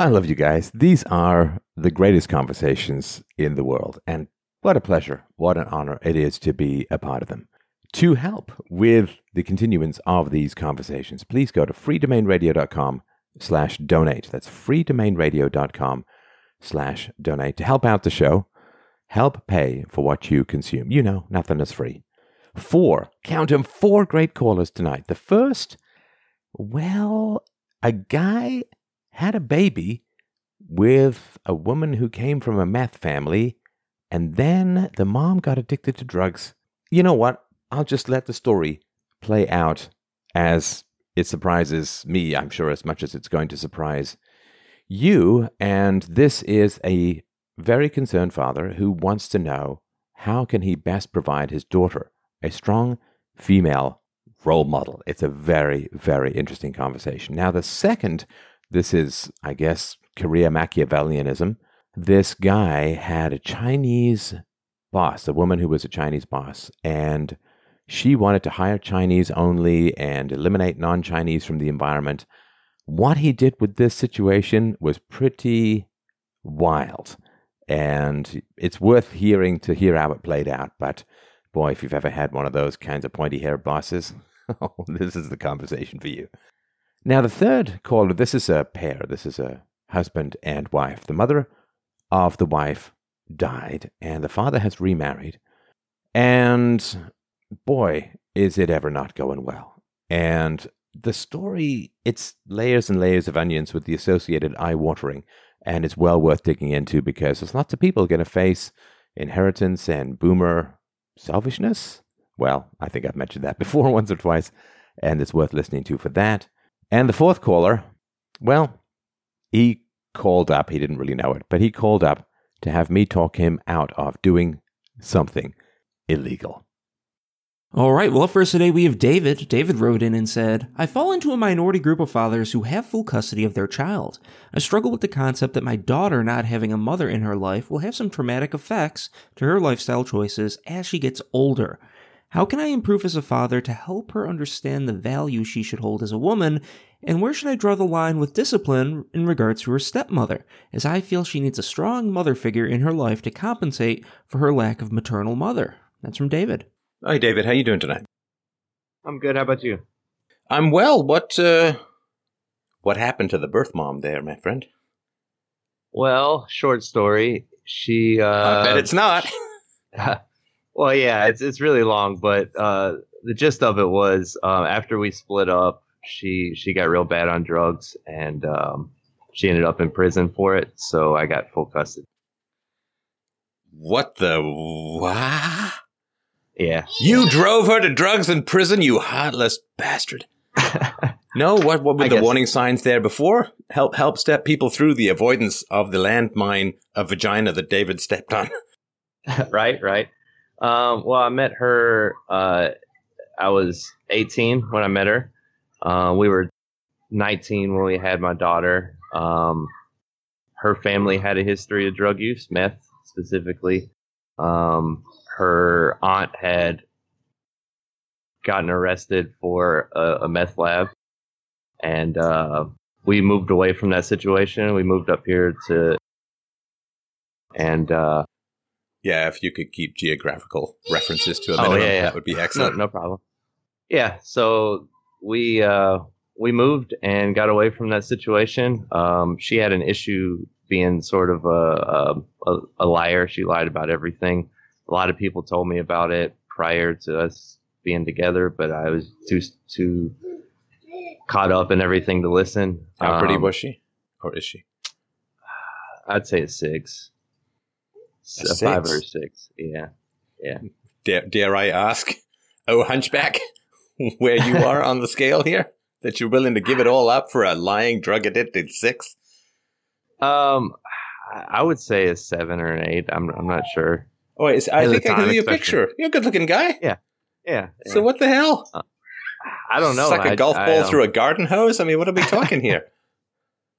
I love you guys. These are the greatest conversations in the world. And what a pleasure, what an honor it is to be a part of them. To help with the continuance of these conversations, please go to freedomainradio.com slash donate. That's freedomainradio.com slash donate to help out the show. Help pay for what you consume. You know, nothing is free. Four, count them, four great callers tonight. The first, well, a guy had a baby with a woman who came from a meth family, and then the mom got addicted to drugs. You know what? I'll just let the story play out as it surprises me, I'm sure, as much as it's going to surprise you. And this is a very concerned father who wants to know how can he best provide his daughter a strong female role model. It's a very, very interesting conversation. Now, the second, this is, I guess, career Machiavellianism. This guy had a Chinese boss, a woman who was a Chinese boss, and she wanted to hire Chinese only and eliminate non Chinese from the environment. What he did with this situation was pretty wild. And it's worth hearing to hear how it played out. But boy, if you've ever had one of those kinds of pointy haired bosses, oh, this is the conversation for you. Now, the third caller, this is a pair. This is a husband and wife. The mother of the wife died, and the father has remarried. And boy, is it ever not going well. And the story, it's layers and layers of onions with the associated eye watering, and it's well worth digging into because there's lots of people going to face inheritance and boomer selfishness. Well, I think I've mentioned that before once or twice, and it's worth listening to for that. And the fourth caller, well, he called up. He didn't really know it, but he called up to have me talk him out of doing something illegal. All right, well, first today we have David. David wrote in and said, I fall into a minority group of fathers who have full custody of their child. I struggle with the concept that my daughter not having a mother in her life will have some traumatic effects to her lifestyle choices as she gets older. How can I improve as a father to help her understand the value she should hold as a woman? And where should I draw the line with discipline in regards to her stepmother, as I feel she needs a strong mother figure in her life to compensate for her lack of maternal mother? That's from David. Hi, David. How are you doing tonight? I'm good. How about you? I'm well. What uh, what happened to the birth mom there, my friend? Well, short story. She. Uh, I bet it's not. well, yeah, it's it's really long, but uh, the gist of it was uh, after we split up, she she got real bad on drugs, and um, she ended up in prison for it. So I got full custody. What the? Yeah. You drove her to drugs and prison, you heartless bastard. no, what what were the warning signs there before? Help help step people through the avoidance of the landmine of vagina that David stepped on. right, right. Um, well, I met her. Uh, I was 18 when I met her. Uh, we were 19 when we had my daughter. Um, her family had a history of drug use, meth specifically. Um, her aunt had gotten arrested for a, a meth lab, and uh, we moved away from that situation. We moved up here to, and uh, yeah, if you could keep geographical references to a minimum, oh, yeah, yeah. that would be excellent. No, no problem. Yeah, so we uh, we moved and got away from that situation. Um, she had an issue being sort of a, a, a liar. She lied about everything a lot of people told me about it prior to us being together, but I was too too caught up in everything to listen. How pretty um, was she, or is she? I'd say a six, a, five or a six. Yeah, yeah. Dare, dare I ask, oh hunchback, where you are on the scale here? That you're willing to give it all up for a lying, drug addicted six? Um, I would say a seven or an eight. I'm I'm not sure. Oh, I think I can see a picture. You're a good looking guy. Yeah. yeah. Yeah. So what the hell? Uh, I don't know. Suck a golf ball through a garden hose? I mean, what are we talking here?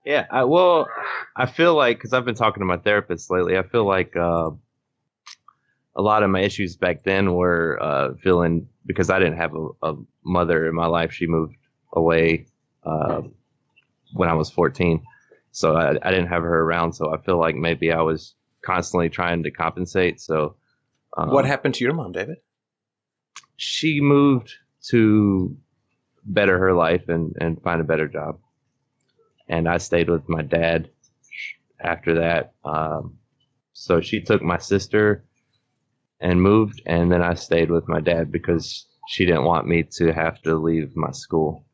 Yeah. I, well, I feel like, because I've been talking to my therapist lately, I feel like uh, a lot of my issues back then were uh, feeling, because I didn't have a, a, mother in my life, she moved away uh, when I was 14 so I, I didn't have her around. So I feel like maybe I was constantly trying to compensate. So um, what happened to your mom, David? She moved to better her life and and find a better job, and I stayed with my dad after that. Um, so she took my sister and moved, and then I stayed with my dad because she didn't want me to have to leave my school.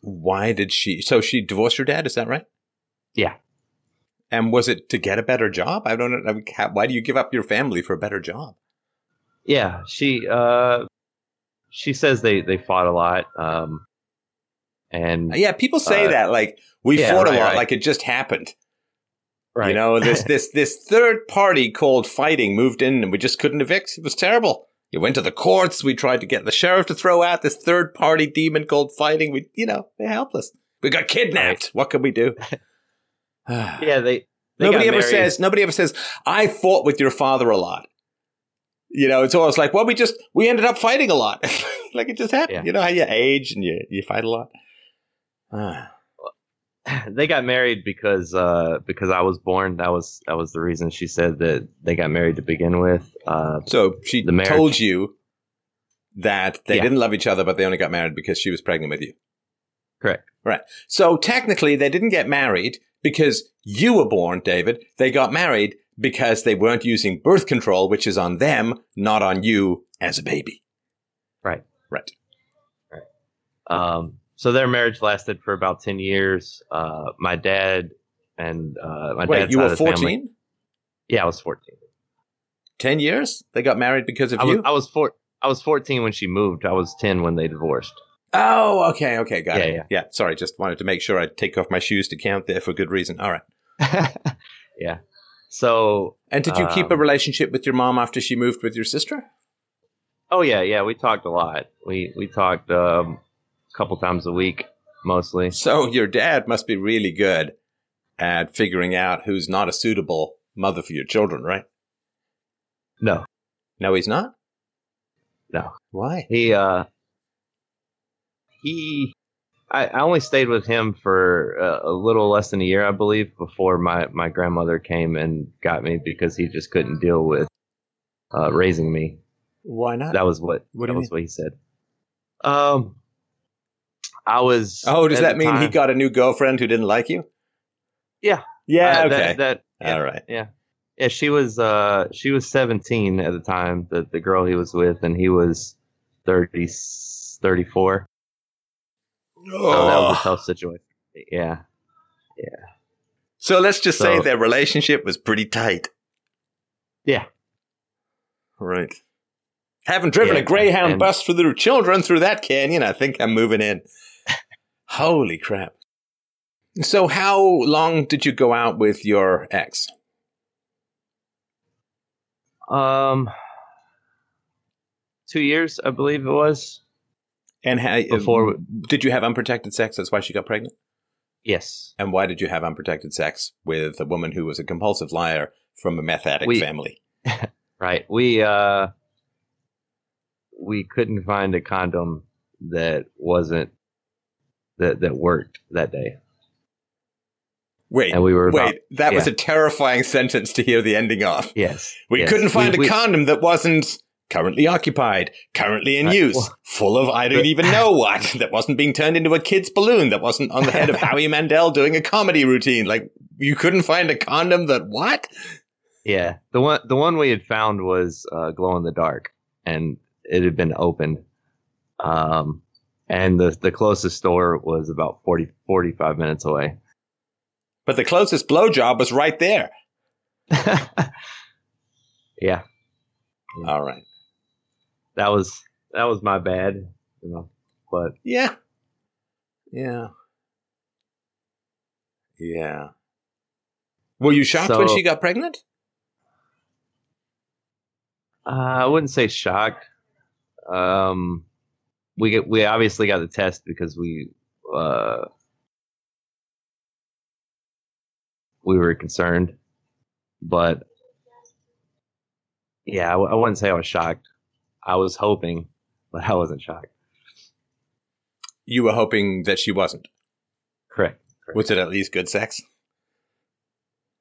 Why did she? So she divorced your dad? Is that right? Yeah. And was it to get a better job? I don't know. I mean, why do you give up your family for a better job? Yeah, she uh, she says they they fought a lot. Um, and yeah, people say uh, that like we yeah, fought right, a lot, right. like it just happened. right. You know, this this this third party called fighting moved in, and we just couldn't evict. It was terrible. You went to the courts. We tried to get the sheriff to throw out this third party demon called fighting. We, you know, they're helpless. We got kidnapped. What can we do? yeah, they. they nobody ever married. says. Nobody ever says. I fought with your father a lot. You know, it's always like, well, we just we ended up fighting a lot. like it just happened. Yeah. You know how you age and you you fight a lot. Ah. They got married because uh because I was born. That was that was the reason she said that they got married to begin with. Uh, So she The marriage. told you that they Yeah. didn't love each other, but they only got married because she was pregnant with you. correct. Right. So technically, they didn't get married because you were born, David. They got married because they weren't using birth control, which is on them, not on you as a baby. Right. Right. Right. Um, so their marriage lasted for about ten years. Uh, my dad and uh, my dad's you were of the family- 14? Yeah, I was fourteen. 10 years? They got married because of I was you? I was four. I was fourteen when she moved. I was ten when they divorced. oh, okay, okay, got Yeah, it. yeah. Yeah, sorry, just wanted to make sure I take off my shoes to count there for good reason. All right. yeah. So And did you keep a Um, relationship with your mom after she moved with your sister? Oh yeah, yeah. We talked a lot. We we talked um, a couple times a week, mostly. So your dad must be really good at figuring out who's not a suitable mother for your children, right? No, No, he's not. no. Why? He uh, he. I, I only stayed with him for uh, a little less than a year, I believe, before my my grandmother came and got me because he just couldn't deal with uh, raising me. Why not? That was what. What that was what he said. Um, I was. oh, does that mean he got a new girlfriend who didn't like you? Yeah. Yeah. uh, okay. That, that yeah. All right. Yeah. Yeah, she was uh she was 17 at the time, the the girl he was with and he was 30 34. So Oh, that was a tough situation. Yeah. Yeah. So let's just say their relationship was pretty tight. Yeah. Right. Haven't driven Yeah, a Greyhound and- bus for their children through that canyon. I think I'm moving in. Holy crap. So, how long did you go out with your ex? Um 2 years, I believe it was. And how, Before- did you have unprotected sex? That's why she got pregnant? Yes. And why did you have unprotected sex with a woman who was a compulsive liar from a meth addict We- family? Right. We uh we couldn't find a condom that wasn't that that worked that day. Wait, And we were about- wait, that was a terrifying sentence to hear the ending of. Yes. We yes. couldn't find We- a we- condom that wasn't currently occupied, currently in Right, use, well- full of I don't even know what, that wasn't being turned into a kid's balloon, that wasn't on the head of Howie Mandel doing a comedy routine. Like, you couldn't find a condom that what? Yeah, the one the one we had found was uh, glow in the dark, and it had been opened. Um, and the the closest store was about 40, 45 minutes away. But the closest blowjob was right there. yeah, All right. that was that was my bad, you know. But Yeah. Yeah. Yeah. Were you shocked when she got pregnant? uh, I wouldn't say shocked. Um, we get we obviously got the test because we uh, we were concerned, but yeah, I, w- I wouldn't say I was shocked. I was hoping, but I wasn't shocked. You were hoping that she wasn't. Correct. Was it at least good sex?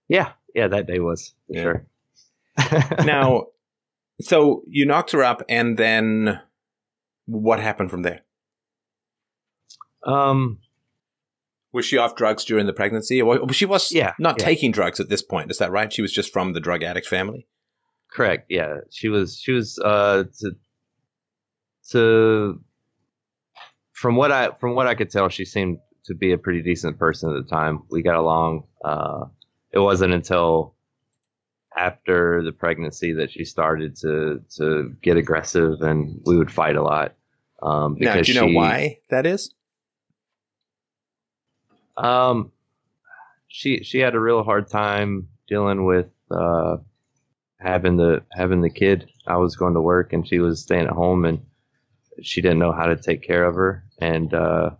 Yeah, yeah, that day was for Yeah. sure. now, so you knocked her up, and then what happened from there? um, Was she off drugs during the pregnancy? Or she was Yeah, not yeah. taking drugs at this point. Is that right? She was just from the drug addict family. correct. Yeah, she was. She was. Uh, to to from what I from what I could tell, she seemed to be a pretty decent person at the time. We got along. Uh, it wasn't until after the pregnancy that she started to to get aggressive, and we would fight a lot. Um, Now, do you know she- why that is? Um, she she had a real hard time dealing with uh, having the having the kid. I was going to work and she was staying at home, and she didn't know how to take care of her. And uh,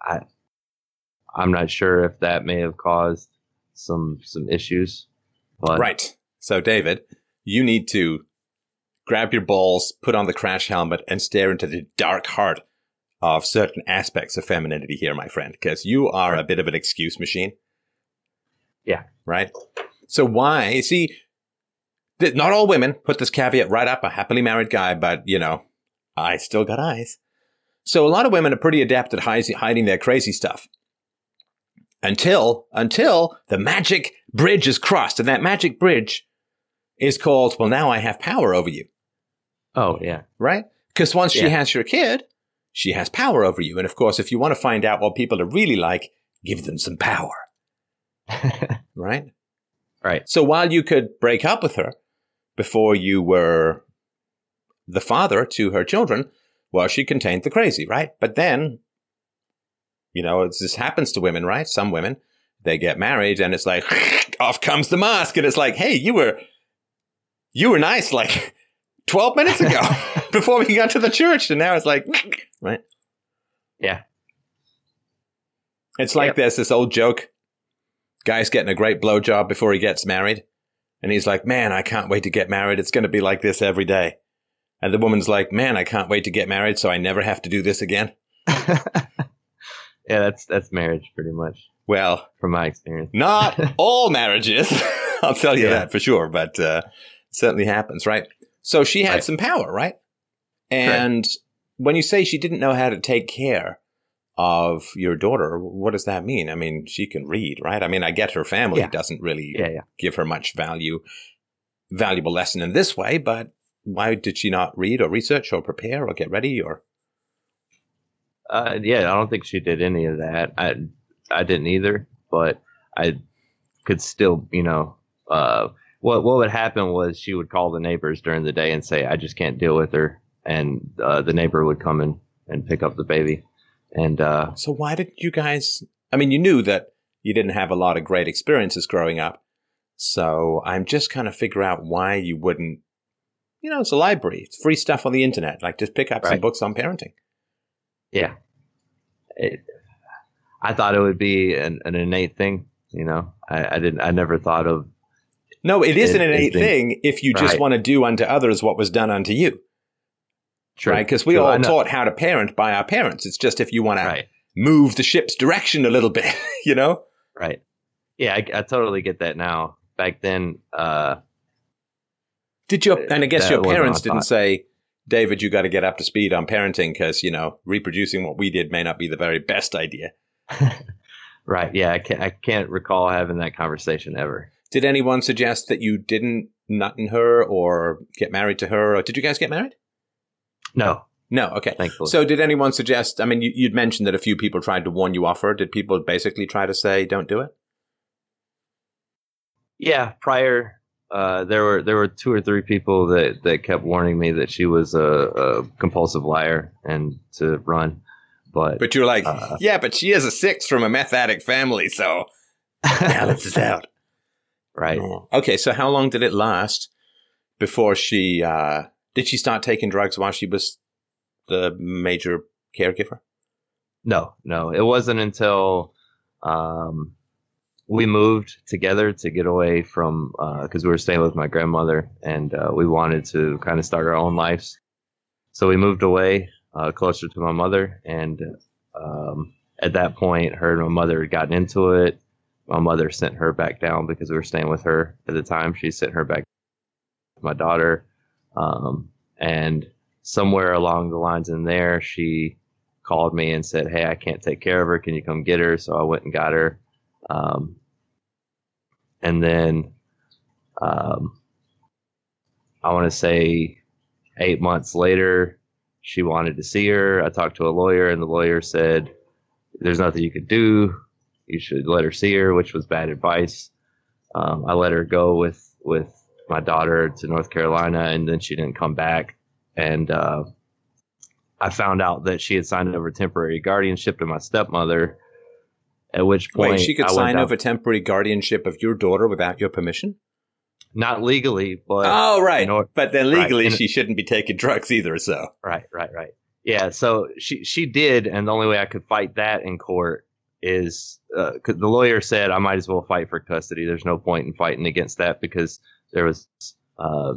I I'm not sure if that may have caused some some issues. Right. So, David, you need to grab your balls, put on the crash helmet, and stare into the dark heart of certain aspects of femininity here, my friend, because you are a bit of an excuse machine. Yeah. Right? So, why? See, not all women put this caveat right up a happily married guy, but, you know, I still got eyes. So, a lot of women are pretty adept at hiding their crazy stuff until until the magic bridge is crossed. And that magic bridge is called well now i have power over you. Oh yeah, right? Because once she has your kid she has power over you. And of course if you want to find out what people are really like give them some power. Right? Right. so while you could break up with her before you were the father to her children well she contained the crazy right? But then you know it's, this happens to women right? Some women they get married and it's like off comes the mask and it's like hey you were you were nice like 12 minutes ago before we got to the church and now it's like right? Yeah. it's like Yep. there's this old joke guy's getting a great blowjob before he gets married and he's like man i can't wait to get married. It's going to be like this every day. And the woman's like man i can't wait to get married so i never have to do this again yeah, that's that's marriage pretty much well from my experience. Not all marriages. I'll tell you Yeah. that for sure, but uh, certainly happens, right? So she had Right. some power, right? And when you say she didn't know how to take care of your daughter, what does that mean? I mean, she can read, right? I mean, I get her family Yeah. doesn't really yeah. give her much value, valuable lesson in this way, but why did she not read or research or prepare or get ready or? Uh, yeah, I don't think she did any of that. I I didn't either, but I could still, you know, uh, what what would happen was she would call the neighbors during the day and say, "I just can't deal with her," and uh, the neighbor would come in and pick up the baby, and uh, So why did you guys? I mean, you knew that you didn't have a lot of great experiences growing up. So I'm just kind of figure out why you wouldn't. You know, it's a library. It's free stuff on the internet. Like, just pick up some books on parenting. Yeah, it, I thought it would be an, an innate thing. You know, I, I didn't. I never thought of No, it is an innate been- thing if you just want to do unto others what was done unto you, True, right? Because we true, all taught how to parent by our parents. It's just if you want to move the ship's direction a little bit, you know. Right. Yeah, I, I totally get that now. Back then, uh, Did your and I guess your parents didn't say, David, you got to get up to speed on parenting because you know reproducing what we did may not be the very best idea. right. Yeah, I can't, I can't recall having that conversation ever. Did anyone suggest that you didn't nut in her or get married to her? Or did you guys get married? No, No. Okay. thankfully. So did anyone suggest? I mean, you, you'd mentioned that a few people tried to warn you off her. Did people basically try to say, "Don't do it"? yeah, prior, uh, there were there were two or three people that that kept warning me that she was a, a compulsive liar and to run, but, But you're like, Uh. yeah, but she is a six from a meth addict family, so balances out. right. Oh. Okay, so how long did it last before she uh did she start taking drugs while she was the major caregiver? No, no, it wasn't until um, we moved together to get away from because we were staying with my grandmother and uh, we wanted to kind of start our own lives. So we moved away uh, closer to my mother, and um, at that point, her and my mother had gotten into it. my mother sent her back down because we were staying with her at the time. She sent her back my daughter. Um, and somewhere along the lines in there, she called me and said, Hey, I can't take care of her. Can you come get her? So I went and got her. Um, and then um, I want to say eight months later, she wanted to see her. I talked to a lawyer, and the lawyer said, There's nothing you could do. You should let her see her, which was bad advice. Um, I let her go with, with my daughter to North Carolina, and then she didn't come back. And uh, I found out that she had signed over temporary guardianship to my stepmother. At which point, Wait, she could I sign down- over temporary guardianship of your daughter without your permission? not legally, but oh, right. but then legally, in- she shouldn't be taking drugs either, so. Right, right, right. Yeah, so she she did, and the only way I could fight that in court is uh the lawyer said I might as well fight for custody. There's no point in fighting against that because there was uh,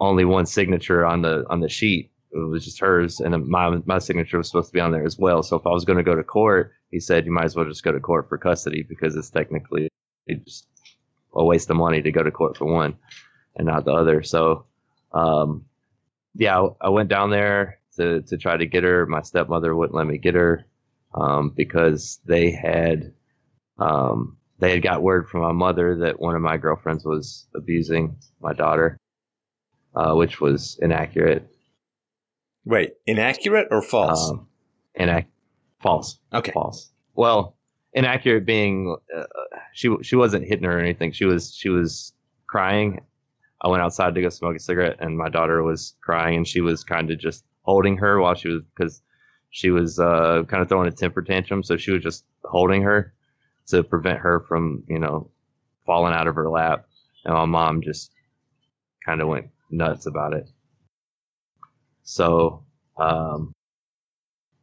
only one signature on the on the sheet. It was just hers, and my my signature was supposed to be on there as well. So if I was going to go to court, he said you might as well just go to court for custody because it's technically just a waste of money to go to court for one and not the other. So. Um, yeah, I- went down there to, to try to get her. My stepmother wouldn't let me get her um, because they had um, they had got word from my mother that one of my girlfriends was abusing my daughter, uh, which was inaccurate. Wait, inaccurate or false? Um, inac- false. okay. False. Well, inaccurate being uh, she she wasn't hitting her or anything. She was she was crying. I went outside to go smoke a cigarette, and my daughter was crying, and she was kind of just holding her while she was because she was uh, kind of throwing a temper tantrum. So she was just holding her to prevent her from you know falling out of her lap, and my mom just kind of went nuts about it. So. Um,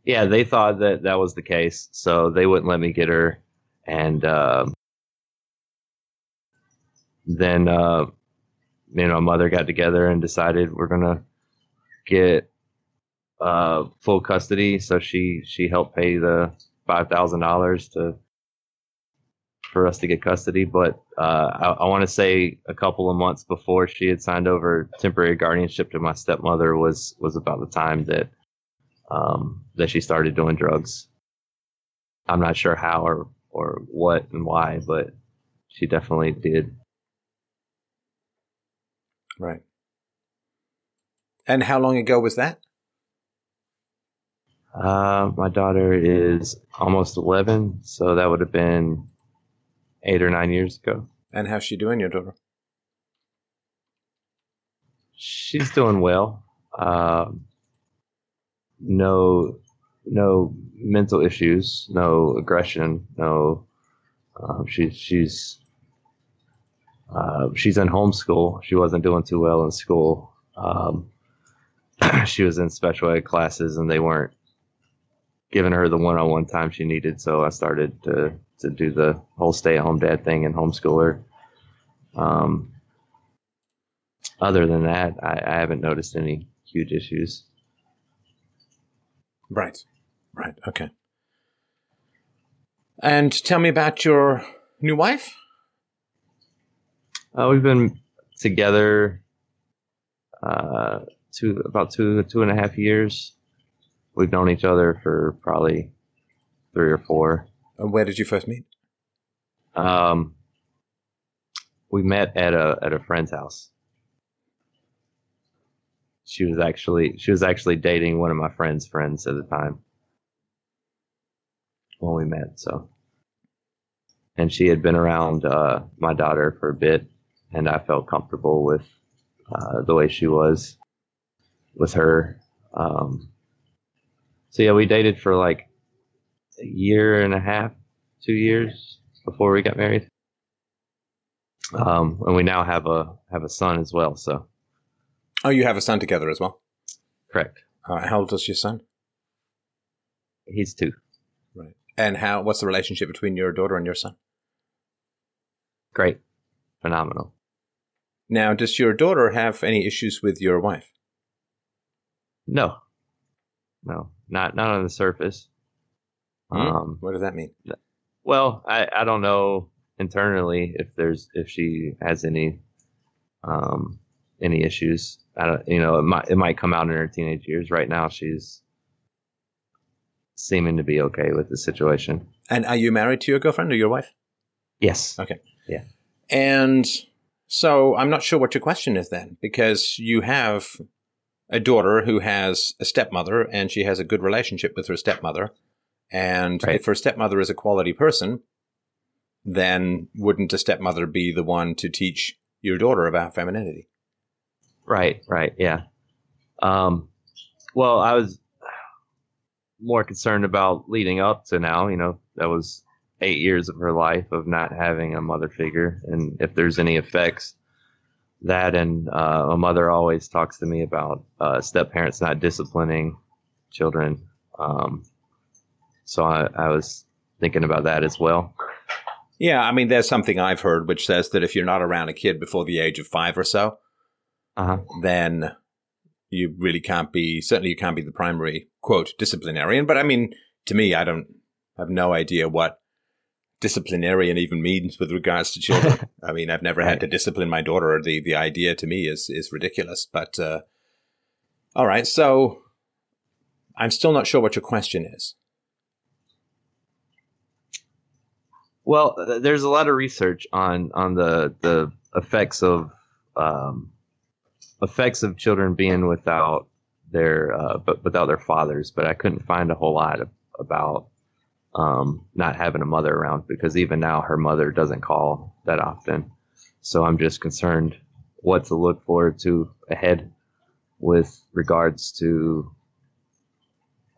yeah, they thought that that was the case, so they wouldn't let me get her. And um then, uh, you know, mother got together and decided we're gonna get uh, full custody. So she she helped pay the five thousand dollars to for us to get custody. But uh, I, I want to say a couple of months before she had signed over temporary guardianship to my stepmother was was about the time that um, that she started doing drugs. I'm not sure how or or what and why, but she definitely did. Right. And how long ago was that? Uh, my daughter is almost 11, so that would have been eight or nine years ago. And how's she doing, your daughter? She's doing well. Um, no, no mental issues, no aggression, no. Um, she's she's uh, she's in homeschool. She wasn't doing too well in school. Um, she was in special ed classes, and they weren't giving her the one-on-one time she needed. So I started to to do the whole stay-at-home dad thing and homeschool her. Um, other than that, I, I haven't noticed any huge issues. Right. Right. Okay. And tell me about your new wife. Uh, we've been together uh, two about two two and a half years. We've known each other for probably three or four. And where did you first meet? Um, we met at a at a friend's house. She was actually she was actually dating one of my friend's friends at the time when we met. So, and she had been around uh, my daughter for a bit, and I felt comfortable with uh, the way she was with her. Um, so yeah, we dated for like a year and a half, two years before we got married. Um, and we now have a have a son as well. So Oh, you have a son together as well. correct, Uh, how old is your son? he's two. Right. And how? What's the relationship between your daughter and your son? Great, phenomenal. Now, does your daughter have any issues with your wife? No, no, not not on the surface. Hmm? Um, What does that mean? Well, I, I don't know internally if there's if she has any um any issues. I don't you know, it might it might come out in her teenage years. Right now she's seeming to be okay with the situation. And are you married to your girlfriend or your wife? Yes. Okay. Yeah. And so I'm not sure what your question is then, because you have a daughter who has a stepmother and she has a good relationship with her stepmother. And Right. if her stepmother is a quality person, then wouldn't a stepmother be the one to teach your daughter about femininity? Right, right, yeah. Um, well, I was more concerned about leading up to now. You know, that was eight years of her life of not having a mother figure, and if there's any effects. That and uh, a mother always talks to me about uh, step parents not disciplining children. Um, so I, I was thinking about that as well. Yeah, I mean, there's something I've heard which says that if you're not around a kid before the age of five or so, Uh huh. then you really can't be certainly you can't be the primary quote disciplinarian. But i mean to me i don't have no idea what disciplinarian even means with regards to children. I mean i've never had Right. to discipline my daughter. The the idea to me is is ridiculous. But uh all right. So i'm still not sure what your question is. Well, there's a lot of research on on the the effects of um, effects of children being without their uh, but without their fathers, but I couldn't find a whole lot of, about um, not having a mother around because even now her mother doesn't call that often. So I'm just concerned what to look forward to ahead with regards to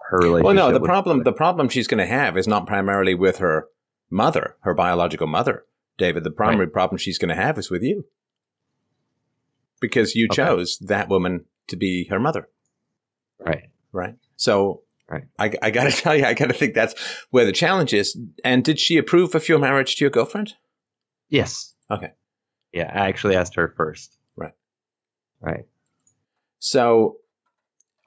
her relationship. well no the problem the problem she's going to have is not primarily with her mother her biological mother david the primary problem she's going to have is with you because you Okay. chose that woman to be her mother right. right so Right. I, I gotta tell you i gotta think that's where the challenge is and did she approve of your marriage to your girlfriend Yes. Okay. Yeah, I actually asked her first. Right. Right. so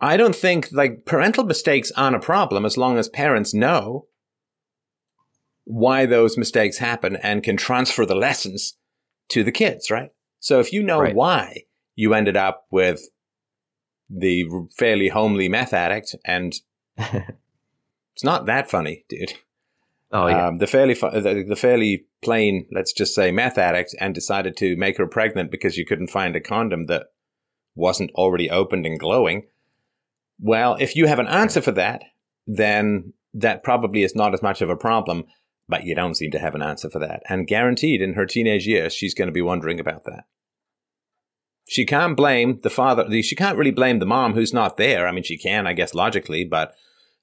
i don't think like parental mistakes aren't a problem as long as parents know why those mistakes happen and can transfer the lessons to the kids right so if you know Right. why you ended up with the fairly homely meth addict and it's not that funny dude oh yeah. um, the fairly fu- the, the fairly plain, let's just say, meth addict, and decided to make her pregnant because you couldn't find a condom that wasn't already opened and glowing. Well, if you have an answer for that, then that probably is not as much of a problem. But you don't seem to have an answer for that, and guaranteed, in her teenage years, she's going to be wondering about that. She can't blame the father. She can't really blame the mom who's not there. I mean, she can, I guess, logically, but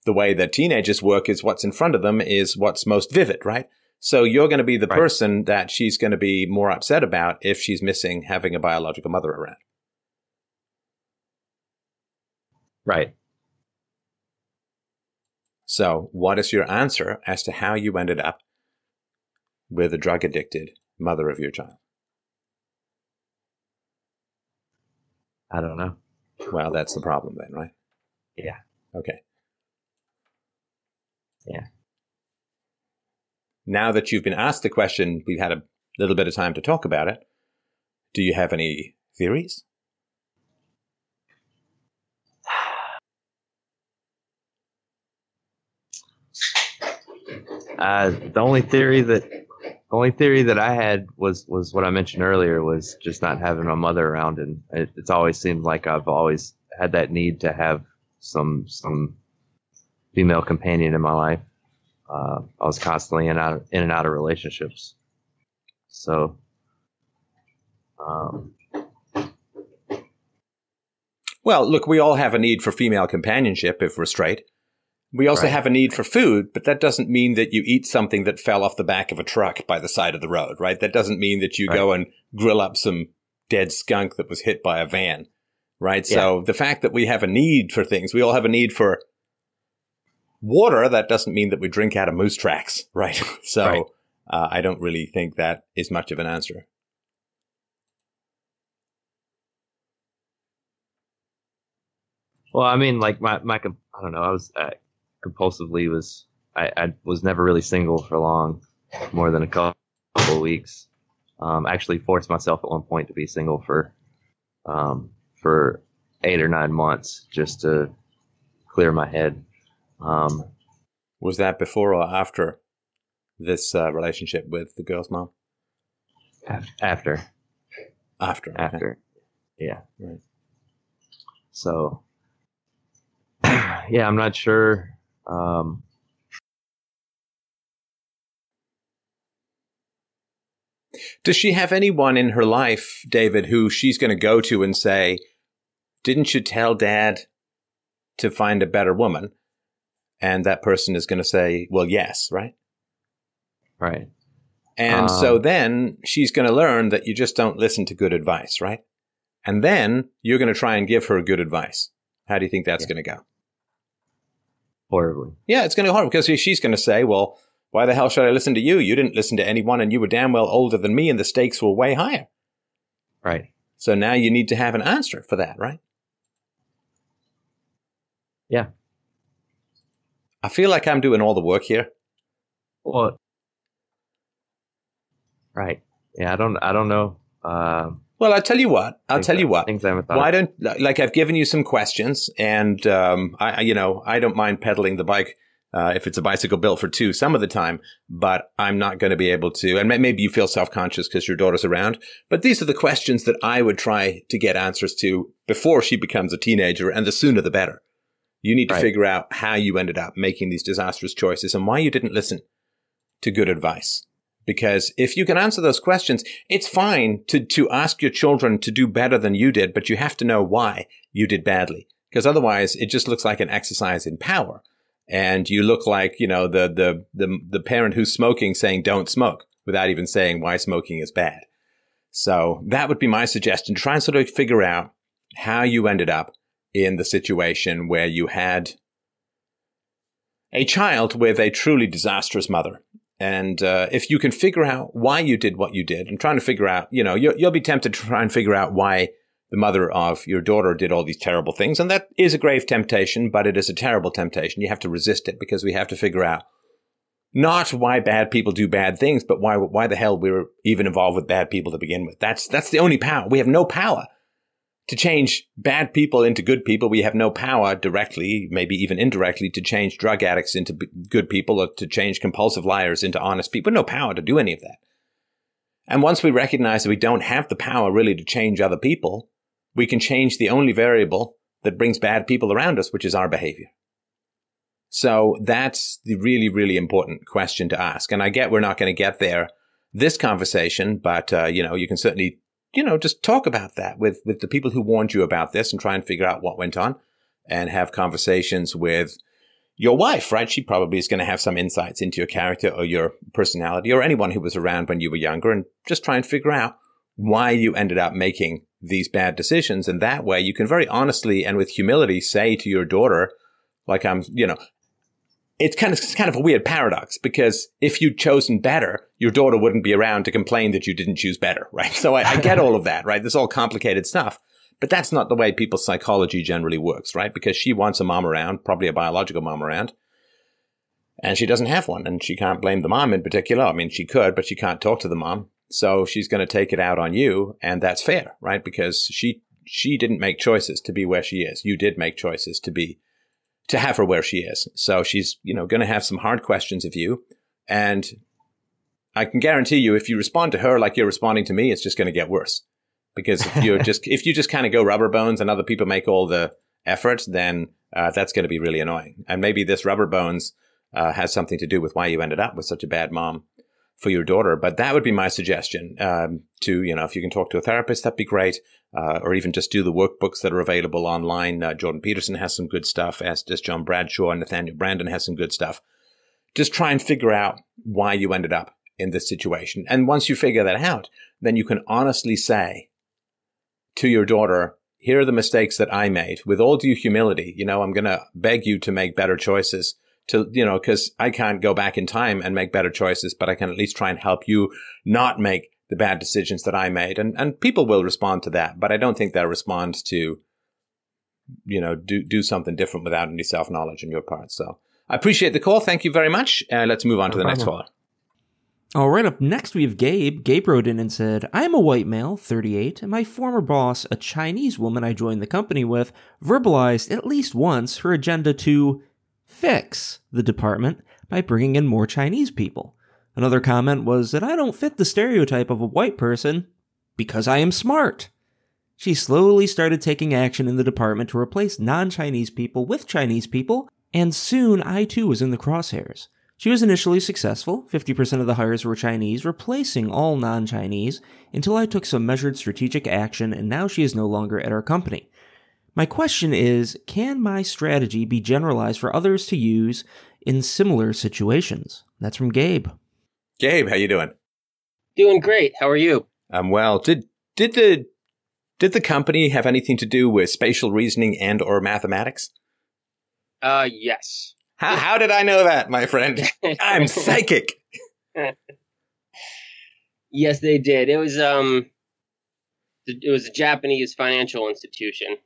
the way that teenagers work is what's in front of them is what's most vivid, right? So you're going to be the Right. person that she's going to be more upset about if she's missing having a biological mother around. right. So, what is your answer as to how you ended up with a drug addicted mother of your child? I don't know. Well, that's the problem then, right? Yeah. Okay. Yeah. Now that you've been asked the question, we've had a little bit of time to talk about it. Do you have any theories? Uh, the only theory that the only theory that I had was was what I mentioned earlier was just not having my mother around, and it, it's always seemed like I've always had that need to have some some female companion in my life. Uh, I was constantly in out in and out of relationships, so um, Well, look, we all have a need for female companionship if we're straight. We also Right. have a need for food, but that doesn't mean that you eat something that fell off the back of a truck by the side of the road, right? That doesn't mean that you go and grill up some dead skunk that was hit by a van, right? So the fact that we have a need for things, we all have a need for water. That doesn't mean that we drink out of moose tracks, right? so Right. Uh, I don't really think that is much of an answer. Well, I mean, like my my I don't know. I was uh, compulsively was I, I was never really single for long, more than a couple of weeks. Um, actually forced myself at one point to be single for um, for eight or nine months just to clear my head. Um, Was that before or after this uh, relationship with the girl's mom? af- after, After. okay. after, yeah. Right. So, yeah, I'm not sure. Um, Does she have anyone in her life, David, who she's going to go to and say, Didn't you tell dad to find a better woman? And that person is going to say, Well, yes, right? right. And so Um, then she's going to learn that you just don't listen to good advice, right? And then you're going to try and give her good advice. How do you think that's Yeah. going to go? Horribly. Yeah, it's going to go hard because she's going to say, well, why the hell should I listen to you? You didn't listen to anyone and you were damn well older than me and the stakes were way higher. Right. So now you need to have an answer for that, right? Yeah. I feel like I'm doing all the work here. Well, right. Yeah, I don't. I don't know. Um, Well, I'll tell you what. I'll tell you what. Things I haven't thought. Why don't like I've given you some questions, and um, I, I- you know, I don't mind pedaling the bike uh, if it's a bicycle built for two some of the time, but I'm not going to be able to. And maybe you feel self conscious because your daughter's around, but these are the questions that I would try to get answers to before she becomes a teenager, and the sooner the better. You need to Right. figure out how you ended up making these disastrous choices and why you didn't listen to good advice. Because if you can answer those questions, it's fine to, to ask your children to do better than you did, but you have to know why you did badly. Because otherwise it just looks like an exercise in power. And you look like, you know, the, the, the, the parent who's smoking saying don't smoke without even saying why smoking is bad. So that would be my suggestion. Try and sort of figure out how you ended up in the situation where you had a child with a truly disastrous mother. And uh, if you can figure out why you did what you did, and trying to figure out, you know, you'll, you'll be tempted to try and figure out why the mother of your daughter did all these terrible things. And that is a grave temptation, but it is a terrible temptation. You have to resist it because we have to figure out not why bad people do bad things, but why, why the hell we were even involved with bad people to begin with. That's, that's the only power. We have no power to change bad people into good people. We have no power directly, maybe even indirectly, to change drug addicts into good people or to change compulsive liars into honest people. No power to do any of that. And once we recognize that we don't have the power really to change other people, we can change the only variable that brings bad people around us, which is our behavior. So that's the really, really important question to ask. And I get we're not going to get there this conversation, but uh, you know, you can certainly you know, just talk about that with, with the people who warned you about this and try and figure out what went on and have conversations with your wife, right? She probably is going to have some insights into your character or your personality or anyone who was around when you were younger and just try and figure out why you ended up making these bad decisions. And that way you can very honestly and with humility say to your daughter, like I'm, you know, it's kind of it's kind of a weird paradox because if you'd chosen better, your daughter wouldn't be around to complain that you didn't choose better, right? So I, I get all of that, right? This is all complicated stuff, but that's not the way people's psychology generally works, right? Because she wants a mom around, probably a biological mom around, and she doesn't have one, and she can't blame the mom in particular. I mean, she could, but she can't talk to the mom, so she's going to take it out on you, and that's fair, right? Because she she didn't make choices to be where she is. You did make choices to be to have her where she is. So she's, you know, going to have some hard questions of you. And I can guarantee you, if you respond to her like you're responding to me, it's just going to get worse. Because if you're just, if you just kind of go rubber bones and other people make all the effort, then uh, that's going to be really annoying. And maybe this rubber bones uh, has something to do with why you ended up with such a bad mom for your daughter. But that would be my suggestion um, to, you know, if you can talk to a therapist, that'd be great. Uh, or even just do the workbooks that are available online. Uh, Jordan Peterson has some good stuff, as does John Bradshaw, and Nathaniel Branden has some good stuff. Just try and figure out why you ended up in this situation. And once you figure that out, then you can honestly say to your daughter, here are the mistakes that I made with all due humility. You know, I'm going to beg you to make better choices to, you know, cause I can't go back in time and make better choices, but I can at least try and help you not make the bad decisions that I made. And, and people will respond to that, but I don't think they'll respond to, you know, do, do something different without any self knowledge on your part. So I appreciate the call. Thank you very much. Uh, let's move on No to the next caller. All right, up next we have Gabe. Gabe wrote in and said, I am a white male, 38, and my former boss, a Chinese woman I joined the company with, verbalized at least once her agenda to fix the department by bringing in more Chinese people. Another comment was that I don't fit the stereotype of a white person because I am smart. She slowly started taking action in the department to replace non Chinese people with Chinese people, and soon I too was in the crosshairs. She was initially successful, 50% of the hires were Chinese, replacing all non Chinese, until I took some measured strategic action, and now she is no longer at our company. My question is can my strategy be generalized for others to use in similar situations? That's from Gabe. Gabe, how you doing? Doing great. How are you? Um, well, did did the did the company have anything to do with spatial reasoning and or mathematics? Uh, yes. How, how did I know that, my friend? I'm psychic. yes, they did. It was um, it was a Japanese financial institution.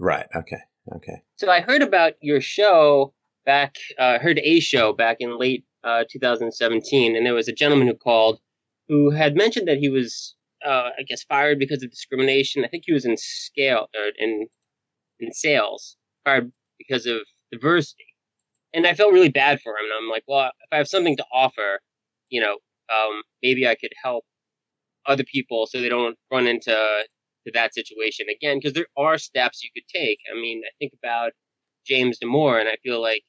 Right. Okay. Okay. So I heard about your show back. Uh, heard a show back in late uh, 2017, and there was a gentleman who called who had mentioned that he was, uh, I guess, fired because of discrimination. I think he was in scale or in in sales, fired because of diversity. And I felt really bad for him. And I'm like, well, if I have something to offer, you know, um, maybe I could help other people so they don't run into to that situation again. Because there are steps you could take. I mean, I think about James Damore, and I feel like,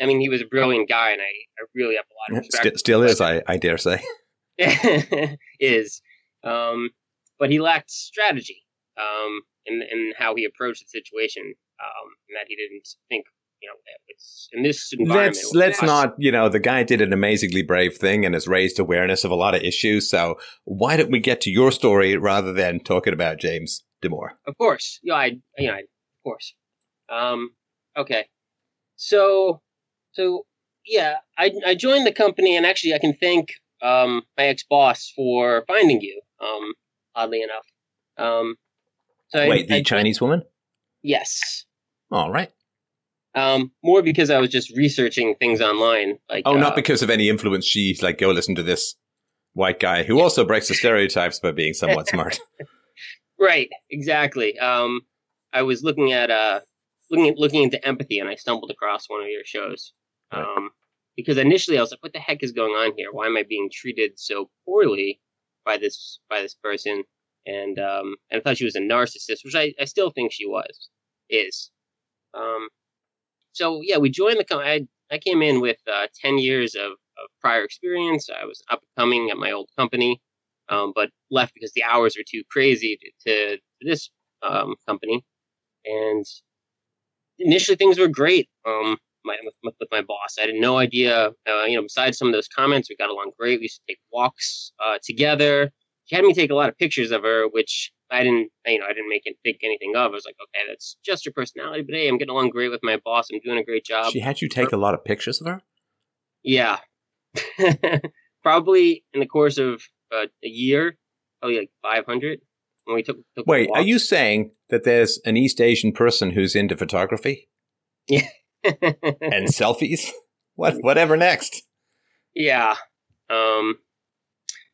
I mean, he was a brilliant guy, and I, I really have a lot of respect. Still, still is, I, I dare say. is, um, but he lacked strategy um, in in how he approached the situation, um, and that he didn't think, you know, it's in this environment. Let's let's not. You know, the guy did an amazingly brave thing and has raised awareness of a lot of issues. So why don't we get to your story rather than talking about James Damore? Of course, yeah, I, you know, I, of course. Um, okay, so, so yeah, I I joined the company, and actually, I can thank um my ex boss for finding you. Um, oddly enough, um, so I- Wait, the I- Chinese woman? yes, All right. um, more because I was just researching things online, like Oh, uh, not because of any influence. She's like, go listen to this white guy who also breaks the stereotypes by being somewhat smart. Right, exactly. Um, I was looking at uh, looking at looking into empathy, and I stumbled across one of your shows. Um, because initially I was like, "What the heck is going on here? Why am I being treated so poorly by this by this person?" And um, and I thought she was a narcissist, which I, I still think she was is. Um, so yeah, we joined the company. I I came in with uh, ten years of, of prior experience. I was up and coming at my old company um, but left because the hours were too crazy to, to this um, company. And initially, things were great. Um, my, with, with my boss, I had no idea. Uh, you know, besides some of those comments, we got along great. We used to take walks uh, together. She had me take a lot of pictures of her, which I didn't. You know, I didn't make it think anything of. I was like, okay, that's just her personality. But hey, I'm getting along great with my boss. I'm doing a great job. she had you take a lot of pictures of her? Yeah. probably in the course of uh, a year, probably like 500 when we took, took Wait, are you saying that there's an East Asian person who's into photography and selfies? What? Whatever next? yeah. Um,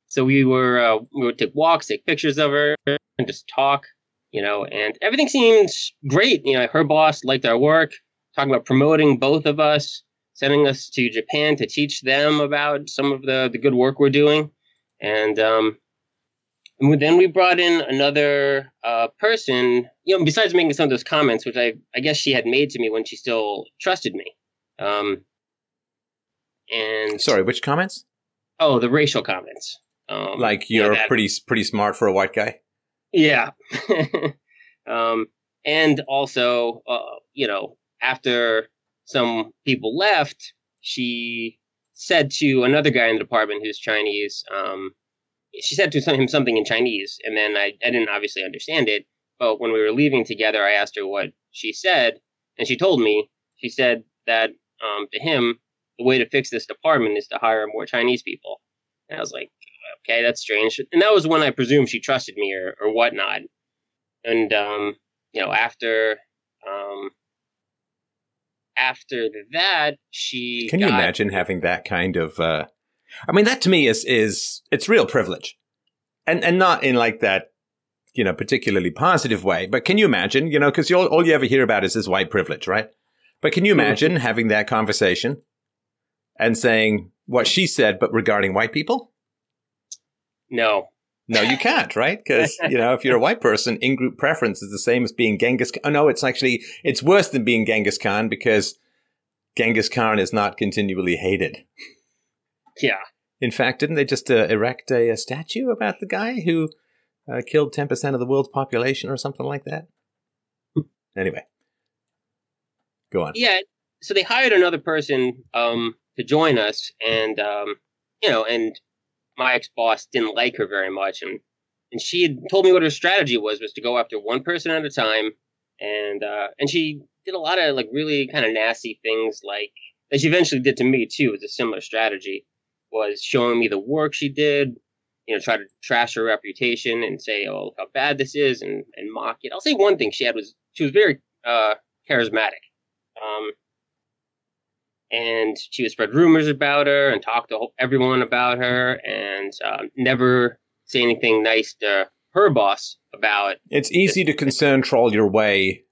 so we were, uh, we would take walks, take pictures of her, and just talk, you know, and everything seemed great. You know, her boss liked our work, talking about promoting both of us, sending us to Japan to teach them about some of the, the good work we're doing. And, um, and then we brought in another uh, person, you know, besides making some of those comments, which I, I guess she had made to me when she still trusted me. Um, and Sorry, which comments? oh, the racial comments. Um, Like you're that- pretty pretty smart for a white guy. yeah. um, and also, uh, you know, after some people left, she said to another guy in the department who's Chinese, um, she said to him something in Chinese, and then I, I didn't obviously understand it. But when we were leaving together, I asked her what she said, and she told me. She said that um, to him, the way to fix this department is to hire more Chinese people. And I was like, okay, that's strange. And that was when I presumed she trusted me or, or whatnot. And, um, you know, after, um, after that, she Can you imagine having that kind of? Uh, I mean, that to me is is it's real privilege, and and not in like that, you know, particularly positive way. But can you imagine, you know, because all all you ever hear about is this white privilege, right? But can you imagine having that conversation and saying what she said, but regarding white people? No, No, you can't, right? Because you know, if you're a white person, in-group preference is the same as being Genghis. Oh no, it's actually it's worse than being Genghis Khan because Genghis Khan is not continually hated. Yeah, In fact, didn't they just uh, erect a, a statue about the guy who uh, killed ten percent of the world's population or something like that? Anyway, go on. yeah. So they hired another person um, to join us, and um, you know, and my ex boss didn't like her very much, and and she had told me what her strategy was was to go after one person at a time, and uh, and she did a lot of like really kind of nasty things, like that she eventually did to me too. Was a similar strategy, was showing me the work she did, you know, try to trash her reputation and say, oh, look how bad this is, and and mock it. I'll say one thing she had was she was very uh, charismatic. Um, and she would spread rumors about her and talk to everyone about her and um, never say anything nice to her boss about It's easy to concern troll your way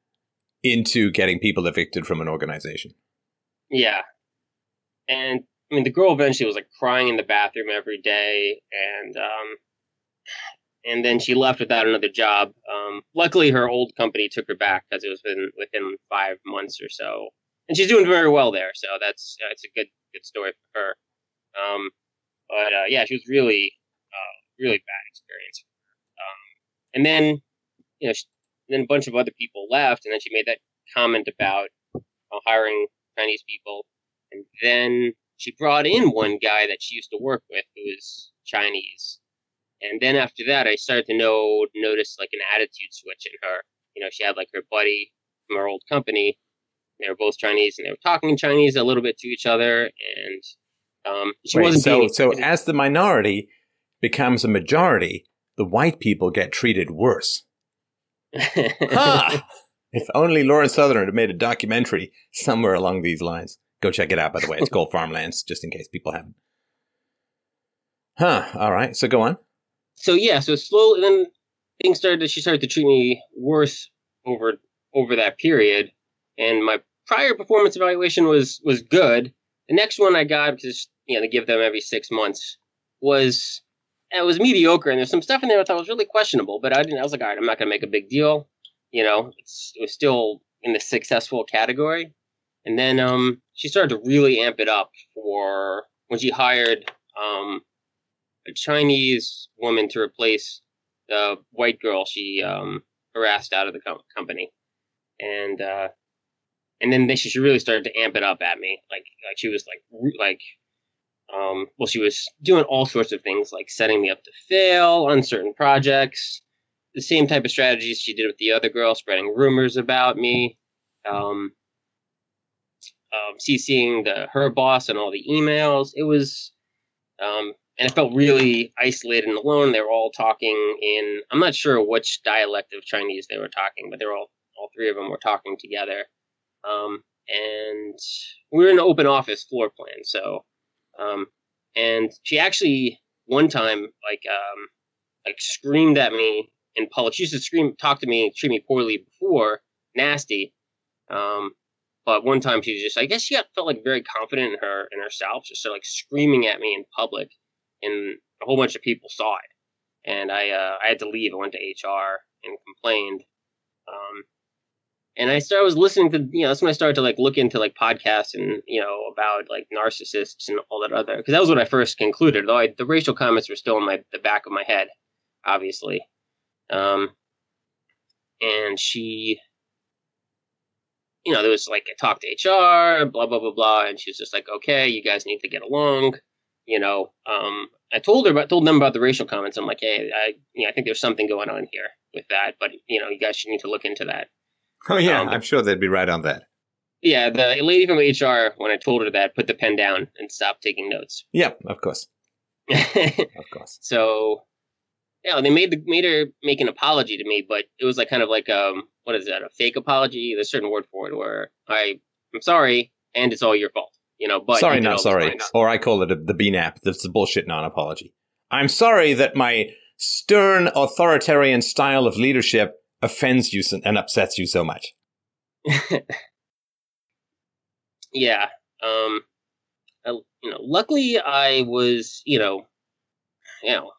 into getting people evicted from an organization. yeah and i mean the girl eventually was like crying in the bathroom every day and um and then she left without another job. Um luckily her old company took her back because it was within within five months or so. And she's doing very well there so that's that's a good good story for her. Um but uh, yeah she was really uh really bad experience for her. um and then you know she, then a bunch of other people left and then she made that comment about uh, hiring chinese people. And then she brought in one guy that she used to work with who was Chinese. And then after that, I started to know notice like an attitude switch in her. You know, she had like her buddy from her old company. They were both Chinese, and they were talking in Chinese a little bit to each other. And um, she Wait, wasn't so being so as the minority becomes a majority, the white people get treated worse. Ha! if only Lauren Southern had made a documentary somewhere along these lines. Go check it out, by the way. It's called Farmlands, just in case people haven't. Huh. All right. So go on. so yeah, so slowly then things started she started to treat me worse over over that period. And my prior performance evaluation was was good. The next one I got because you know they give them every six months was it was mediocre and there's some stuff in there I thought was really questionable, but I didn't I was like, all right, I'm not gonna make a big deal. You know, it was still in the successful category. And then um she started to really amp it up for when she hired um a Chinese woman to replace the white girl she um, harassed out of the com- company, and uh, and then they, she really started to amp it up at me, like like she was like like um, well she was doing all sorts of things like setting me up to fail on certain projects, the same type of strategies she did with the other girl, spreading rumors about me. Um, um, CCing the her boss and all the emails. It was um, and I felt really isolated and alone. They were all talking in I'm not sure which dialect of Chinese they were talking, but they were all all three of them were talking together. Um, and we were in an open office floor plan, so um, and she actually one time like um, like screamed at me in public. She used to scream, talk to me, treat me poorly before, nasty. Um, but one time she was just, I guess she got, felt like very confident in her in herself, just started like screaming at me in public, and a whole bunch of people saw it, and I uh, I had to leave. I went to HR and complained. Um, and I started I was listening to you know that's when I started to like look into like podcasts and you know about like narcissists and all that other because that was what I first concluded. Though I, the racial comments were still in my the back of my head, obviously. Um, and she you know, there was like a talk to HR, blah blah blah blah, and she was just like, "Okay, you guys need to get along." You know, um, I told her, about, told them about the racial comments. I'm like, "Hey, I, you know, I think there's something going on here with that, but you know, you guys should need to look into that." Oh yeah, Um, I'm sure they'd be right on that. Yeah, the lady from HR, when I told her that, put the pen down and stopped taking notes. Yeah, of course, of course. so, yeah, they made the made her make an apology to me, but it was like kind of like um, what is that? A fake apology? There's a certain word for it where I I'm sorry, and it's all your fault. You know, but sorry, you did all not sorry. things." Or I call it a, the BNAP. That's the bullshit non-apology. I'm sorry that my stern authoritarian style of leadership offends you and upsets you so much. yeah. Um, I, you know, luckily I was, you know, you know,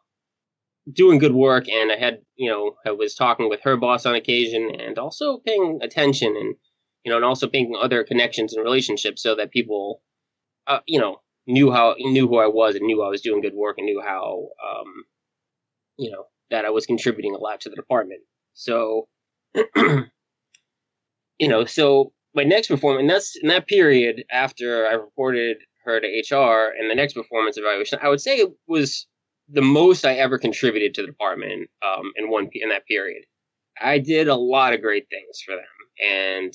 doing good work, and I had, you know, I was talking with her boss on occasion, and also paying attention, and you know, and also making other connections and relationships, so that people, uh, you know, knew how knew who I was and knew I was doing good work and knew how, um, you know, that I was contributing a lot to the department. So, you know, so my next performance, and that's in that period after I reported her to HR and the next performance evaluation, I would say it was the most I ever contributed to the department um, in one in that period. I did a lot of great things for them, and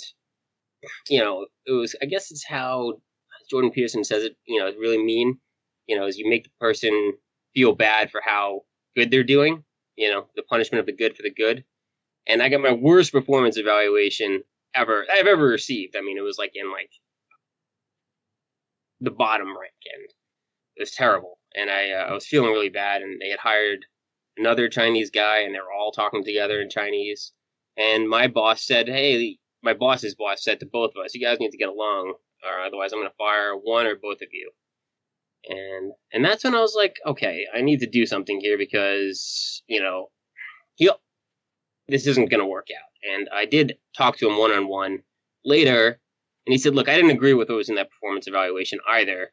you know, it was I guess it's how Jordan Peterson says it. You know, it's really mean. You know, is you make the person feel bad for how good they're doing. You know, the punishment of the good for the good. And I got my worst performance evaluation ever I've ever received. I mean, it was like in like the bottom rank, and it was terrible. And I uh, I was feeling really bad, and they had hired another Chinese guy, and they were all talking together in Chinese. And my boss said, "Hey, my boss's boss said to both of us, you guys need to get along, or otherwise I'm going to fire one or both of you." And and that's when I was like, okay, I need to do something here because you know, he, this isn't going to work out. And I did talk to him one on one later, and he said, look, I didn't agree with what was in that performance evaluation either,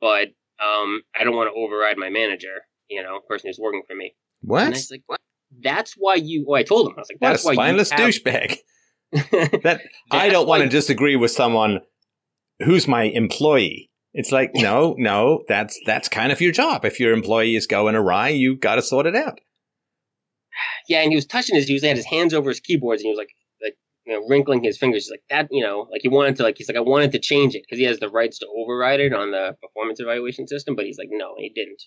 but um, I don't want to override my manager, you know, person who's working for me. And I What? was like, what? That's why you. Well, I told him. I was like, that's What a that's why spineless douchebag. That I don't want to disagree with someone who's my employee. It's like no, no, that's that's kind of your job. If your employee is going awry, you got to sort it out. yeah, and he was touching his. He was had his hands over his keyboards, and he was like you know, wrinkling his fingers. He's like that, you know, like he wanted to, like he's like, I wanted to change it because he has the rights to override it on the performance evaluation system, but he's like, no, he didn't.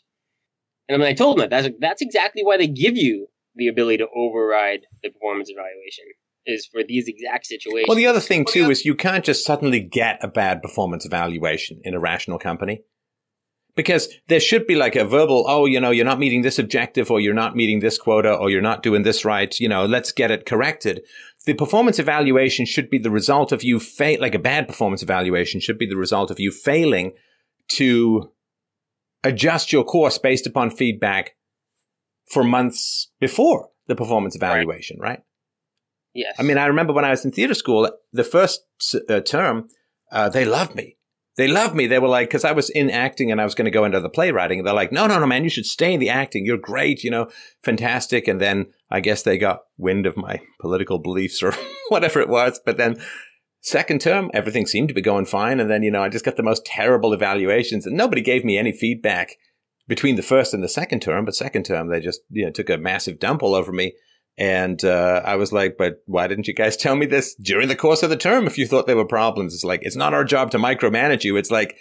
And I mean, I told him that that's that's exactly why they give you the ability to override the performance evaluation is for these exact situations. Well, the other thing too is you can't just suddenly get a bad performance evaluation in a rational company. Because there should be like a verbal, oh, you know, you're not meeting this objective or you're not meeting this quota or you're not doing this right. You know, let's get it corrected. The performance evaluation should be the result of you fail, like a bad performance evaluation should be the result of you failing to adjust your course based upon feedback for months before the performance evaluation, right? yes, I mean, I remember when I was in theater school, the first uh, term, uh, they loved me. They loved me. They were like, because I was in acting and I was going to go into the playwriting. They're like, no, no, no, man, you should stay in the acting. You're great, you know, fantastic. And then I guess they got wind of my political beliefs or whatever it was. But then second term, everything seemed to be going fine. And then, you know, I just got the most terrible evaluations and nobody gave me any feedback between the first and the second term. But second term, they just, you know, took a massive dump all over me. And uh, I was like, but why didn't you guys tell me this during the course of the term if you thought there were problems? It's like, it's not our job to micromanage you. It's like,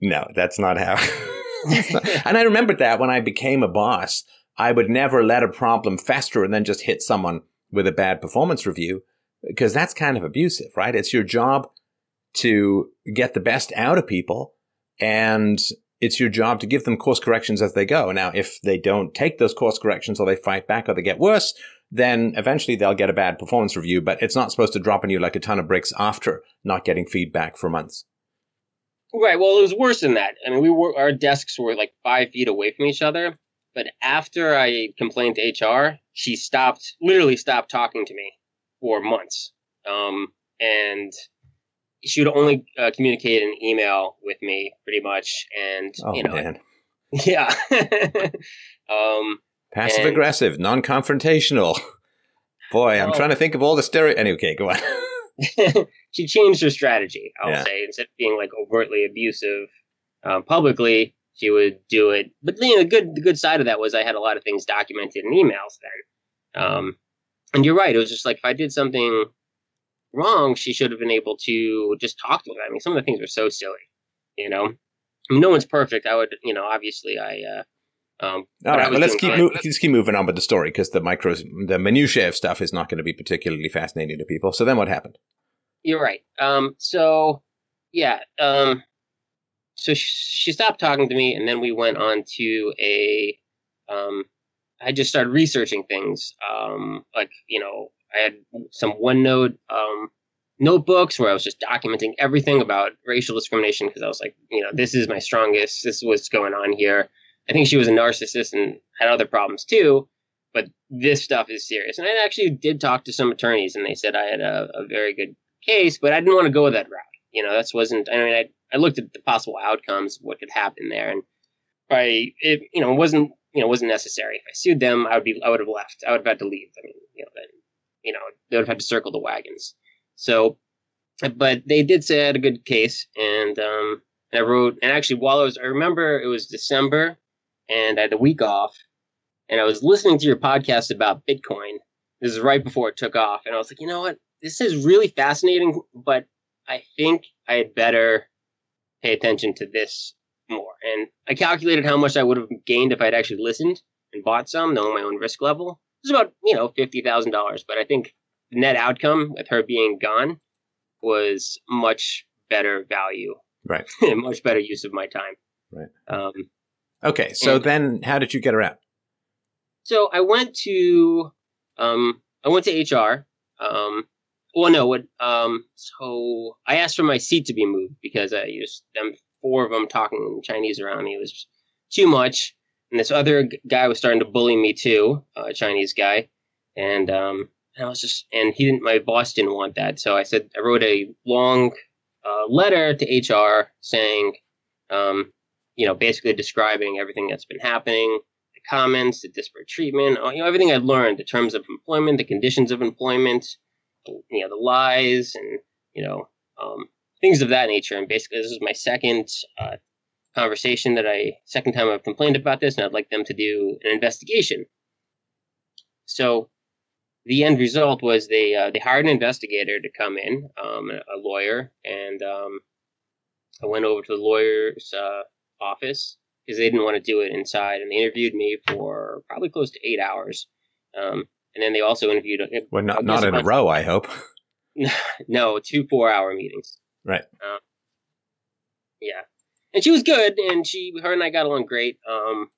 no, that's not how. Not- and I remembered that when I became a boss, I would never let a problem fester and then just hit someone with a bad performance review because that's kind of abusive, right? It's your job to get the best out of people and it's your job to give them course corrections as they go. Now, if they don't take those course corrections or they fight back or they get worse, then eventually they'll get a bad performance review, but it's not supposed to drop on you like a ton of bricks after not getting feedback for months. Right. Well, it was worse than that. I mean, we were our desks were like five feet away from each other. But after I complained to HR, she stopped, literally stopped talking to me for months. Um, and she would only uh, communicate in email with me, pretty much. And Oh, you know, man. yeah. um, Passive and- aggressive, non confrontational. Boy, I'm Oh. trying to think of all the stereo. Anyway, okay, go on. she changed her strategy. I'll Yeah. say instead of being like overtly abusive um, publicly, she would do it. But you know, the good the good side of that was I had a lot of things documented in emails then. Um, and you're right. It was just like if I did something wrong, she should have been able to just talk to me. I mean, some of the things were so silly. You know, I mean, no one's perfect. I would, you know, obviously I. Uh, um, but All right, well, let's keep mo- let's keep moving on with the story because the micros, the minutiae of stuff is not going to be particularly fascinating to people. So then, what happened? you're right. Um, so yeah, um, so she, she stopped talking to me, and then we went on to a. Um, I just started researching things. Um, like you know, I had some OneNote um, notebooks where I was just documenting everything about racial discrimination because I was like, you know, this is my strongest. This is what's going on here. I think she was a narcissist and had other problems too, but this stuff is serious. And I actually did talk to some attorneys, and they said I had a, a very good case, but I didn't want to go that route. You know, that's wasn't. I mean, I I looked at the possible outcomes, what could happen there, and I it you know it wasn't you know wasn't necessary. If I sued them, I would be I would have left. I would have had to leave. I mean, you know, you know they would have had to circle the wagons. So, but they did say I had a good case, and um, I wrote and actually while I was I remember it was December, and I had a week off, and I was listening to your podcast about Bitcoin. This is right before it took off, and I was like, you know what, this is really fascinating, but I think I had better pay attention to this more. And I calculated how much I would have gained if I'd actually listened and bought some, knowing my own risk level. It was about, you know, fifty thousand dollars. But I think the net outcome with her being gone was much better value. Right. much better use of my time. Right. Um, Okay, so And- then how did you get her out? so I went to um I went to HR. Um well no what um so I asked for my seat to be moved because I used them four of them talking in Chinese around me was too much. And this other guy was starting to bully me too, a Chinese guy. And um and I was just and he didn't my boss didn't want that. So I said I wrote a long uh, letter to HR saying um you know basically describing everything that's been happening the comments, the disparate treatment, uh, you know, everything I'd learned the terms of employment, the conditions of employment, you know, the lies and, you know, um, things of that nature. And basically, this is my second uh, conversation that I, second time I've complained about this, and I'd like them to do an investigation. So the end result was they uh, they hired an investigator to come in, um, a lawyer, and um, I went over to the lawyer's uh, office because they didn't want to do it inside, and they interviewed me for probably close to eight hours. Um, and then they also interviewed Well, I not, not in a row, I hope. no two four hour meetings. Right. Um, yeah, and she was good, and she her and I got along great. Um,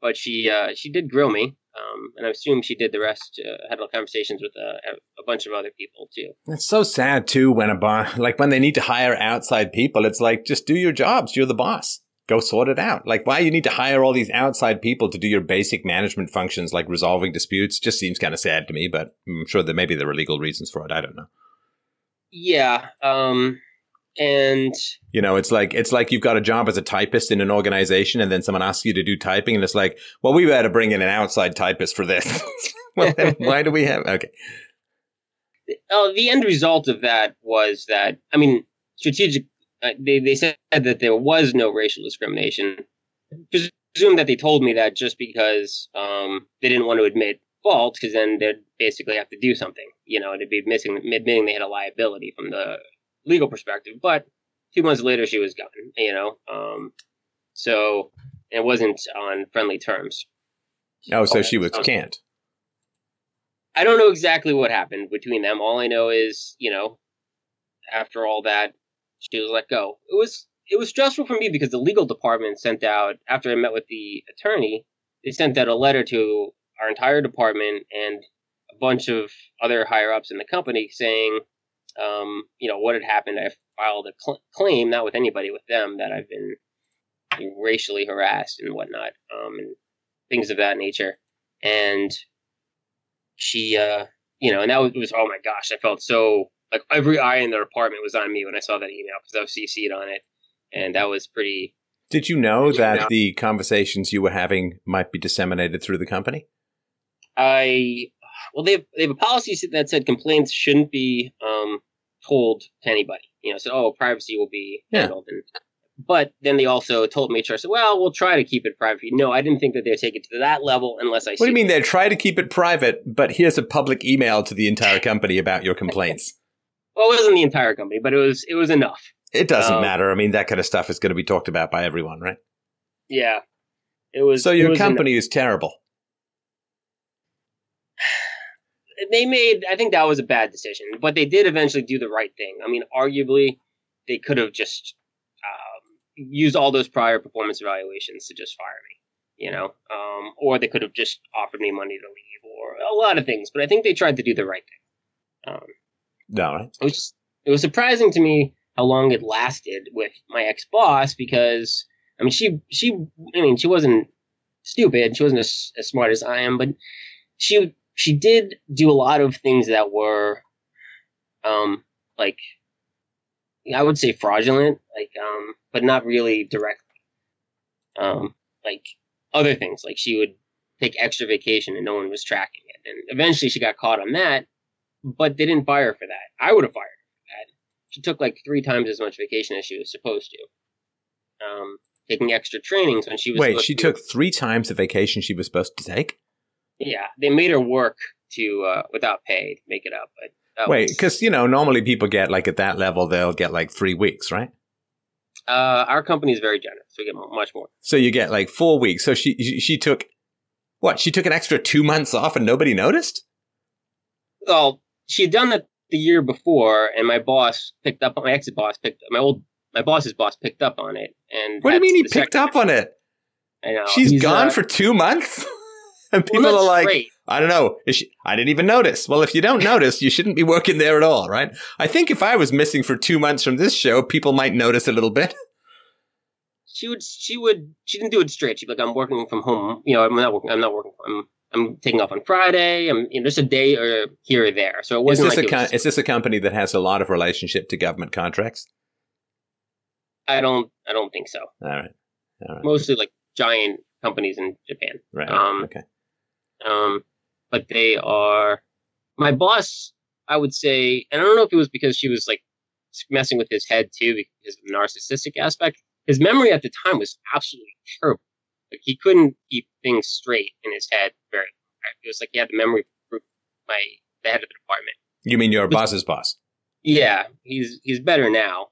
but she uh, she did grill me. Um, and I assume she did the rest. Uh, had conversations with uh, a bunch of other people too. It's so sad too when a boss, like when they need to hire outside people, it's like just do your jobs. You're the boss. Go sort it out. Like why you need to hire all these outside people to do your basic management functions like resolving disputes just seems kind of sad to me, but I'm sure that maybe there are legal reasons for it. I don't know. Yeah. Um, and You know, it's like it's like you've got a job as a typist in an organization, and then someone asks you to do typing, and it's like, well, we better bring in an outside typist for this. well, why do we have? Okay, oh, the end result of that was that I mean, strategic. Uh, they they said that there was no racial discrimination. Presume that they told me that just because um, they didn't want to admit fault, because then they'd basically have to do something. You know, they'd be missing admitting they had a liability from the legal perspective. But two months later, she was gone. You know, um, so it wasn't on friendly terms. oh, so she was can't. I don't know exactly what happened between them. All I know is, you know, after all that, she was let go. It was it was stressful for me because the legal department sent out after I met with the attorney, they sent out a letter to our entire department and a bunch of other higher ups in the company saying, um, you know, what had happened. I filed a cl- claim, not with anybody, with them, that I've been racially harassed and whatnot, um, and things of that nature. And she uh you know and that was, was oh my gosh i felt so like every eye in the apartment was on me when i saw that email because i was cc'd on it and that was pretty Did you know that Yeah. the conversations you were having might be disseminated through the company? i well they have, they have a policy that said complaints shouldn't be um told to anybody you know so oh privacy will be Yeah. handled and but then they also told me, said, well, we'll try to keep it private. No, I didn't think that they'd take it to that level unless I What do you mean they try to keep it private, but here's a public email to the entire company about your complaints? Well, it wasn't the entire company, but it was it was enough. It doesn't Um, matter. I mean, that kind of stuff is going to be talked about by everyone, right? Yeah. It was So your was enough. company is terrible. They made. I think that was a bad decision, but they did eventually do the right thing. I mean, arguably, they could have just um, used all those prior performance evaluations to just fire me, you know, um, or they could have just offered me money to leave, or a lot of things. But I think they tried to do the right thing. Um, No, right? it was just it was surprising to me how long it lasted with my ex boss because I mean she she I mean she wasn't stupid she wasn't as, as smart as I am but she she did do a lot of things that were um like I would say fraudulent like um but not really directly um like other things like she would take extra vacation and no one was tracking it and eventually she got caught on that but they didn't fire her for that. I would have fired her for that. She took like three times as much vacation as she was supposed to. Um, taking extra trainings when she was. Wait, she to- took three times the vacation she was supposed to take? Yeah, they made her work to uh, without pay to make it up. But that Wait, was- because, you know, normally people get, like, at that level, they'll get, like, three weeks, right? uh, our company is very generous. We get much more. So you get, like, four weeks. So she, she, she took, what, she took an extra two months off and nobody noticed? Well, she had done that the year before, and my boss picked up. My ex boss picked my old my boss's boss picked up on it. And What do you mean he picked second- up on it? I know She's he's, gone uh, for two months? and people well, are like, straight. I don't know. Is she, I didn't even notice. Well, if you don't notice, you shouldn't be working there at all, right? I think if I was missing for two months from this show, people might notice a little bit. she would she would she didn't do it straight. She'd be like, I'm working from home. You know, I'm not working. I'm not working. I'm I'm taking off on Friday. I'm you know, just a day or here or there. So it Is wasn't this, like a it co- was, is this a company that has a lot of relationship to government contracts? I don't I don't think so. All right. All right. Mostly like giant companies in Japan. Right. um, okay. Um, but they are my boss. I would say, and I don't know if it was because she was like messing with his head too, because of the narcissistic aspect. His memory at the time was absolutely terrible. Like he couldn't keep things straight in his head. Very, it was like he had the memory my the head of the department. You mean your boss's boss? Yeah, he's he's better now.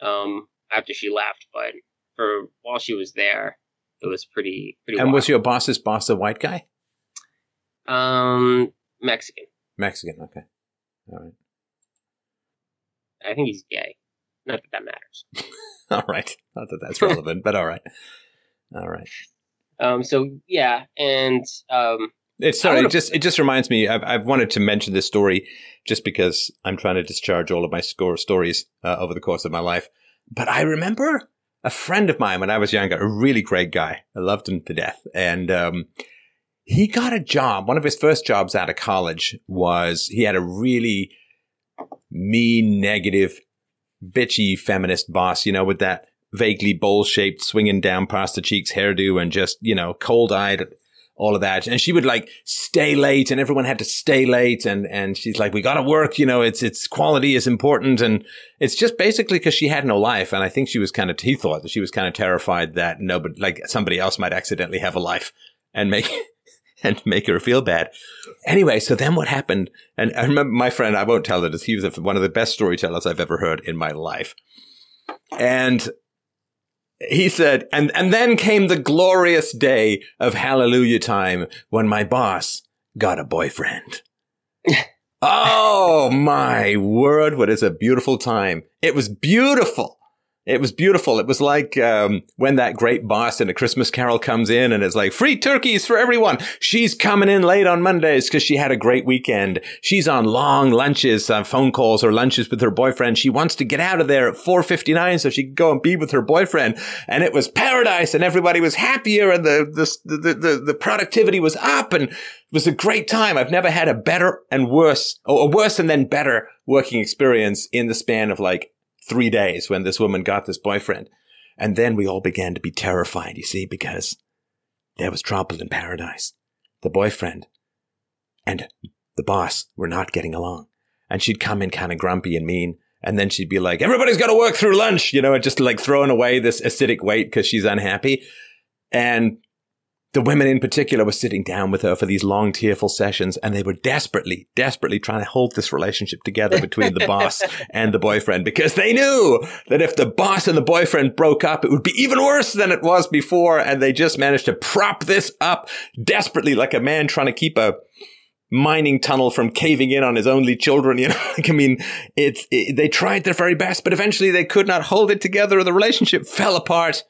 Um, after she left, but for while she was there, it was pretty pretty. And was your boss's boss a white guy? Um Mexican? Mexican. Okay. All right. I think he's gay. Not that that matters. All right. Not that that's relevant, but all right. All right. Um, so yeah, and um, It's sorry. It just it just reminds me. I've I've wanted to mention this story just because I'm trying to discharge all of my score stories uh, over the course of my life. But I remember a friend of mine when I was younger, a really great guy. I loved him to death, and um, he got a job. One of his first jobs out of college was he had a really mean, negative, bitchy feminist boss. You know, with that vaguely bowl shaped, swinging down past the cheeks hairdo, and just you know, cold eyed all of that. And she would like stay late and everyone had to stay late. And, and she's like, we got to work, you know, it's, it's quality is important. And it's just basically because she had no life. And I think she was kind of, he thought that she was kind of terrified that nobody, like somebody else might accidentally have a life and make, and make her feel bad. Anyway, so then what happened? And I remember my friend, I won't tell it, he was one of the best storytellers I've ever heard in my life. And he said, and, and then came the glorious day of hallelujah time when my boss got a boyfriend. oh my word. What is a beautiful time. It was beautiful. It was beautiful. It was like um, when that great boss in a Christmas Carol comes in and it's like free turkeys for everyone. She's coming in late on Mondays because she had a great weekend. She's on long lunches, uh, phone calls or lunches with her boyfriend. She wants to get out of there at 4:59 so she can go and be with her boyfriend. And it was paradise, and everybody was happier, and the the the the, the productivity was up, and it was a great time. I've never had a better and worse, or a worse and then better working experience in the span of like three days when this woman got this boyfriend. And then we all began to be terrified, you see, because there was trouble in paradise. The boyfriend and the boss were not getting along. And she'd come in kind of grumpy and mean. And then she'd be like, everybody's got to work through lunch, you know, and just like throwing away this acidic weight because she's unhappy. And the women in particular were sitting down with her for these long, tearful sessions, and they were desperately, desperately trying to hold this relationship together between the boss and the boyfriend because they knew that if the boss and the boyfriend broke up, it would be even worse than it was before. And they just managed to prop this up desperately like a man trying to keep a, mining tunnel from caving in on his only children. You know, like, I mean, it's, it, they tried their very best, but eventually they could not hold it together. The relationship fell apart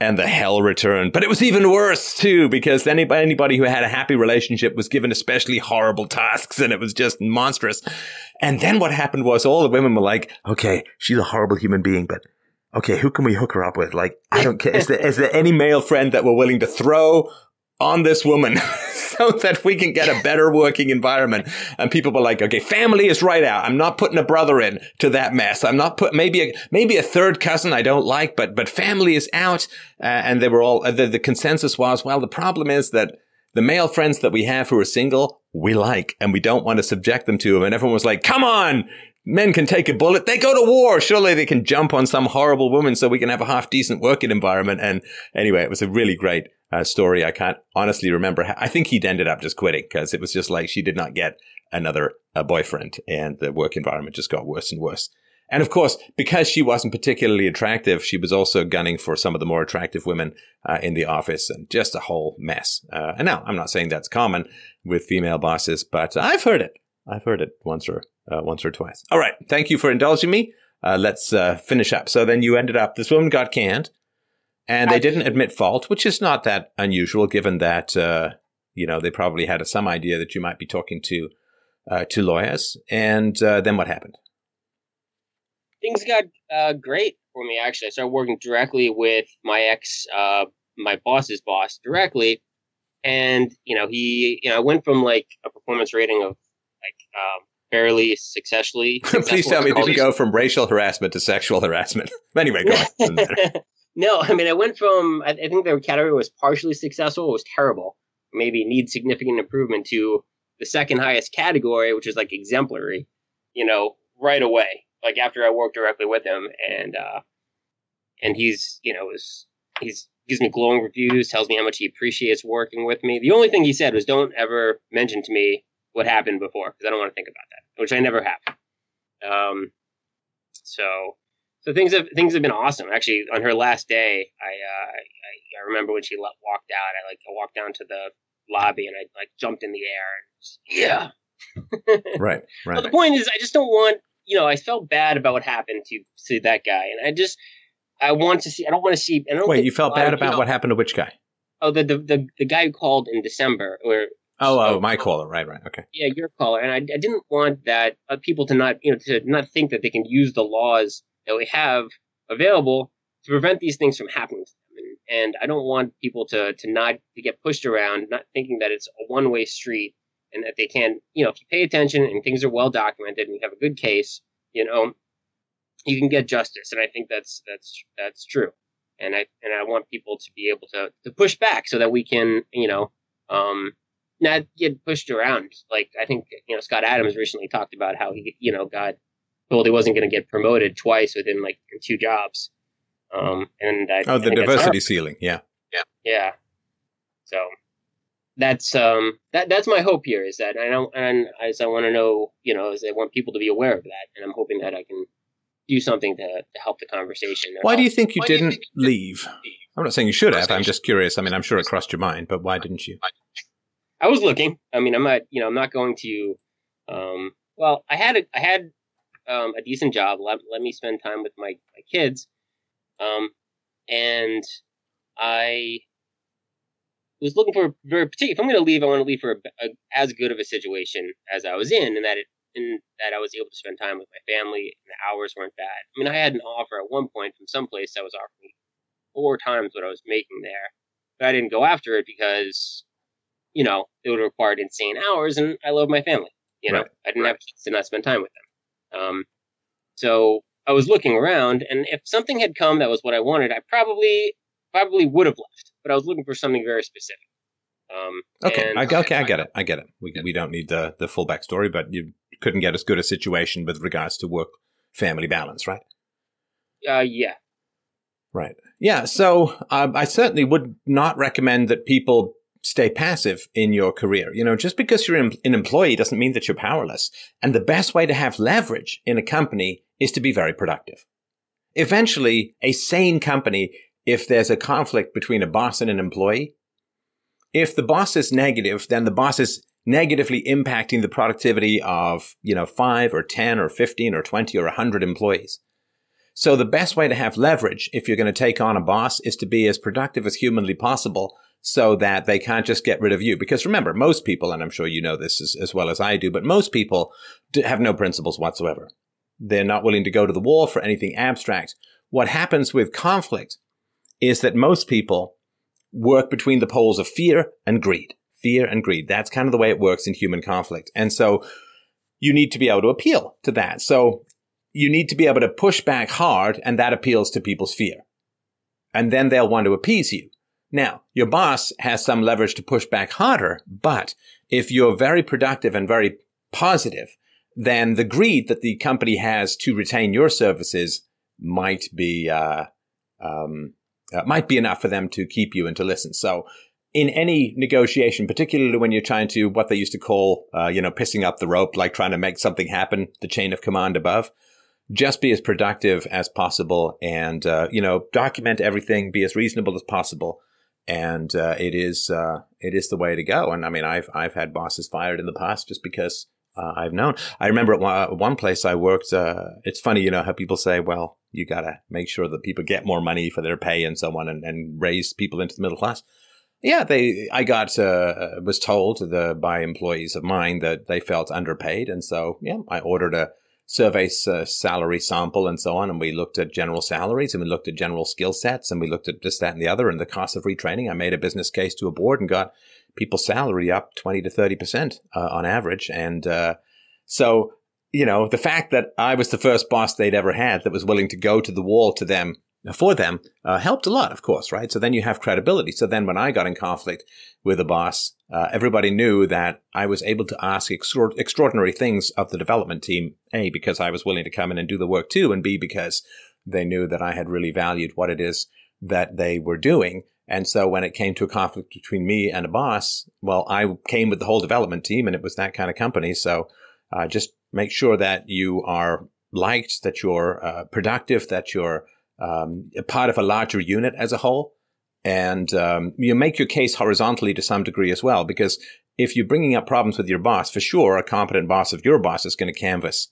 and the hell returned. But it was even worse too, because anybody, anybody who had a happy relationship was given especially horrible tasks and it was just monstrous. And then what happened was all the women were like, okay, she's a horrible human being, but okay, who can we hook her up with? Like, I don't care. Is there, is there any male friend that we're willing to throw on this woman so that we can get a better working environment. And people were like, okay, family is right out. I'm not putting a brother in to that mess. I'm not put maybe a, maybe a third cousin I don't like, but, but family is out. Uh, and they were all, uh, the, the consensus was, well, the problem is that the male friends that we have who are single, we like, and we don't want to subject them to them. And everyone was like, come on, men can take a bullet. They go to war. Surely they can jump on some horrible woman so we can have a half decent working environment. And anyway, it was a really great uh, story. I can't honestly remember. I think he'd ended up just quitting because it was just like she did not get another uh, boyfriend and the work environment just got worse and worse. And of course, because she wasn't particularly attractive, she was also gunning for some of the more attractive women uh, in the office and just a whole mess. Uh, and now I'm not saying that's common with female bosses, but I've heard it. I've heard it once or uh, once or twice. All right. Thank you for indulging me. Uh, let's uh, finish up. So then you ended up, this woman got canned and they didn't admit fault, which is not that unusual given that, uh, you know, they probably had some idea that you might be talking to, uh, to lawyers. And uh, then what happened? Things got uh, great for me, actually. I started working directly with my ex, uh, my boss's boss directly. And, you know, he, you know, I went from like a performance rating of like, um, fairly successfully. Please tell me, did you go from racial harassment to sexual harassment? anyway, go on. No, I mean, I went from, I, I think their category was partially successful, it was terrible, maybe needs significant improvement to the second highest category, which is like exemplary, you know, right away. Like after I worked directly with him and, uh, and he's, you know, is, he's, gives me glowing reviews, tells me how much he appreciates working with me. The only thing he said was don't ever mention to me what happened before because I don't want to think about that, which I never have. Um, so so things have things have been awesome. Actually, on her last day, I uh, I, I remember when she walked out. I like I walked down to the lobby and I like jumped in the air and just, yeah. right, right. But the point is, I just don't want you know. I felt bad about what happened to to that guy, and I just I want to see. I don't want to see. I don't Wait, you felt bad about what happened to which guy? Oh, the, the the the guy who called in December, or Oh, oh, my caller. Right, right. Okay. Yeah, your caller. And I, I didn't want that uh, people to not, you know, to not think that they can use the laws that we have available to prevent these things from happening to them. And, I don't want people to to not to get pushed around, not thinking that it's a one way street and that they can, you know, if you pay attention and things are well documented and you have a good case, you know, you can get justice. And I think that's that's that's true. And I and I want people to be able to to push back so that we can, you know, um, not get pushed around. Like I think you know Scott Adams recently talked about how he you know got told he wasn't going to get promoted twice within like two jobs. Um, and I, oh, the diversity ceiling, yeah, yeah, yeah. So that's um that that's my hope here is that I don't and as I want to know, you know, is I want people to be aware of that, and I'm hoping that I can do something to, to help the conversation. Why do you think you didn't you think leave? I'm not saying you should have. I'm just curious. I mean, I'm sure it crossed your mind, but why didn't you? I was looking. I mean, I'm not. You know, I'm not going to. Um, well, I had a, I had um, a decent job, let, let me spend time with my, my kids. Um, and I was looking for a very particular. If I'm going to leave, I want to leave for a, a, as good of a situation as I was in, and that it, and that I was able to spend time with my family, and the hours weren't bad. I mean, I had an offer at one point from some place that was offering me four times what I was making there, but I didn't go after it because, you know, it would have required insane hours, and I love my family. You know, right. I didn't right. have kids to not spend time with them. Um, so I was looking around, and if something had come that was what I wanted, I probably probably would have left. But I was looking for something very specific. Um, okay, I, okay, I get it. I get it. We we don't need the the full backstory, but you couldn't get as good a situation with regards to work family balance, right? Uh, yeah. Right. Yeah. So uh, I certainly would not recommend that people stay passive in your career. You know, just because you're an employee doesn't mean that you're powerless. And the best way to have leverage in a company is to be very productive. Eventually, a sane company, if there's a conflict between a boss and an employee, if the boss is negative, then the boss is negatively impacting the productivity of, you know, five or 10 or 15 or 20 or 100 employees. So the best way to have leverage if you're going to take on a boss is to be as productive as humanly possible so that they can't just get rid of you. Because remember, most people, and I'm sure you know this as, as well as I do, but most people have no principles whatsoever. They're not willing to go to the wall for anything abstract. What happens with conflict is that most people work between the poles of fear and greed. Fear and greed. That's kind of the way it works in human conflict. And so you need to be able to appeal to that. So you need to be able to push back hard and that appeals to people's fear. And then they'll want to appease you. Now, your boss has some leverage to push back harder, but if you're very productive and very positive, then the greed that the company has to retain your services might be uh, um, uh, might be enough for them to keep you and to listen. So, in any negotiation, particularly when you're trying to what they used to call, uh, you know, pissing up the rope, like trying to make something happen, the chain of command above, just be as productive as possible and, uh, you know, document everything, be as reasonable as possible. And uh, it is uh, it is the way to go. And I mean, I've I've had bosses fired in the past just because uh, I've known. I remember at one, place I worked. Uh, it's funny, you know, how people say, "Well, you got to make sure that people get more money for their pay and so on, and, and raise people into the middle class." Yeah, they. I got uh, was told the, by employees of mine that they felt underpaid, and so yeah, I ordered a survey uh, salary sample and so on. And we looked at general salaries and we looked at general skill sets and we looked at this, that, and the other and the cost of retraining. I made a business case to a board and got people's salary up 20 to 30% uh, on average. And uh, so, you know, the fact that I was the first boss they'd ever had that was willing to go to the wall to them for them uh, helped a lot, of course, right? So then you have credibility. So then when I got in conflict with a boss, uh, everybody knew that I was able to ask extra- extraordinary things of the development team. A, because I was willing to come in and do the work too, and B, because they knew that I had really valued what it is that they were doing. And so when it came to a conflict between me and a boss, well, I came with the whole development team and it was that kind of company. So uh, just make sure that you are liked, that you're uh, productive, that you're um, part of a larger unit as a whole. And um, you make your case horizontally to some degree as well, because if you're bringing up problems with your boss, for sure, a competent boss of your boss is going to canvas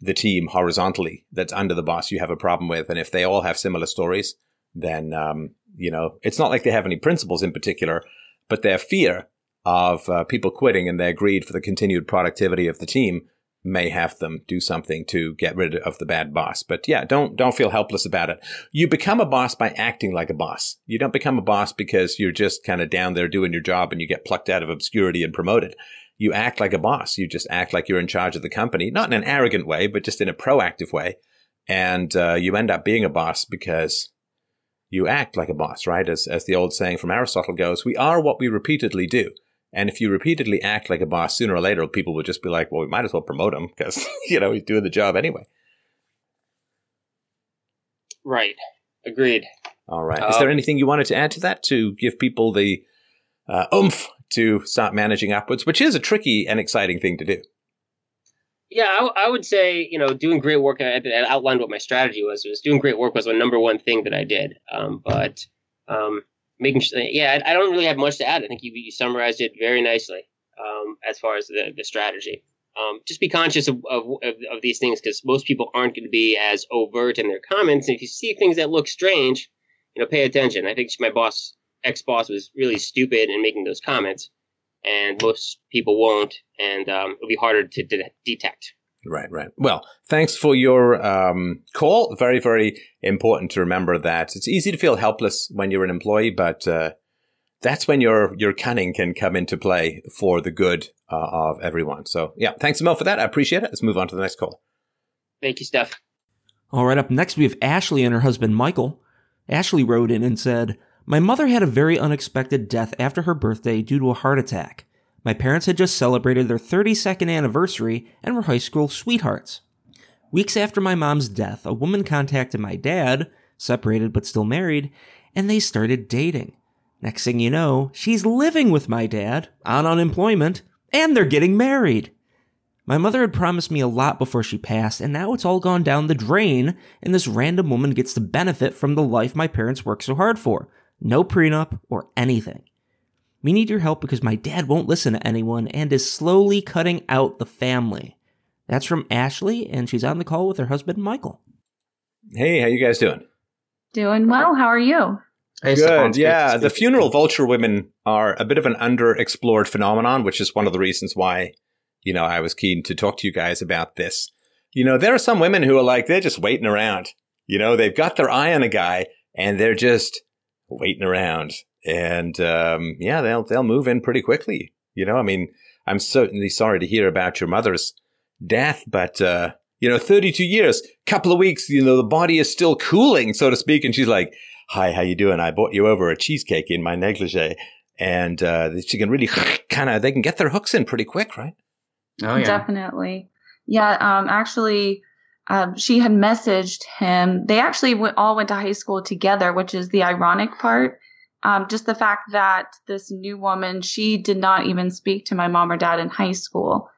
the team horizontally that's under the boss you have a problem with. And if they all have similar stories, then, um, you know, it's not like they have any principles in particular, but their fear of uh, people quitting and their greed for the continued productivity of the team may have them do something to get rid of the bad boss. But yeah, don't don't feel helpless about it. You become a boss by acting like a boss. You don't become a boss because you're just kind of down there doing your job and you get plucked out of obscurity and promoted. You act like a boss. You just act like you're in charge of the company, not in an arrogant way, but just in a proactive way. And uh, you end up being a boss because you act like a boss, right? As as the old saying from Aristotle goes, we are what we repeatedly do. And if you repeatedly act like a boss, sooner or later, people will just be like, well, we might as well promote him because, you know, he's doing the job anyway. Right. Agreed. All right. Is there um, anything you wanted to add to that to give people the uh, oomph to start managing upwards, which is a tricky and exciting thing to do? Yeah, I, I would say, you know, doing great work, I, I, outlined what my strategy was, It was doing great work was the number one thing that I did. Um, but um, making sure. Yeah, I, I, don't really have much to add. I think you, you summarized it very nicely um, as far as the, the strategy. Um, just be conscious of, of, of, of these things because most people aren't going to be as overt in their comments. And if you see things that look strange, you know, pay attention. I think my boss, ex boss, was really stupid in making those comments, and most people won't, and um, it'll be harder to de- detect. Right, right. Well, thanks for your um, call. Very, very important to remember that it's easy to feel helpless when you're an employee, but uh, that's when your your cunning can come into play for the good uh, of everyone. So, yeah, thanks, Mel, for that. I appreciate it. Let's move on to the next call. Thank you, Steph. All right, up next we have Ashley and her husband Michael. Ashley wrote in and said, "My mother had a very unexpected death after her birthday due to a heart attack." My parents had just celebrated their 32nd anniversary and were high school sweethearts. Weeks after my mom's death, a woman contacted my dad, separated but still married, and they started dating. Next thing you know, she's living with my dad, on unemployment, and they're getting married. My mother had promised me a lot before she passed, and now it's all gone down the drain, and this random woman gets to benefit from the life my parents worked so hard for. No prenup or anything. We need your help because my dad won't listen to anyone and is slowly cutting out the family. That's from Ashley, and she's on the call with her husband, Michael. Hey, how you guys doing? Doing well. How are you? Hey, Good. Stefan, it's great Yeah, to the funeral vulture women are a bit of an underexplored phenomenon, which is one of the reasons why, you know, I was keen to talk to you guys about this. You know, there are some women who are like, they're just waiting around. You know, they've got their eye on a guy and they're just waiting around. And, um, yeah, they'll, they'll move in pretty quickly. You know, I mean, I'm certainly sorry to hear about your mother's death, but, uh, you know, 32 years, couple of weeks, you know, the body is still cooling, so to speak. And she's like, hi, how you doing? I bought you over a cheesecake in my negligee. And, uh, she can really kind of, they can get their hooks in pretty quick, right? Oh yeah. Definitely. Yeah. Um. Actually, um, she had messaged him. They actually went, all went to high school together, which is the ironic part. Um, just the fact that this new woman, she did not even speak to my mom or dad in high school,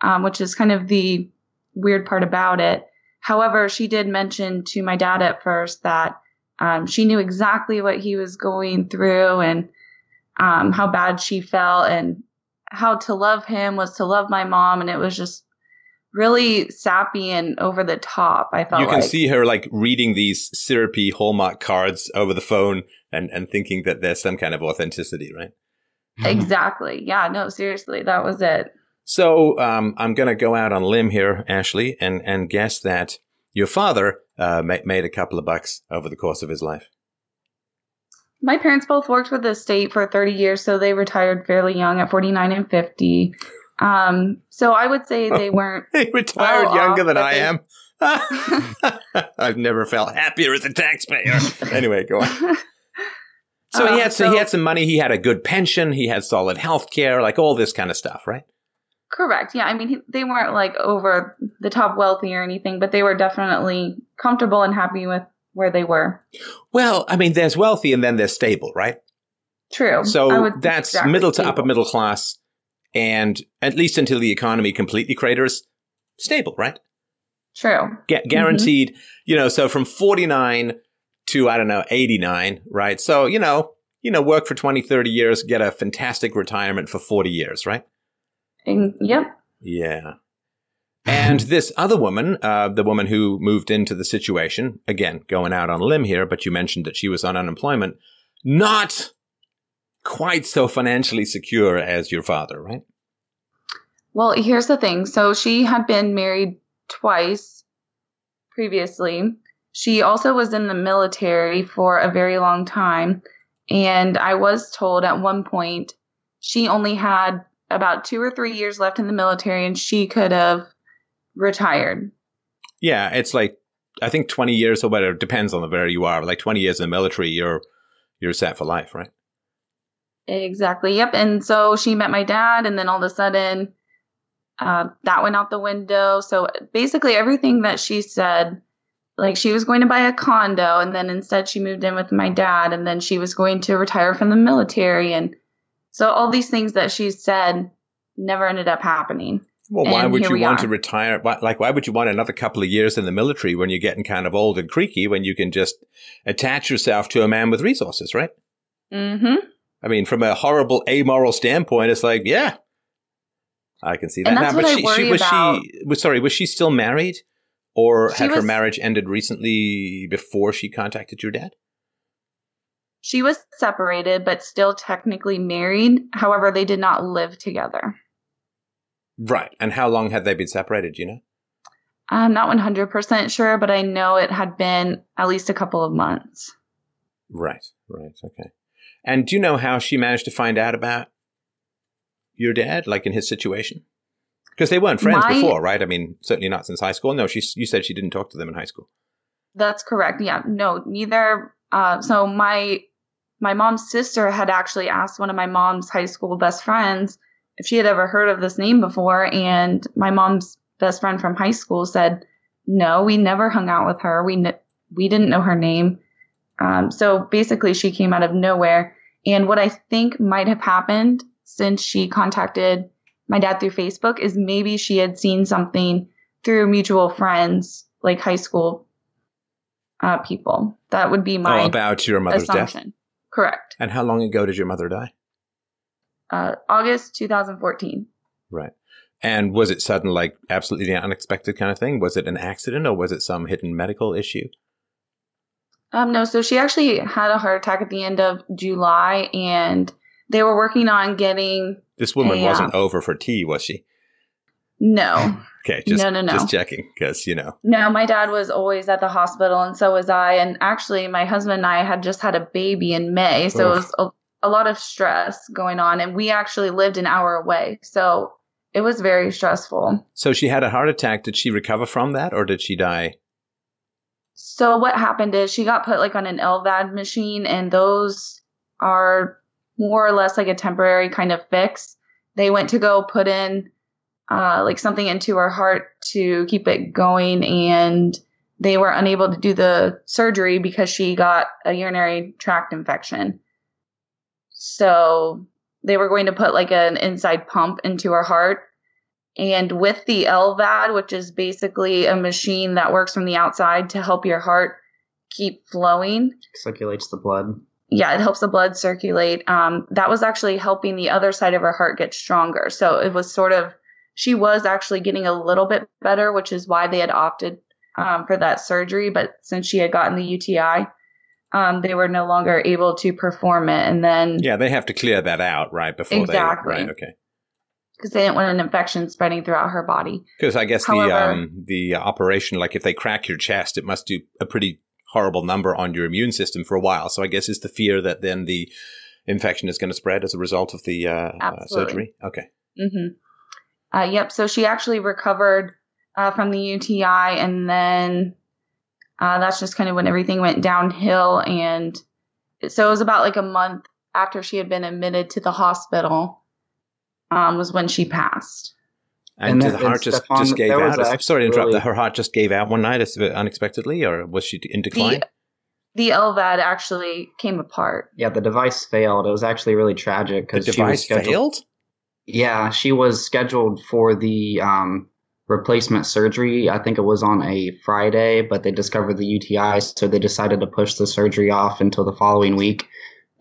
um, which is kind of the weird part about it. However, she did mention to my dad at first that um, she knew exactly what he was going through and um, how bad she felt and how to love him was to love my mom. And it was just really sappy and over the top. I felt you can like. see her like reading these syrupy Hallmark cards over the phone and, and thinking that there's some kind of authenticity, right? Exactly. Yeah. No, seriously, that was it. So um, I'm going to go out on a limb here, Ashley, and, and guess that your father uh, ma- made a couple of bucks over the course of his life. My parents both worked for the state for 30 years, so they retired fairly young at 49 and 50. Um, so I would say they weren't. they retired Well younger off, than I they- am. I've never felt happier as a taxpayer. anyway, go on. So he Uh, had so, he had some money. He had a good pension. He had solid health care, like all this kind of stuff, right? Correct. Yeah. I mean, he, they weren't like over the top wealthy or anything, but they were definitely comfortable and happy with where they were. Well, I mean, there's wealthy and then there's stable, right? True. So that's exactly middle to stable. upper middle class, and at least until the economy completely craters, stable, right? True. Gu- guaranteed. You know, so from 49 to I don't know 89, right? So you know, you know, work for 20, 30 years, get a fantastic retirement for 40 years, right? And, yep. Yeah. And this other woman, uh, the woman who moved into the situation, again, going out on a limb here, but you mentioned that she was on unemployment, not quite so financially secure as your father, right? Well, here's the thing. So she had been married twice previously. She also was in the military for a very long time. And I was told at one point she only had about two or three years left in the military and she could have retired. Yeah, it's like I think twenty years or whatever depends on the where you are. Like twenty years in the military, you're you're set for life, right? Exactly. Yep. And so she met my dad, and then all of a sudden, uh, that went out the window. So basically, everything that she said, like she was going to buy a condo, and then instead she moved in with my dad, and then she was going to retire from the military, and so all these things that she said never ended up happening. Well, why And would you want are. to retire? Like, why would you want another couple of years in the military when you're getting kind of old and creaky? When you can just attach yourself to a man with resources, right? Mm-hmm. I mean, from a horrible amoral standpoint, it's like, yeah, I can see that. And that's now, what but I she, worry she was about. she was sorry, was she still married, or She had her marriage ended recently before she contacted your dad? She was separated, but still technically married. However, they did not live together. Right. And how long had they been separated? do You know. I'm not 100% sure, but I know it had been at least a couple of months. Right. Right. Okay. And do you know how she managed to find out about your dad, like in his situation? Because they weren't friends My- before, right? I mean, certainly not since high school. No, she. You said she didn't talk to them in high school. That's correct. Yeah. No, neither. Uh, so my my mom's sister had actually asked one of my mom's high school best friends if she had ever heard of this name before, and my mom's best friend from high school said, "No, we never hung out with her. We kn- we didn't know her name." Um, so basically, she came out of nowhere. And what I think might have happened since she contacted my dad through Facebook is maybe she had seen something through mutual friends, like high school uh, people. That would be my oh, about your mother's death. Correct. And how long ago did your mother die? uh, August 2014. Right. And was it sudden, like absolutely unexpected kind of thing? Was it an accident or was it some hidden medical issue? Um, no, so she actually had a heart attack at the end of July, and they were working on getting. This woman a, wasn't uh, over for tea, was she? No, Okay, just No, no, no. just checking because you know. no, my dad was always at the hospital, and so was I. And actually, my husband and I had just had a baby in May, so it was a, a lot of stress going on, and we actually lived an hour away, so it was very stressful. So she had a heart attack. Did she recover from that, or did she die? So what happened is she got put like on an LVAD machine, and those are more or less like a temporary kind of fix. They went to go put in uh, like something into her heart to keep it going, and they were unable to do the surgery because she got a urinary tract infection. So they were going to put like an inside pump into her heart. And with the LVAD, which is basically a machine that works from the outside to help your heart keep flowing, Circulates the blood. yeah, it helps the blood circulate. Um, that was actually helping the other side of her heart get stronger. So it was sort of, she was actually getting a little bit better, which is why they had opted um, for that surgery. But since she had gotten the UTI, um, they were no longer able to perform it. And then, Yeah, they have to clear that out right before Exactly. they. Right. Okay. Because they didn't want an infection spreading throughout her body. Because I guess the um, the operation, like if they crack your chest, it must do a pretty horrible number on your immune system for a while. So I guess it's the fear that then the infection is going to spread as a result of the uh, uh, surgery. Okay. Mm-hmm. Uh, yep. So she actually recovered uh, from the UTI, and then uh, that's just kind of when everything went downhill. And so it was about like a month after she had been admitted to the hospital um, was when she passed. And, And the heart just, Stefan, just gave there was out. actually Sorry to interrupt. really- Her heart just gave out one night as- unexpectedly, or was she in decline? The the LVAD actually came apart. Yeah, the device failed. It was actually really tragic because the because device failed. Yeah, she was scheduled for the um, replacement surgery. I think it was on a Friday, but they discovered the UTI, so they decided to push the surgery off until the following week.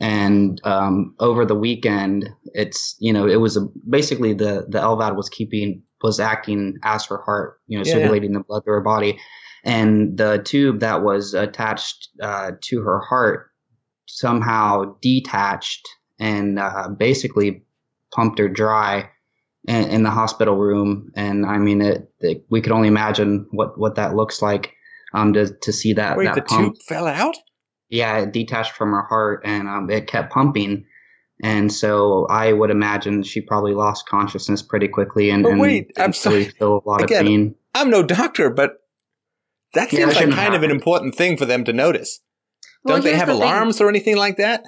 And um, over the weekend, it's you know it was a, basically the the LVAD was keeping was acting as her heart, you know, Yeah, yeah. circulating the blood through her body, and the tube that was attached uh, to her heart somehow detached and uh, basically pumped her dry in, in the hospital room. And I mean, it, it, we could only imagine what, what that looks like um, to, to see that, Wait, that the pump. tube fell out. Yeah, it detached from her heart and um, it kept pumping. And so I would imagine she probably lost consciousness pretty quickly and, But and wait, I'm sorry. feel a lot Again, of pain. I'm no doctor, but that seems that like shouldn't kind of an important thing for them to notice. Well, Don't they have the thing. alarms or anything like that?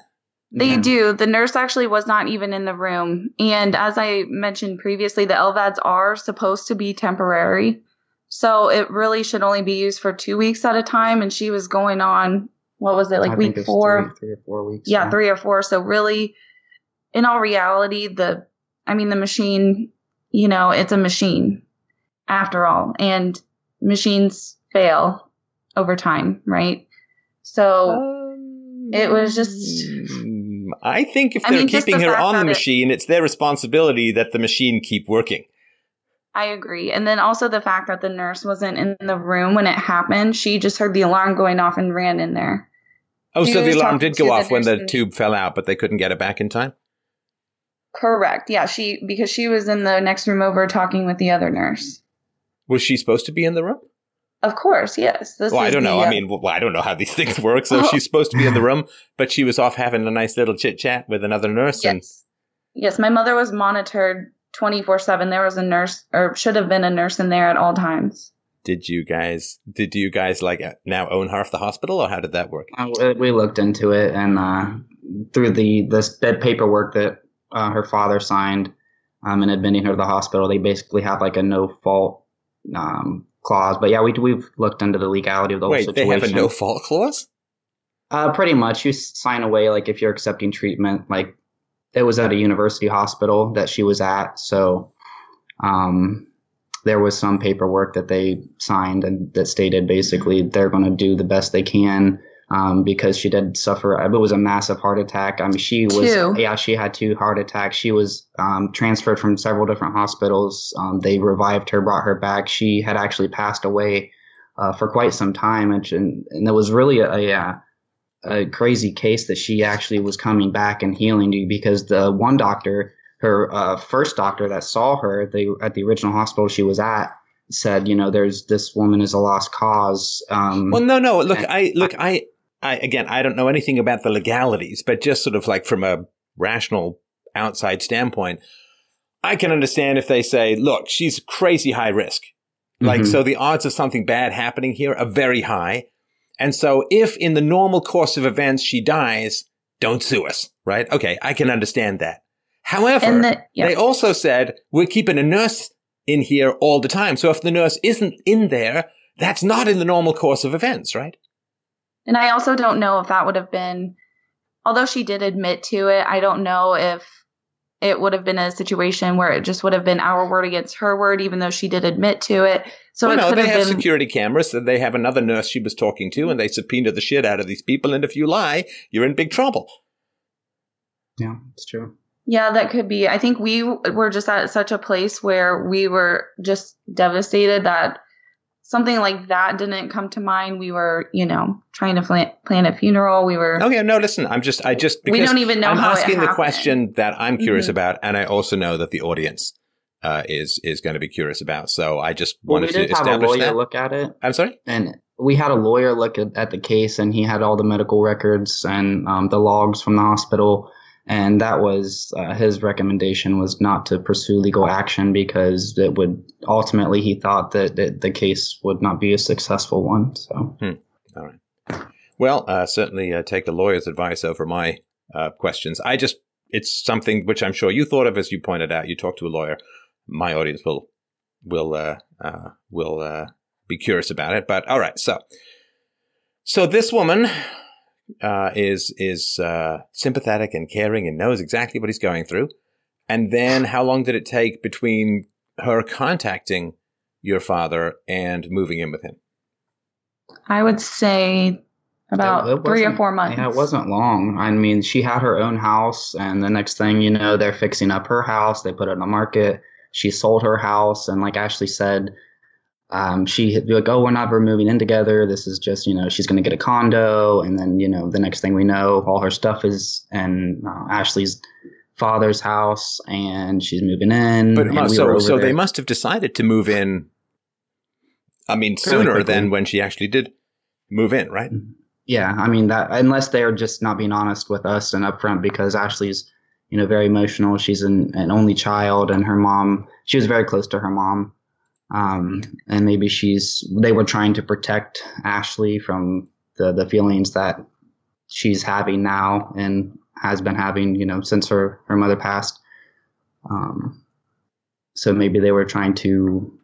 They Yeah. do. The nurse actually was not even in the room. And as I mentioned previously, the LVADs are supposed to be temporary. So it really should only be used for two weeks at a time. And she was going on, what was it, like I week four? Three, three or four weeks. yeah, three or four. So really, in all reality, the, I mean, the machine, you know, it's a machine after all. And machines fail over time, right? So. It was just- Um, I think if I they're mean, keeping the her on the that it- machine, it's their responsibility that the machine keep working. I agree. And then also the fact that the nurse wasn't in the room when it happened. She just heard the alarm going off and ran in there. Oh, so the alarm did go the off when the tube fell out, but they couldn't get it back in time. Correct. Yeah, she because she was in the next room over talking with the other nurse. Was she supposed to be in the room? Of course, yes. This well, I don't know. the, I uh, mean, well, I don't know how these things work. So Oh. she's supposed to be in the room, but she was off having a nice little chit chat with another nurse. And yes, yes. My mother was monitored twenty four seven. There was a nurse, or should have been a nurse in there at all times. Did you guys? Did you guys like uh, now own half the hospital, or how did that work? Uh, we- looked into it, and uh, through the this that paperwork that uh, her father signed um, and admitting her to the hospital, they basically have like a no fault um, clause. But yeah, we we've looked into the legality of the whole Wait, they have a no fault clause. Uh, pretty much, you sign away like if you're accepting treatment. Like it was at a university hospital that she was at, so um, there was some paperwork that they signed and that stated basically they're going to do the best they can um, because she did suffer. It was a massive heart attack. I mean, she was Two. yeah, she had two heart attacks. She was um, transferred from several different hospitals. Um, they revived her, brought her back. She had actually passed away uh, for quite some time, and and, and it was really a, a a crazy case that she actually was coming back and healing because the one doctor, her uh, first doctor that saw her they, at the original hospital she was at, said, you know, there's this woman is a lost cause. Um, Well, no, no. Look, I look, I, I again, I don't know anything about the legalities, but just sort of like from a rational outside standpoint, I can understand if they say, "Look, she's crazy high risk." Like, Mhm. so the odds of something bad happening here are very high. And so if in the normal course of events she dies, don't sue us, right? Okay, I can understand that. However, the, yeah. they also said we're keeping a nurse in here all the time. So if the nurse isn't in there, that's not in the normal course of events, right? And I also don't know if that would have been, although she did admit to it, I don't know if it would have been a situation where it just would have been our word against her word, even though she did admit to it. So well, it no, could they have have been. security cameras. So they have another nurse she was talking to, and they subpoena the shit out of these people. And if you lie, you're in big trouble. yeah, it's true. Yeah, that could be. I think we were just at such a place where we were just devastated that something like that didn't come to mind. We were, you know, trying to plan, plan a funeral. We were. Okay, no, listen, I'm just, I just, We don't even know I'm how it asking the question that I'm curious Mhm. about, and I also know that the audience uh, is is going to be curious about. So I just Well, we wanted to did have a lawyer that. look at it, I'm sorry. and we had a lawyer look at, at the case, and he had all the medical records and um, the logs from the hospital. And that was uh, his recommendation was not to pursue legal action because it would ultimately he thought that, the case would not be a successful one. So All right. Well, uh, certainly uh, take a lawyer's advice over my uh, questions. I just, it's something which I'm sure you thought of as you pointed out. You talked to a lawyer. My audience will will uh, uh, will be curious about it. But all right, so so this woman uh, is is uh, sympathetic and caring and knows exactly what he's going through. And then, how long did it take between her contacting your father and moving in with him? I would say about It- it three or four months. Yeah, it wasn't long. I mean, she had her own house, and the next thing you know, they're fixing up her house. They put it on the market. She sold her house, and like Ashley said, um, she be like, "Oh, we're never moving in together. This is just, you know, she's going to get a condo." And then, you know, the next thing we know, all her stuff is in uh, Ashley's father's house, and she's moving in. But and mu- we were so so they must have decided to move in. I mean, sooner than when she actually did move in, right? Yeah, I mean that unless they're just not being honest with us and upfront because Ashley's, you know, very emotional. She's an, an only child and her mom she was very close to her mom. Um, and maybe she's they were trying to protect Ashley from the, the feelings that she's having now and has been having, you know, since her, her mother passed. Um, so maybe they were trying to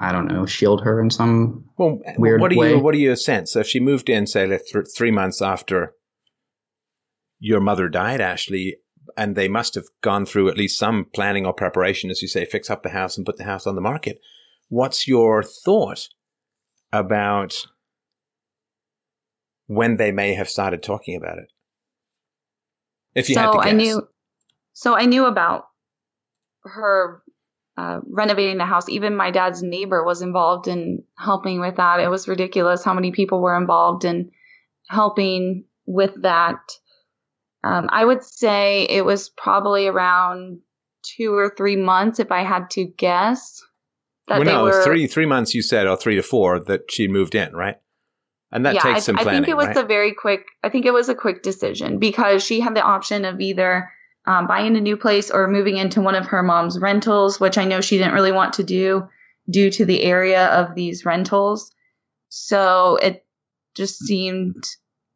I don't know, shield her in some Well, Weird what do way. you what do you sense? So if she moved in, say, like th- three months after your mother died, Ashley, and they must have gone through at least some planning or preparation, as you say, fix up the house and put the house on the market. What's your thought about when they may have started talking about it? If you so had to guess. I knew, so I knew about her uh, renovating the house. Even my dad's neighbor was involved in helping with that. It was ridiculous how many people were involved in helping with that. Um, I would say it was probably around two or three months, if I had to guess. That well, no, were three three months you said, or three to four that she moved in, right? And that yeah, takes I, some I think it was right? a very quick. I think it was a quick decision because she had the option of either um, buying a new place or moving into one of her mom's rentals, which I know she didn't really want to do due to the area of these rentals. So it just seemed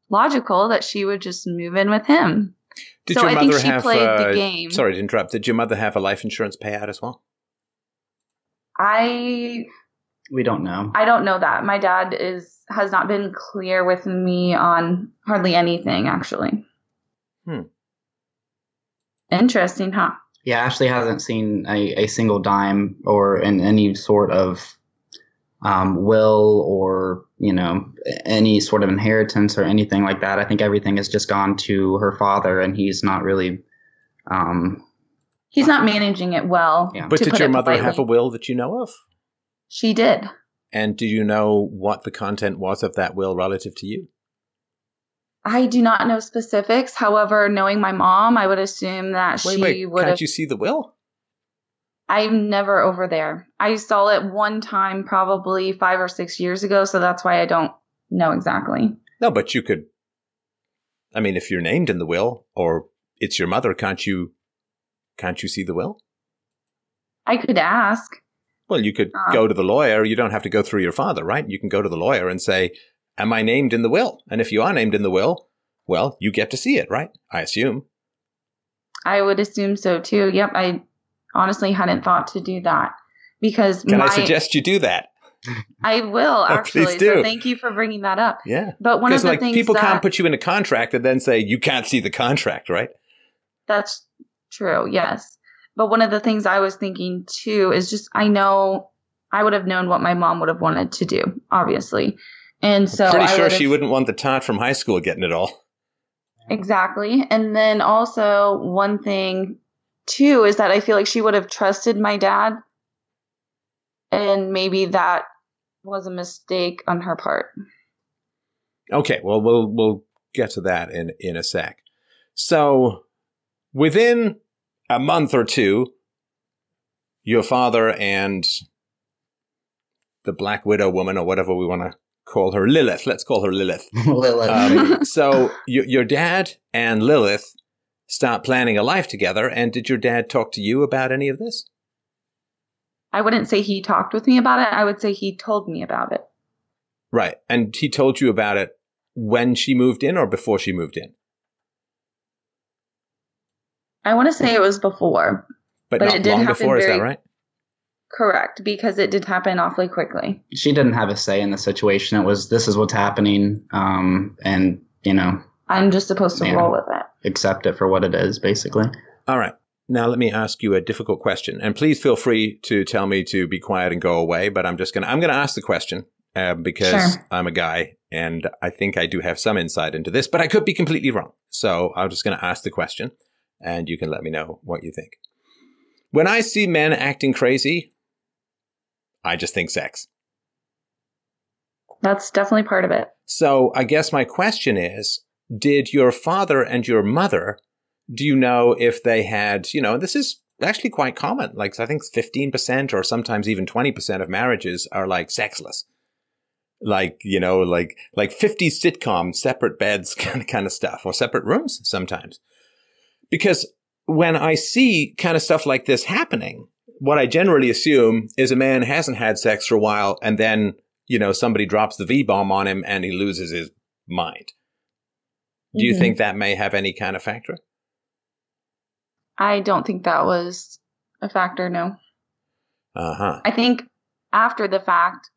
logical that she would just move in with him. Did so your I mother think she have? played uh, the game. Sorry to interrupt. Did your mother have a life insurance payout as well? I we don't know. I don't know that. My dad is has not been clear with me on hardly anything actually. Hmm. Interesting, huh? Yeah, Ashley hasn't seen a, a single dime or in any sort of um, will or you know any sort of inheritance or anything like that. I think everything has just gone to her father, and he's not really. Um, He's not managing it well. Yeah. But did your it mother have a will that you know of? She did. And do you know what the content was of that will relative to you? I do not know specifics. However, knowing my mom, I would assume that Wait, she wait, would can't have. you see the will? I'm never over there. I saw it one time, probably five or six years ago, so that's why I don't know exactly. No, but you could. I mean, if you're named in the will, or it's your mother, can't you? Can't you see the will? I could ask. Well, you could Ah. go to the lawyer. You don't have to go through your father, right? You can go to the lawyer and say, "Am I named in the will?" And if you are named in the will, well, you get to see it, right? I assume. I would assume so too. Yep, I honestly hadn't thought to do that because Can my, I suggest you do that? I will Oh, actually. please do. So thank you for bringing that up. Yeah. But one of the like things people that can't put you in a contract and then say you can't see the contract, right? That's true, yes. But one of the things I was thinking too is just I know I would have known what my mom would have wanted to do, obviously. And so Pretty I sure she wouldn't want the tot from high school getting it all. Exactly. And then also one thing too is that I feel like she would have trusted my dad and maybe that was a mistake on her part. Okay, well we'll we'll get to that in in a sec. So within a month or two, your father and the Black Widow woman, or whatever we want to call her, Lilith. Let's call her Lilith. Lilith. Um, so your your dad and Lilith start planning a life together. And did your dad talk to you about any of this? I wouldn't say he talked with me about it. I would say he told me about it. Right, and he told you about it when she moved in or before she moved in, I want to say it was before. but, But not it did long happen before. Is that very- right? Correct, because it did happen awfully quickly. she didn't have a say in the situation. It was this is what's happening, um, and you know, I'm just supposed to Yeah. roll with it. accept it for what it is, basically. All right. Now let me ask you a difficult question, and please feel free to tell me to be quiet and go away. But I'm just gonna I'm gonna ask the question uh, because Sure. I'm a guy and I think I do have some insight into this, but I could be completely wrong. So I'm just gonna ask the question, and you can let me know what you think. When I see men acting crazy, I just think sex. That's definitely part of it. So I guess my question is, did your father and your mother, do you know if they had, you know, this is actually quite common. Like I think 15% or sometimes even 20% of marriages are like sexless. Like, you know, like like 50 sitcom separate beds kind of kind of stuff or separate rooms sometimes. Because when I see kind of stuff like this happening, what I generally assume is a man hasn't had sex for a while and then you know, somebody drops the V bomb on him and he loses his mind. Do you Mhm. think that may have any kind of factor? I don't think that was a factor, no. Uh huh. I think after the fact,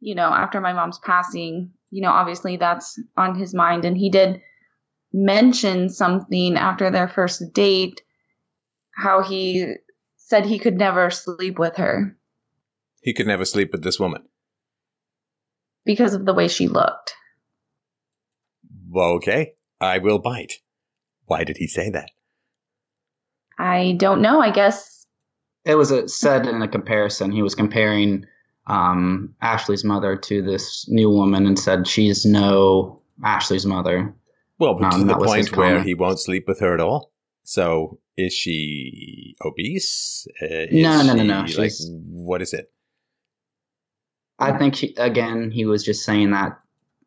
you know, after my mom's passing, you know, obviously that's on his mind. And he did mention something after their first date, how he said he could never sleep with her He could never sleep with this woman. because of the way she looked. Well, okay, I will bite. Why did he say that? I don't know. I guess It was a, said in a comparison. He was comparing um, Ashley's mother to this new woman and said she's no Ashley's mother. Well, but Um, to the that was his point where he won't sleep with her at all. So is she obese? Uh, is No, no, no, no, she, Like, she's- what is it? I think he, again he was just saying that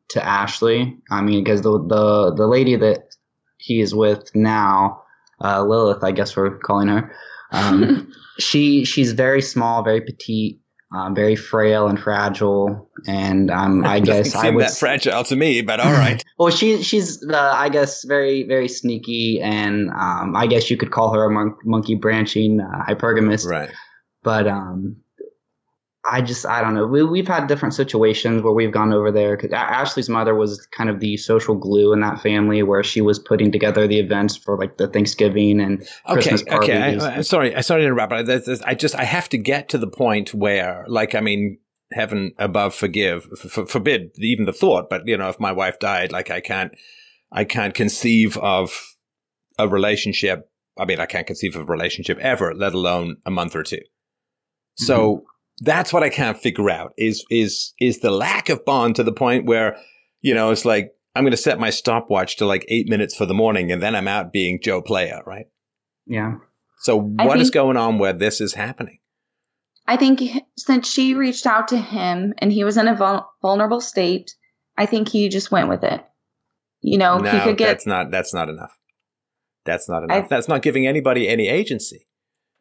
to Ashley. I mean, because the the the lady that he is with now, uh, Lilith, I guess we're calling her. Um, she she's very small, very petite, um, very frail and fragile, and um, I guess I would that fragile to me, but all right. Well, she she's uh, I guess very very sneaky, and um, I guess you could call her a mon- monkey branching uh, hypergamist. right. But um, I just I don't know. We we've had different situations where we've gone over there because Ashley's mother was kind of the social glue in that family, where she was putting together the events for like the Thanksgiving and Okay, Christmas okay. parties. I, I'm sorry. I sorry to interrupt, but this- I just I have to get to the point where, like, I mean, heaven above forgive, forbid even the thought, but you know, if my wife died, like I can't, I can't conceive of a relationship. I mean, I can't conceive of a relationship ever, let alone a month or 2 So Mm-hmm. That's what I can't figure out is, is, is the lack of bond to the point where, you know, it's like, I'm going to set my stopwatch to like eight minutes for the morning and then I'm out being Joe Player, right? Yeah. So what is think- going on where this is happening? I think since she reached out to him and he was in a vul- vulnerable state, I think he just went with it. You know, no, he could get that's not that's not enough. That's not enough. I- that's not giving anybody any agency,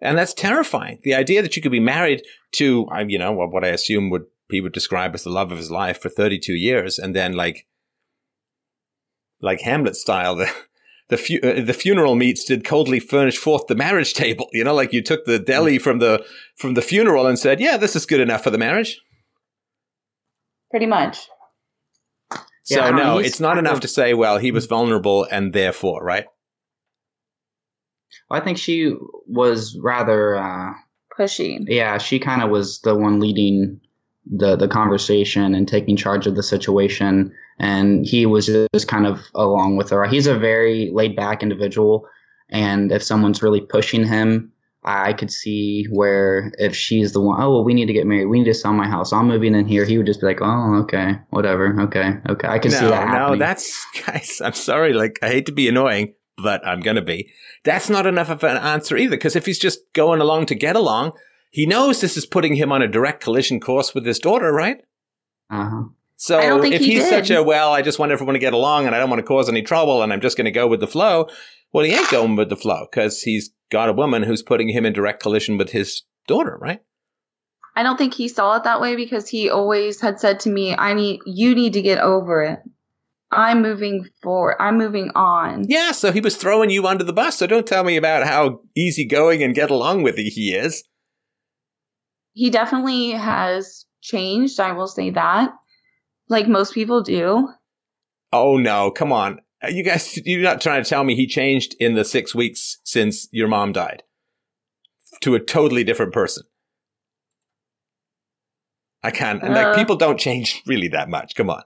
and that's terrifying. The idea that you could be married to, you know, what what I assume would he would describe as the love of his life for thirty two years, and then like, like Hamlet style, the the, fu- uh, the funeral meats did coldly furnish forth the marriage table. You know, like you took the deli from the from the funeral and said, "Yeah, this is good enough for the marriage." pretty much. So Yeah, I don't know, no, it's not enough to say, "Well, he was vulnerable and therefore," right? I think she was rather, uh, Pushy. yeah, she kind of was the one leading the the conversation and taking charge of the situation, and he was just kind of along with her. He's a very laid back individual, and if someone's really pushing him, I could see where if she's the one, oh, well, we need to get married, we need to sell my house, I'm moving in here. He would just be like, oh, okay, whatever, okay, okay. I can no, see that no, happening. that's guys. I'm sorry. Like, I hate to be annoying, but I'm gonna be. That's not enough of an answer either. Because if he's just going along to get along, he knows this is putting him on a direct collision course with his daughter, right? uh-huh. So I don't think if he he's did. such a well, I just want everyone to get along, and I don't want to cause any trouble, and I'm just going to go with the flow. Well, he ain't going with the flow because he's got a woman who's putting him in direct collision with his daughter, right? I don't think he saw it that way because he always had said to me, "I need you need to get over it. I'm moving forward. I'm moving on." Yeah. So he was throwing you under the bus. So don't tell me about how easygoing and get along with he is. He definitely has changed. I will say that, like most people do. Oh no, come on. Uh, You guys, you're not trying to tell me he changed in the six weeks since your mom died to a totally different person. I can't. and like, Uh. people don't change really that much. Come on.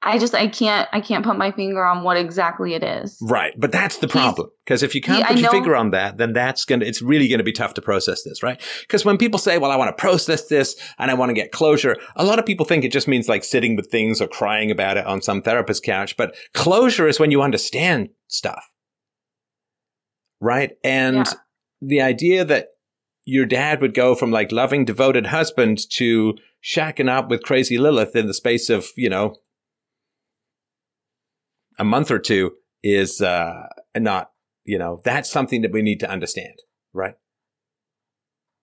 I just I can't I can't put my finger on what exactly it is. Right. But that's the problem. Because if you can't put your finger on that, then that's going to, it's really going to be tough to process this, right? Because when people say, well, I want to process this and I want to get closure, a lot of people think it just means like sitting with things or crying about it on some therapist couch. But closure is when you understand stuff. Right. And Yeah. the idea that your dad would go from like loving, devoted husband to shacking up with crazy Lilith in the space of, you know, a month or two is uh, not, you know, that's something that we need to understand, right?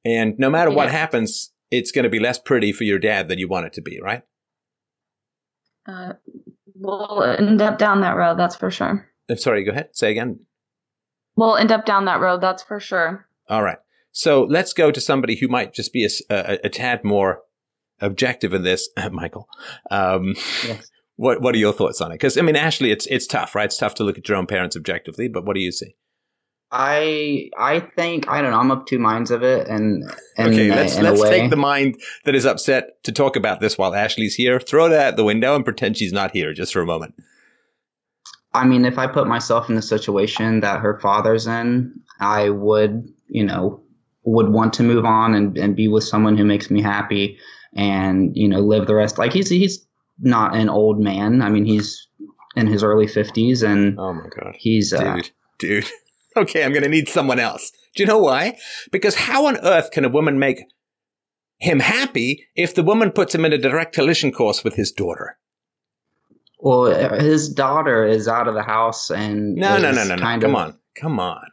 And no matter what happens, it's going to be less pretty for your dad than you want it to be, right? Uh, we'll end up down that road. That's for sure. I'm sorry, go ahead. Say again. We'll end up down that road. That's for sure. All right. So let's go to somebody who might just be a tad more objective in this, Michael. Um, Yes. What What are your thoughts on it? Because I mean, Ashley, it's it's tough, right? It's tough to look at your own parents objectively. But what do you see? I I think I don't know. I'm of two minds of it, and and okay, let's let's take the mind that is upset to talk about this while Ashley's here. Throw that out the window and pretend she's not here just for a moment. I mean, if I put myself in the situation that her father's in, I would, you know, would want to move on and, and be with someone who makes me happy and, you know, live the rest. Like he's, he's not an old man. I mean, he's in his early fifties and Oh my god, he's, uh, dude, dude. Okay, I'm going to need someone else. Do you know why? Because how on earth can a woman make him happy if the woman puts him in a direct collision course with his daughter? well, his daughter is out of the house and No, no, no, no, no. Come of- on, come on.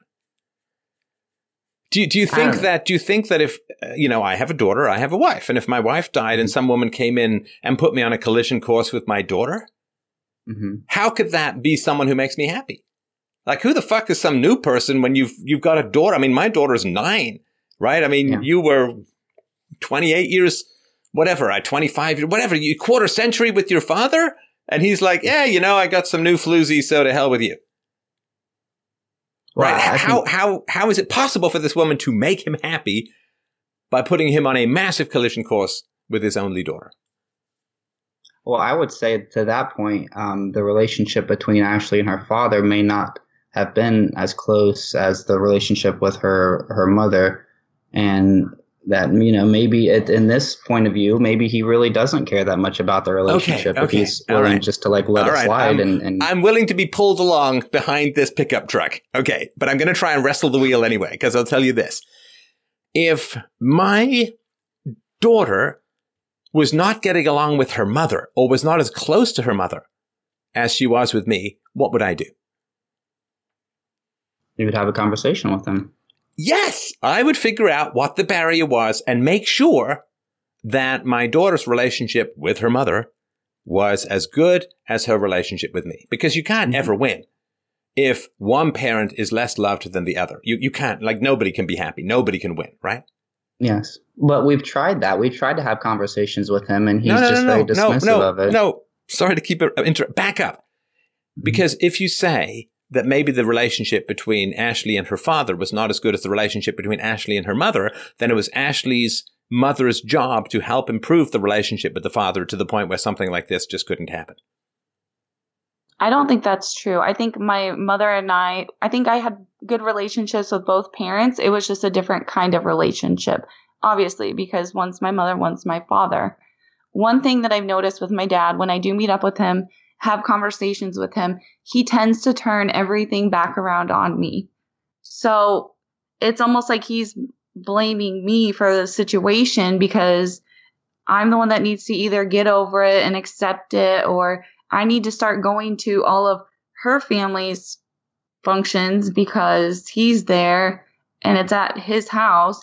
Do you, do you think don't- that? Do you think that if you know, I have a daughter, I have a wife, and if my wife died and some woman came in and put me on a collision course with my daughter, Mhm. how could that be someone who makes me happy? Like, who the fuck is some new person when you've you've got a daughter? I mean, my daughter's nine, right? I mean, Yeah. you were twenty eight years, whatever, I twenty five, whatever, you quarter century with your father, and he's like, yeah, you know, I got some new floozy, so to hell with you. Well, Right. I how think- how how is it possible for this woman to make him happy by putting him on a massive collision course with his only daughter? Well, I would say to that point, um, the relationship between Ashley and her father may not have been as close as the relationship with her her mother, and that you know maybe in this point of view, maybe he really doesn't care that much about the relationship okay, if he's willing right. just to like let All it right, slide. I'm, and, and I'm willing to be pulled along behind this pickup truck. Okay, but I'm going to try and wrestle the wheel anyway because I'll tell you this: if my daughter was not getting along with her mother or was not as close to her mother as she was with me, what would I do? you would have a conversation with him. Yes, I would figure out what the barrier was and make sure that my daughter's relationship with her mother was as good as her relationship with me. Because you can't ever mm-hmm. win if one parent is less loved than the other. You, you can't, like, nobody can be happy. Nobody can win, right? Yes, but we've tried that. We've tried to have conversations with him, and he's no, no, just no, very no, dismissive no, of it. No, sorry to keep it, uh, inter- back up. Mm-hmm. Because if you say that maybe the relationship between Ashley and her father was not as good as the relationship between Ashley and her mother, then it was Ashley's mother's job to help improve the relationship with the father to the point where something like this just couldn't happen. I don't think that's true. I think my mother and I, I think I had good relationships with both parents. It was just a different kind of relationship, obviously, because one's my mother, one's my father. One thing that I've noticed with my dad, when I do meet up with him, have conversations with him, he tends to turn everything back around on me. So it's almost like he's blaming me for the situation because I'm the one that needs to either get over it and accept it or I need to start going to all of her family's functions because he's there and it's at his house.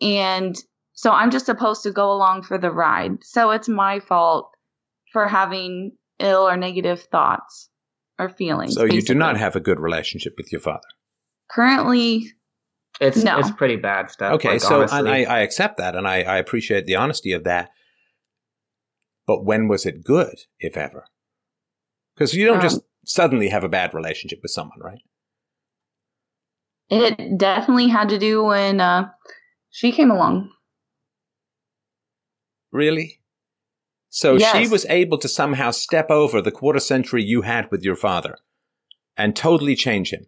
And so I'm just supposed to go along for the ride. So it's my fault for having ill or negative thoughts or feelings. So you do not have a good relationship with your father. currently It's No. it's pretty bad stuff. Okay, like, so and I, I accept that and I, I appreciate the honesty of that. But when was it good, if ever? Because you don't Um, just suddenly have a bad relationship with someone, right? it definitely had to do when uh, she came along. Really? So she was able to somehow step over the quarter century you had with your father and totally change him.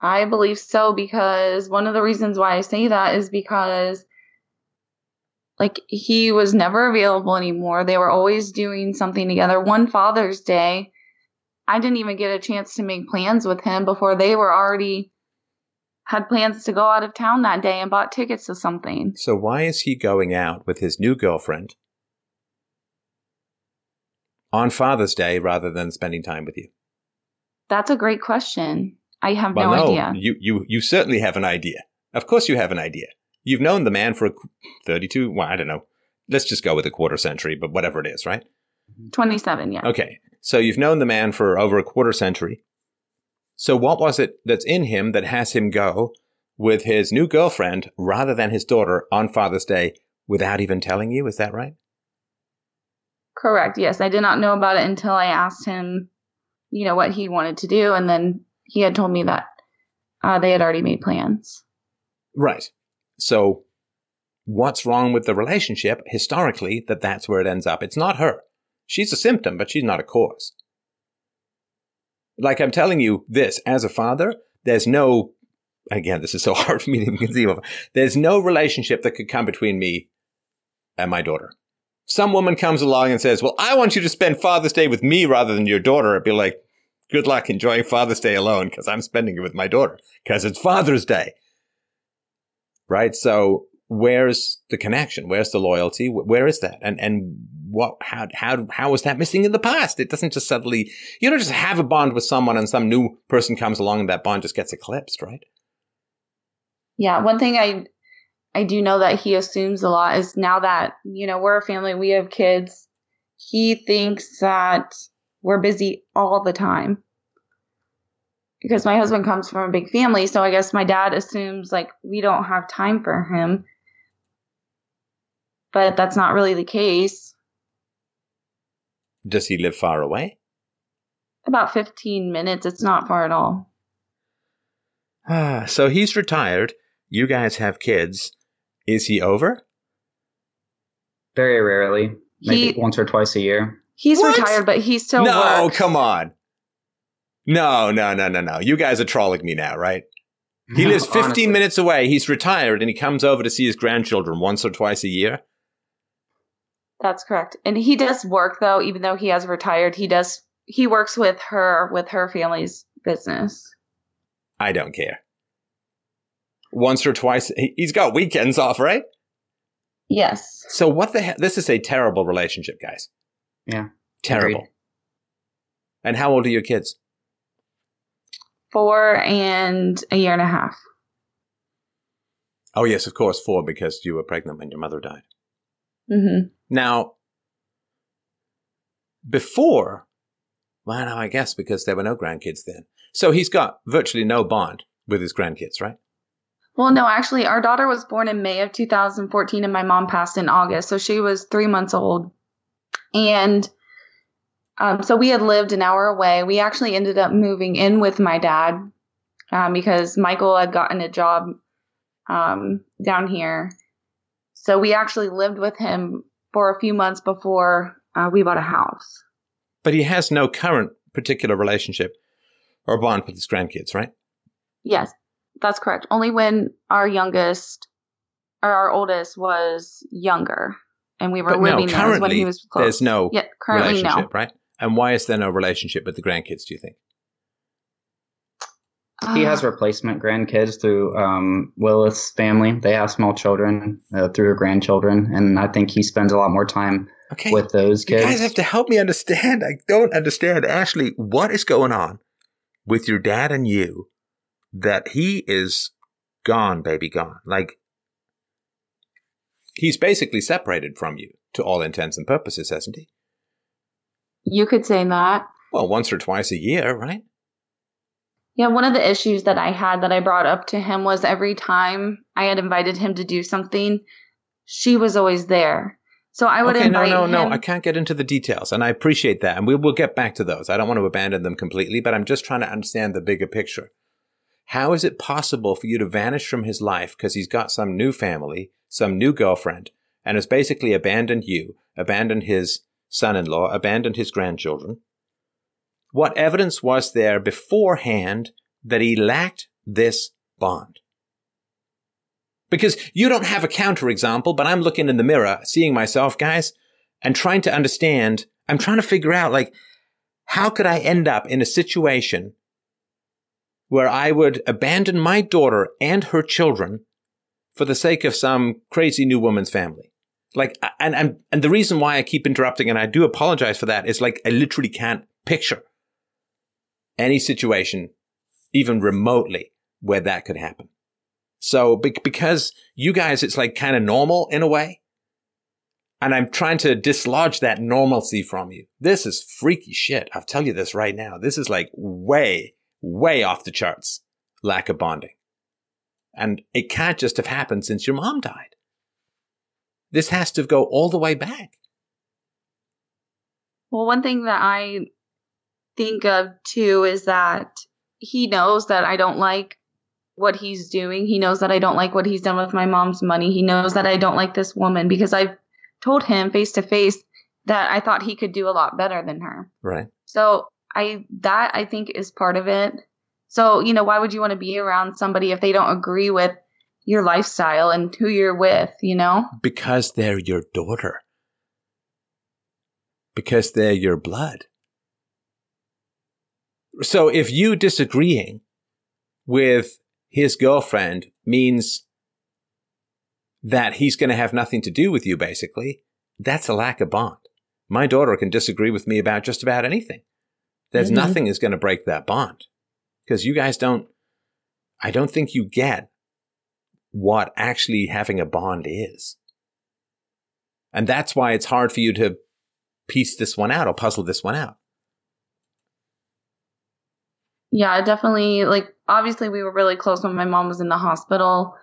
I believe so because one of the reasons why I say that is because like he was never available anymore. They were always doing something together. One Father's Day, I didn't even get a chance to make plans with him before they were already had plans to go out of town that day and bought tickets to something. So why is he going out with his new girlfriend on Father's Day rather than spending time with you? That's a great question. I have Well, no, no, idea. you you you certainly have an idea. Of course, you have an idea. You've known the man for a thirty-two. Well, I don't know. Let's just go with a quarter century, but whatever it is, right? Mm-hmm. 27, yeah. Okay. So you've known the man for over a quarter century. So what was it that's in him that has him go with his new girlfriend rather than his daughter on Father's Day without even telling you? Is that right? Correct. Yes, I did not know about it until I asked him, you know, what he wanted to do, and then he had told me that uh, they had already made plans. Right. So what's wrong with the relationship historically that that's where it ends up? It's not her. She's a symptom, but she's not a cause. Like I'm telling you this as a father, there's no, again, this is so hard for me to conceive of. There's no relationship that could come between me and my daughter. Some woman comes along and says, well, I want you to spend Father's Day with me rather than your daughter. I'd be like, good luck enjoying Father's Day alone because I'm spending it with my daughter because it's Father's Day. Right. So where's the connection? Where's the loyalty? Where is that? And, and what, how, how, how was that missing in the past? It doesn't just suddenly, you don't just have a bond with someone and some new person comes along and that bond just gets eclipsed, right? Yeah, one thing I I do know that he assumes a lot is now that, you know, we're a family, we have kids, he thinks that we're busy all the time. Because my husband comes from a big family, so I guess my dad assumes like we don't have time for him. But that's not really the case. Does he live far away? About 15 minutes, it's not far at all. Ah, so he's retired. You guys have kids. Is he over? Very rarely, maybe He- once or twice a year. He's What? retired, but he still no, works. come on. No, no, no, no, no. You guys are trolling me now, right? He lives 15 Honestly. minutes away. He's retired and he comes over to see his grandchildren once or twice a year. That's correct. And he does work though, even though he has retired. He does. He works with her with her family's business. I don't care. Once or twice. he- He's got weekends off, right? Yes. So what the hell? This is a terrible relationship, guys. Yeah. Terrible. Agreed. And how old are your kids? Four and a year and a half. Oh, yes, of course, four because you were pregnant when your mother died. Mm-hmm. Now, before, well, no, I guess because there were no grandkids then. So he's got virtually no bond with his grandkids, right? Well, no, actually, our daughter was born in May of 2014, and my mom passed in August, so she was three months old. And um, so we had lived an hour away. We actually ended up moving in with my dad um, because Michael had gotten a job um, down here. So we actually lived with him for a few months before uh, we bought a house. But he has no current particular relationship or bond with his grandkids, right? Yes, that's correct. Only when our youngest or our oldest was younger and we were But no, living there is when he was close. there's no yeah, currently relationship, no. right? And why is there no relationship with the grandkids, do you think? He Uh, has replacement grandkids through um, Willis family. They have small children uh, through her grandchildren, and I think he spends a lot more time Okay. with those kids. you guys have to help me understand. I don't understand. Ashley, what is going on with your dad and you that he is gone, baby, gone? Like, he's basically separated from you to all intents and purposes, hasn't he? you could say that. Well, once or twice a year, right? Yeah, one of the issues that I had that I brought up to him was every time I had invited him to do something, she was always there. So I would okay, no, no, him. no. I can't get into the details, and I appreciate that, and we will get back to those. I don't want to abandon them completely, but I'm just trying to understand the bigger picture. How is it possible for you to vanish from his life because he's got some new family, some new girlfriend, and has basically abandoned you, abandoned his son-in-law, abandoned his grandchildren? What evidence was there beforehand that he lacked this bond? Because you don't have a counterexample, but I'm looking in the mirror, seeing myself, guys, and trying to understand. I'm trying to figure out, like, how could I end up in a situation where I would abandon my daughter and her children for the sake of some crazy new woman's family? Like, and, and, and the reason why I keep interrupting, and I do apologize for that, is like, I literally can't picture any situation, even remotely, where that could happen. So, be- because you guys, it's like kind of normal in a way. And I'm trying to dislodge that normalcy from you. This is freaky shit. I'll tell you this right now. This is like way, way off the charts lack of bonding. And it can't just have happened since your mom died. This has to go all the way back. Well, one thing that I think of too is that he knows that I don't like what he's doing. He knows that I don't like what he's done with my mom's money. He knows that I don't like this woman because I've told him face to face that I thought he could do a lot better than her. Right. So I that I think is part of it. So, you know, why would you want to be around somebody if they don't agree with your lifestyle and who you're with, you know? Because they're your daughter. Because they're your blood. So if you disagreeing with his girlfriend means that he's going to have nothing to do with you, basically, that's a lack of bond. My daughter can disagree with me about just about anything. There's Mhm. nothing is going to break that bond because you guys don't, I don't think you get what actually having a bond is. And that's why it's hard for you to piece this one out or puzzle this one out. Yeah, definitely. Like, obviously, we were really close when my mom was in the hospital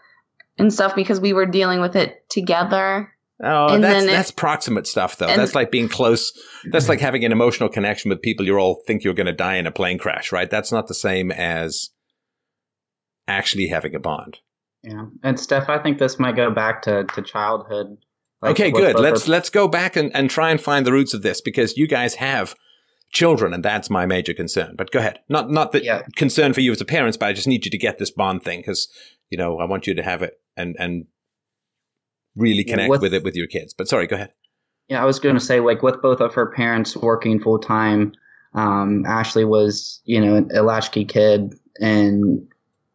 and stuff because we were dealing with it together. Oh, And that's then it- that's proximate stuff though. that's like being close. That's mm-hmm. like having an emotional connection with people you all think you're going to die in a plane crash, right? That's not the same as actually having a bond. Yeah, and Steph, I think this might go back to to childhood. Like, okay, good. Let's of- let's go back and, and try and find the roots of this because you guys have children, and that's my major concern. But go ahead. Not not that Yeah. concern for you as a parents, but I just need you to get this bond thing because you know I want you to have it and and really connect what- with it with your kids. But sorry, go ahead. Yeah, I was going to say, like, with both of her parents working full time, um, Ashley was, you know, a latchkey kid and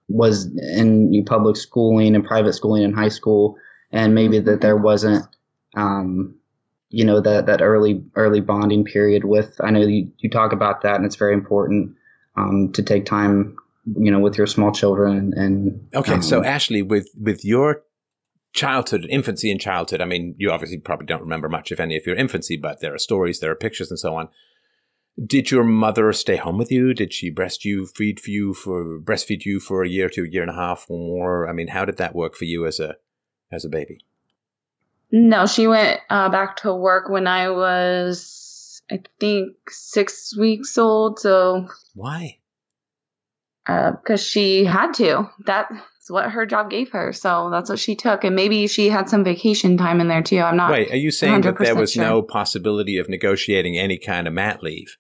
was in public schooling and private schooling in high school, and maybe that there wasn't, um, you know, that that early early bonding period with. I know you you talk about that, and it's very important um, to take time, you know, with your small children and. Okay, so um, Ashley, with with your childhood, infancy, and childhood, I mean, you obviously probably don't remember much, if any, of your infancy, but there are stories, there are pictures, and so on. Did your mother stay home with you? Did she breast you, feed for you for breastfeed you for a year to a year and a half or more? I mean, how did that work for you as a as a baby? No, she went uh, back to work when I was, I think, six weeks old. So, Why? because she had to. What her job gave her. So that's what she took. And maybe she had some vacation time in there too. I'm not. Wait, are you saying that there was sure. no possibility of negotiating any kind of mat leave?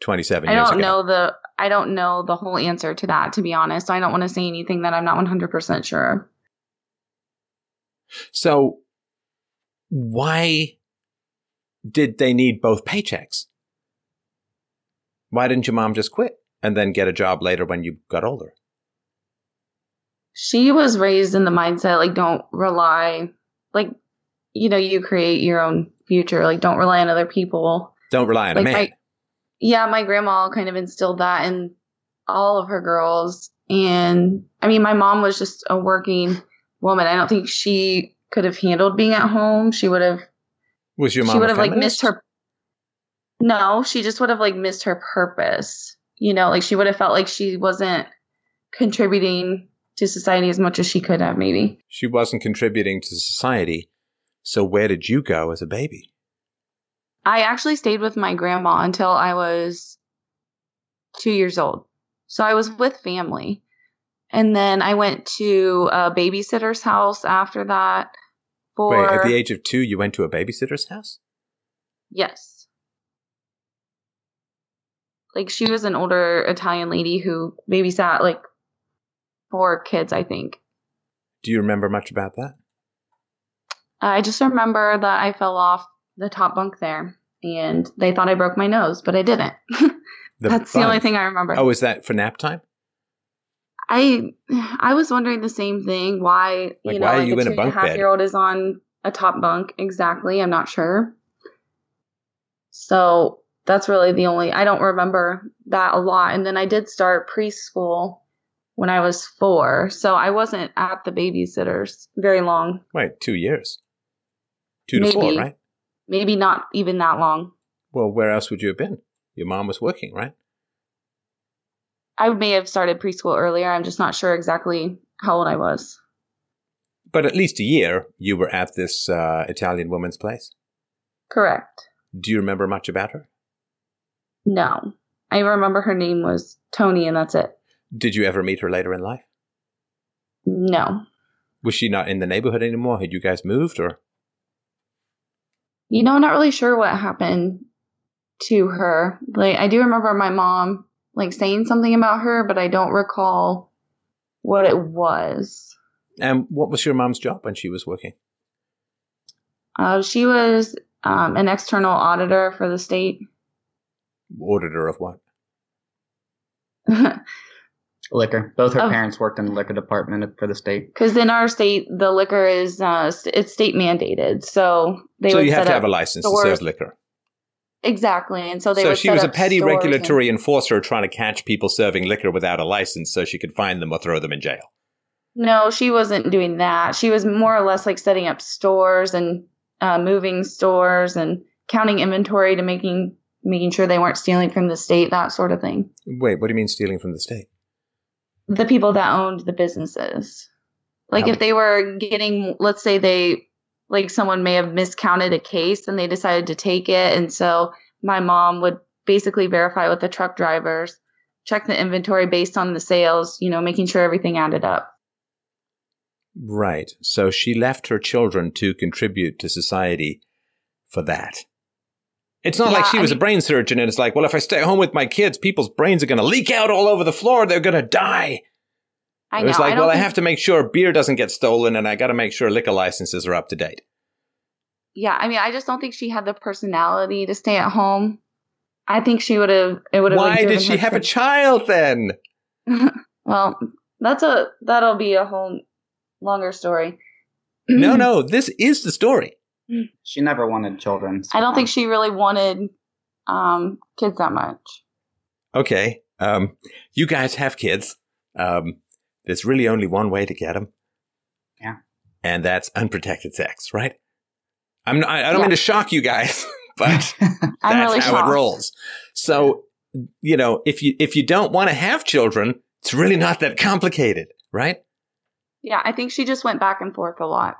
Twenty seven I years don't ago. know the. I don't know the whole answer to that, to be honest. I don't want to say anything that I'm not 100% sure. So, why did they need both paychecks? Why didn't your mom just quit and then get a job later when you got older? She was raised in the mindset like, don't rely, like, you know, you create your own future. Like, don't rely on other people. Don't rely on Like a man. my- yeah, my grandma kind of instilled that in all of her girls. And I mean, my mom was just a working woman. I don't think she could have handled being at home. She would have, Was your mom she would have like missed her. No, she just would have like missed her purpose. You know, like she would have felt like she wasn't contributing to society as much as she could have, maybe. She wasn't contributing to society. So where did you go as a baby? I actually stayed with my grandma until I was two years old. So I was with family. And then I went to a babysitter's house after that for Wait, at the age of two, you went to a babysitter's house? yes. Like she was an older Italian lady who babysat like four kids, I think. Do you remember much about that? I just remember that I fell off the top bunk there and they thought I broke my nose, but I didn't. That's the only thing I remember. Oh, is that for nap time? I I was wondering the same thing. Why Like, you know, why like you a in a two and bunk half bed? year old is on a top bunk exactly. I'm not sure. So that's really the only. I don't remember that a lot. And then I did start preschool when I was four, so I wasn't at the babysitters very long. Wait, two years. Two to four, right? Maybe not even that long. Well, where else would you have been? Your mom was working, right? I may have started preschool earlier. I'm just not sure exactly how old I was. But at least a year you were at this uh, Italian woman's place. Correct. Do you remember much about her? No. I remember her name was Tony, and that's it. Did you ever meet her later in life? No. Was she not in the neighborhood anymore? Had you guys moved or? You know, I'm not really sure what happened to her. Like, I do remember my mom like saying something about her, but I don't recall what it was. And what was your mom's job when she was working? Uh, she was um, an external auditor for the state. Auditor of what? liquor. Both her Oh. parents worked in the liquor department for the state. Because in our state, the liquor is uh, it's state mandated, so they so would you have set to have a license to stores- serve liquor. exactly, and so they so would she set was a petty stores and- regulatory enforcer trying to catch people serving liquor without a license so she could find them or throw them in jail. No, she wasn't doing that. She was more or less like setting up stores and uh, moving stores and counting inventory to making making sure they weren't stealing from the state, that sort of thing. Wait, what do you mean stealing from the state? The people that owned the businesses, like if they were getting, let's say they like someone may have miscounted a case and they decided to take it, and so my mom would basically verify with the truck drivers check the inventory based on the sales, you know, making sure everything added up. Right. So she left her children to contribute to society for that. It's not Yeah, like she I was a brain surgeon and it's like, well, if I stay home with my kids, people's brains are going to leak out all over the floor. They're going to die. I it know. was like, I well, I have to make sure beer doesn't get stolen and I got to make sure liquor licenses are up to date. Yeah, I mean, I just don't think she had the personality to stay at home. I think she would have. It would have. Why did she have a child then? well, that's a that'll be a whole longer story. no, no, this is the story. She never wanted children. so- I don't think she really wanted um, kids that much. Okay. Um, you guys have kids. Um, there's really only one way to get them. Yeah. And that's unprotected sex, right? I'm not, I I don't Yeah. mean to shock you guys, but that's really how shocked. it rolls. So, you know, if you if you don't want to have children, it's really not that complicated, right? Yeah, I think she just went back and forth a lot.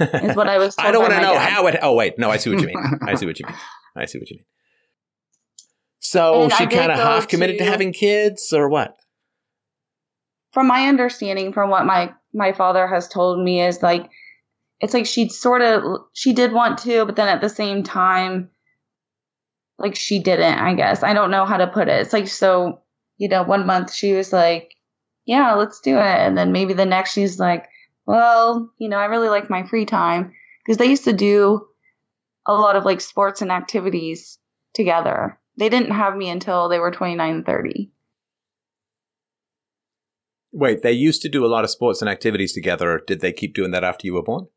Is what I was. I don't want to know dad. how it. Oh wait, no, I see what you mean. I see what you mean. I see what you mean. So And she kind of half committed to to- having kids, or what? from my understanding from what my my father has told me is like it's like she sort of she did want to but then at the same time like she didn't i guess i don't know how to put it it's like so you know one month she was like yeah let's do it and then maybe the next she's like well you know i really like my free time because they used to do a lot of like sports and activities together they didn't have me until they were 29 and 30 Wait, they used to do a lot of sports and activities together. Did they keep doing that after you were born?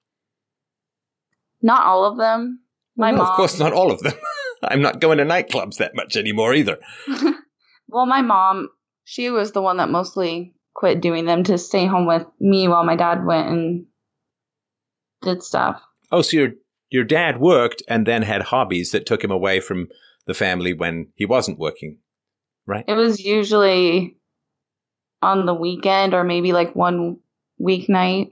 not all of them my No, mom Of course, not all of them. I'm not going to nightclubs that much anymore either. well, my mom, she was the one that mostly quit doing them to stay home with me while my dad went and did stuff. Oh, so your your dad worked and then had hobbies that took him away from the family when he wasn't working, right? It was usually on the weekend or maybe like one weeknight,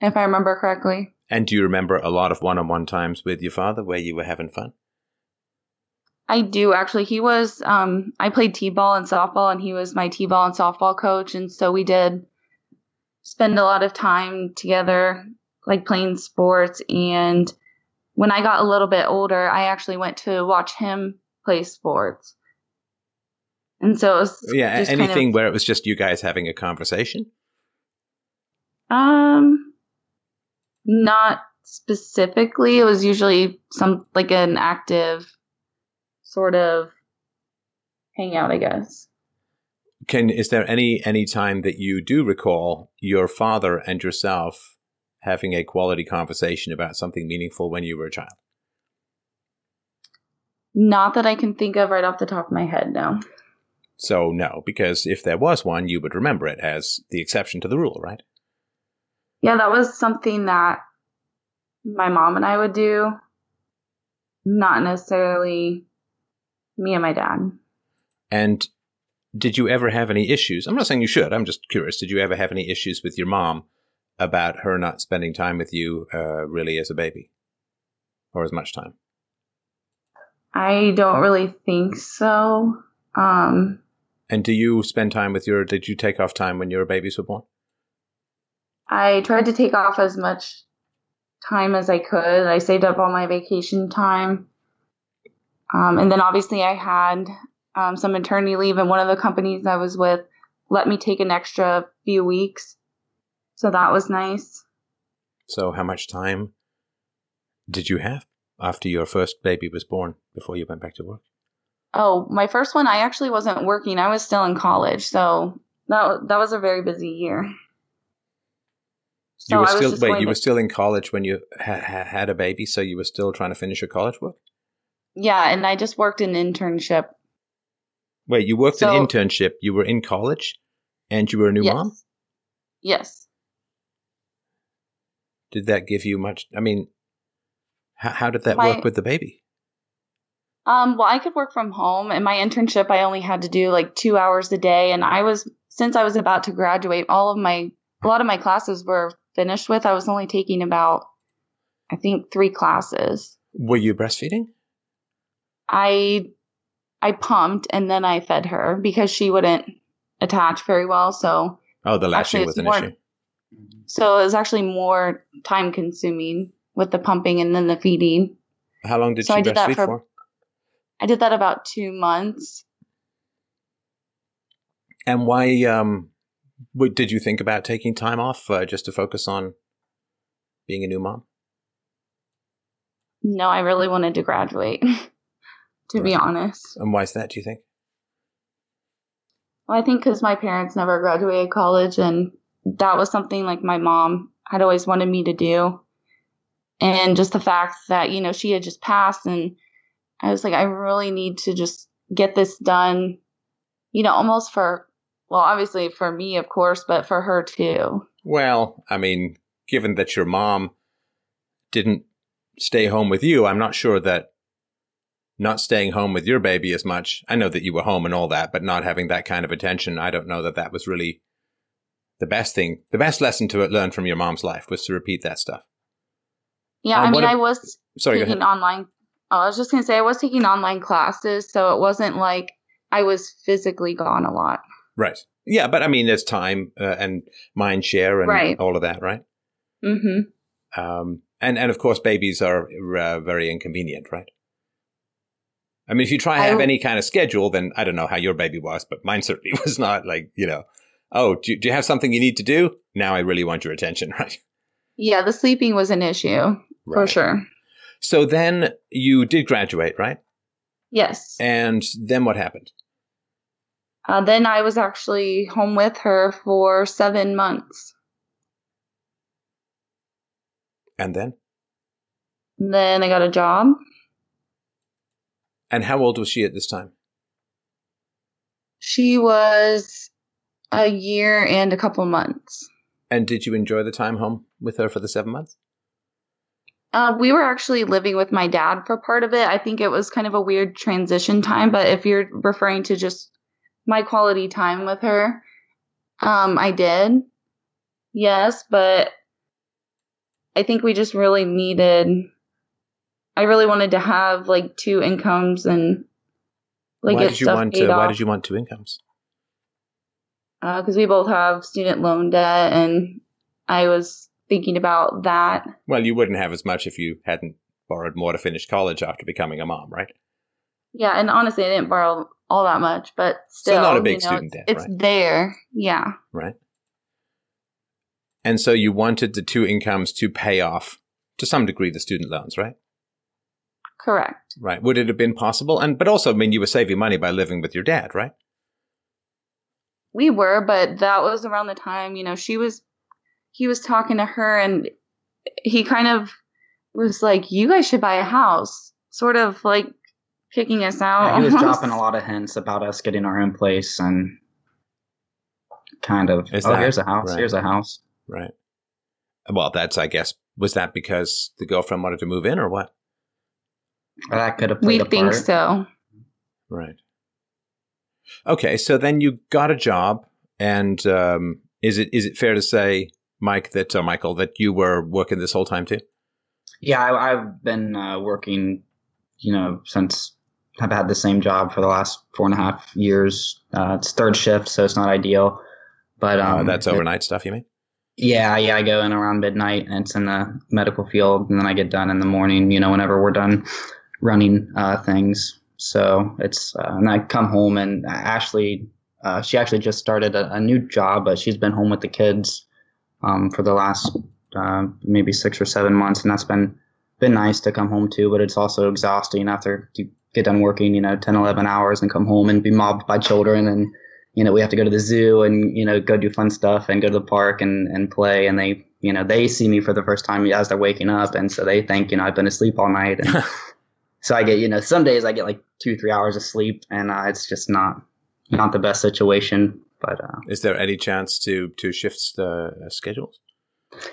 if I remember correctly. And do you remember a lot of one-on-one times with your father where you were having fun? I do actually. He was um I played T-ball and softball and he was my T-ball and softball coach and so we did spend a lot of time together like playing sports and when I got a little bit older, I actually went to watch him play sports. And so it was Yeah, just kind anything of- where it was just you guys having a conversation? um not specifically. It was usually some like an active sort of hang out, I guess. Can is there any any time that you do recall your father and yourself having a quality conversation about something meaningful when you were a child? Not that I can think of right off the top of my head, no. So no, because if there was one, you would remember it as the exception to the rule, right? Yeah, that was something that my mom and I would do, not necessarily me and my dad. And did you ever have any issues? I'm not saying you should. I'm just curious. Did you ever have any issues with your mom about her not spending time with you, uh, really, as a baby, or as much time? I don't really think so. Um, And do you spend time with your? Did you take off time when your babies were born? I tried to take off as much time as I could. I saved up all my vacation time. Um, and then obviously I had um, some maternity leave, and one of the companies I was with let me take an extra few weeks. So that was nice. So, how much time did you have after your first baby was born before you went back to work? Oh, my first one, I actually wasn't working. I was still in college. So that, that was a very busy year. So you were still wait. You to- were still in college when you ha- ha- had a baby, so you were still trying to finish your college work. Yeah, and I just worked an internship. Wait, you worked So- an internship. You were in college, and you were a new yes. mom. Yes. Did that give you much? I mean, how, how did that My- work with the baby? Um, well, I could work from home. In my internship, I only had to do like two hours a day. And I was, since I was about to graduate, all of my, a lot of my classes were finished with. I was only taking about, I think, three classes. Were you breastfeeding? I, I pumped and then I fed her because she wouldn't attach very well. So Oh, the Actually, was an more- issue. so it was actually more time consuming with the pumping and then the feeding. How long did So she I did that breastfeed for- for? I did that about two months. And why um, did you think about taking time off uh, just to focus on being a new mom? No, I really wanted to graduate, to be honest. And why is that? Do you think? Well, I think because my parents never graduated college, and that was something like my mom had always wanted me to do. And just the fact that, you know, she had just passed, and I was like, I really need to just get this done, you know, almost for, well, obviously for me, of course, but for her too. Well, I mean, given that your mom didn't stay home with you, I'm not sure that not staying home with your baby as much. I know that you were home and all that, but not having that kind of attention, I don't know that that was really the best thing. The best lesson to learn from your mom's life was to repeat that stuff. Yeah, Uh, I mean, ab- I was Sorry, taking online. Oh, I was just gonna say I was taking online classes, so it wasn't like I was physically gone a lot. Right. Yeah, but I mean, there's time uh, and mind share and Right. all of that, right? Mm-hmm. Um, and and of course, babies are uh, very inconvenient, right? I mean, if you try to have any kind of schedule, then I don't know how your baby was, but mine certainly was not like you know. Oh, do you, do you have something you need to do? Now I really want your attention, right? Yeah, the sleeping was an issue for sure. So then you did graduate, right? Yes. And then what happened? Uh, then I was actually home with her for seven months. And then? Then I got a job. And how old was she at this time? She was a year and a couple months. And did you enjoy the time home with her for the seven months? Uh, we were actually living with my dad for part of it. I think it was kind of a weird transition time, but if you're referring to just my quality time with her, um, I did. Yes, but I think we just really needed. I really wanted to have like two incomes and like why get did you stuff want? paid Uh, why did you want two incomes? because we both have student loan debt, and I was thinking about that. Well, you wouldn't have as much if you hadn't borrowed more to finish college after becoming a mom, right? Yeah, and honestly, I didn't borrow all that much, but still, not a big you know, student it's, debt, it's right? there. Yeah, Right. And so you wanted the two incomes to pay off, to some degree, the student loans, right? Correct. Right. Would it have been possible? And but also, I mean, you were saving money by living with your dad, right? We were, but that was around the time you know she was. He was talking to her, and he kind of was like, "You guys should buy a house," sort of like kicking us out. Yeah, he was dropping a lot of hints about us getting our own place and kind of, Is oh, that- here's a house, right. here's a house. Right. Well, that's, I guess, was that because the girlfriend wanted to move in or what? That could have We played a part. We think part. so. Right. Okay, so then you got a job, and um, is it is it fair to say, Mike, that or Michael, that you were working this whole time too? Yeah, I, I've been uh, working, you know, since I've had the same job for the last four and a half years. Uh, it's third shift, so it's not ideal. But um, uh, that's it- overnight stuff, you mean? Yeah, yeah, I go in around midnight, and it's in the medical field, and then I get done in the morning. You know, whenever we're done running uh, things. So it's uh, and I come home, and Ashley, uh, she actually just started a, a new job, but she's been home with the kids um, for the last uh, maybe six or seven months, and that's been been nice to come home to. But it's also exhausting after you get done working, you know, 10, 11 hours, and come home and be mobbed by children and you know, we have to go to the zoo and, you know, go do fun stuff and go to the park and, and play. And they, you know, they see me for the first time as they're waking up. And so they think, you know, I've been asleep all night. And so I get, you know, some days I get like two, three hours of sleep and uh, it's just not, not the best situation. But uh, Is there any chance to to shift the uh, schedules?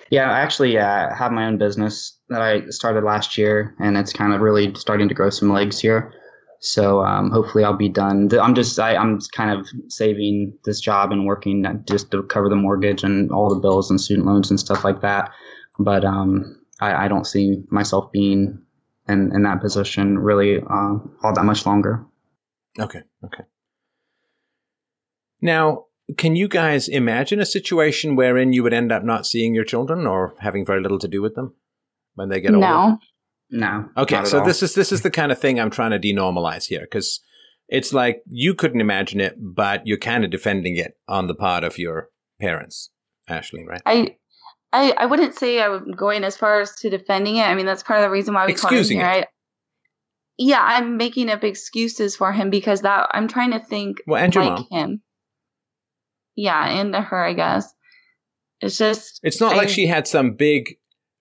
yeah, I actually uh, have my own business that I started last year and it's kind of really starting to grow some legs here. So um, hopefully I'll be done. I'm just I, I'm kind of saving this job and working just to cover the mortgage and all the bills and student loans and stuff like that. But um, I, I don't see myself being in, in that position really uh, all that much longer. Okay. Okay. Now, can you guys imagine a situation wherein you would end up not seeing your children or having very little to do with them when they get older? No. No. Okay, so all. this is this is the kind of thing I'm trying to denormalize here because it's like you couldn't imagine it, but you're kind of defending it on the part of your parents, Ashley, right? I, I, I wouldn't say I'm going as far as to defending it. I mean, that's part of the reason why we Excusing call him here. it. I, yeah, I'm making up excuses for him because that I'm trying to think Well, and your like mom. him. Yeah, and her, I guess. It's just It's not I- like she had some big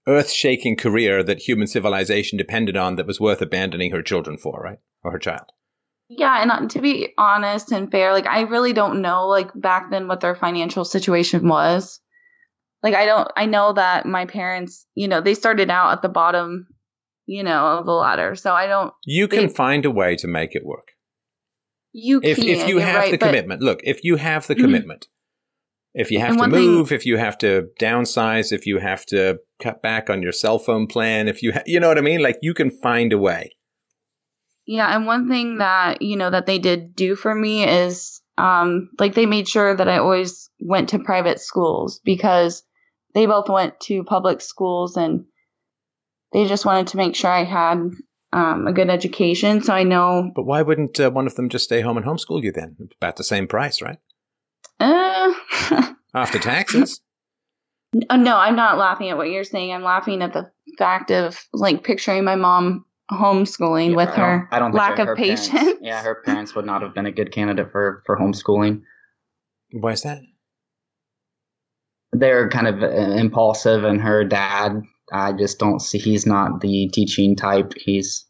earth-shaking career that human civilization depended on that was worth abandoning her children for, right? Or her child. Yeah, and uh, to be honest and fair, like I really don't know like back then what their financial situation was. Like I don't I know that my parents, you know, they started out at the bottom, you know, of the ladder. So I don't You can They- find a way to make it work. you If can if you have right, the commitment. Look, if you have the Mhm. commitment. If you have to one thing- move, if you have to downsize, if you have to cut back on your cell phone plan, if you ha- you know what I mean? Like you can find a way. Yeah, and one thing that, you know, that they did do for me is um like they made sure that I always went to private schools because they both went to public schools and they just wanted to make sure I had um a good education. So I know But why wouldn't uh, one of them just stay home and homeschool you then? About the same price, right? uh After taxes. Uh, no, I'm not laughing at what you're saying. I'm laughing at the fact of like picturing my mom homeschooling Yeah, with I don't- her I don't lack her- of her parents- patience. yeah, her parents would not have been a good candidate for for homeschooling. Why is that? They're kind of uh, impulsive, and her dad, I just don't see. He's not the teaching type. He's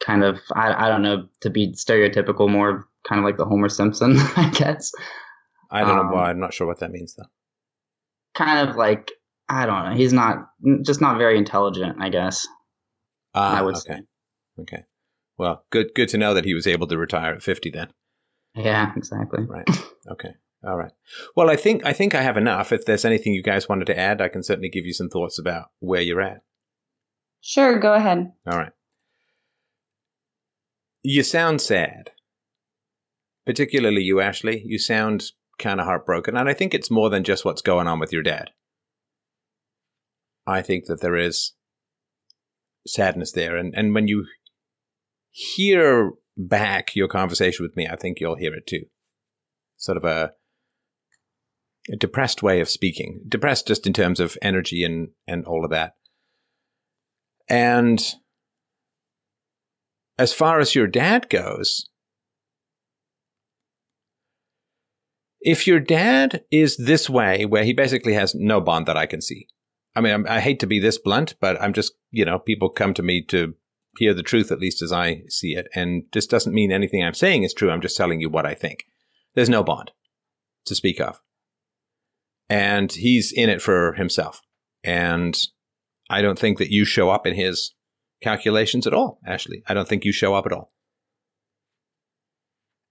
kind of, I, I don't know, to be stereotypical, more kind of like the Homer Simpson, I guess. I don't Um, know why. I'm not sure what that means though. Kind of like I don't know. He's not just not very intelligent, I guess. Ah, I would okay. say. Okay. Well, good good to know that he was able to retire at 50 then. Yeah, exactly. Right. Okay. All right. Well, I think I think I have enough. If there's anything you guys wanted to add, I can certainly give you some thoughts about where you're at. Sure, go ahead. All right. You sound sad. Particularly you, Ashley. You sound kind of heartbroken. And I think it's more than just what's going on with your dad. I think that there is sadness there. And, and when you hear back your conversation with me, I think you'll hear it too. Sort of a, a depressed way of speaking. Depressed just in terms of energy and, and all of that. And as far as your dad goes, if your dad is this way, where he basically has no bond that I can see, I mean, I'm, I hate to be this blunt, but I'm just, you know, people come to me to hear the truth, at least as I see it. And this doesn't mean anything I'm saying is true. I'm just telling you what I think. There's no bond to speak of. And he's in it for himself. And I don't think that you show up in his calculations at all, Ashley. I don't think you show up at all.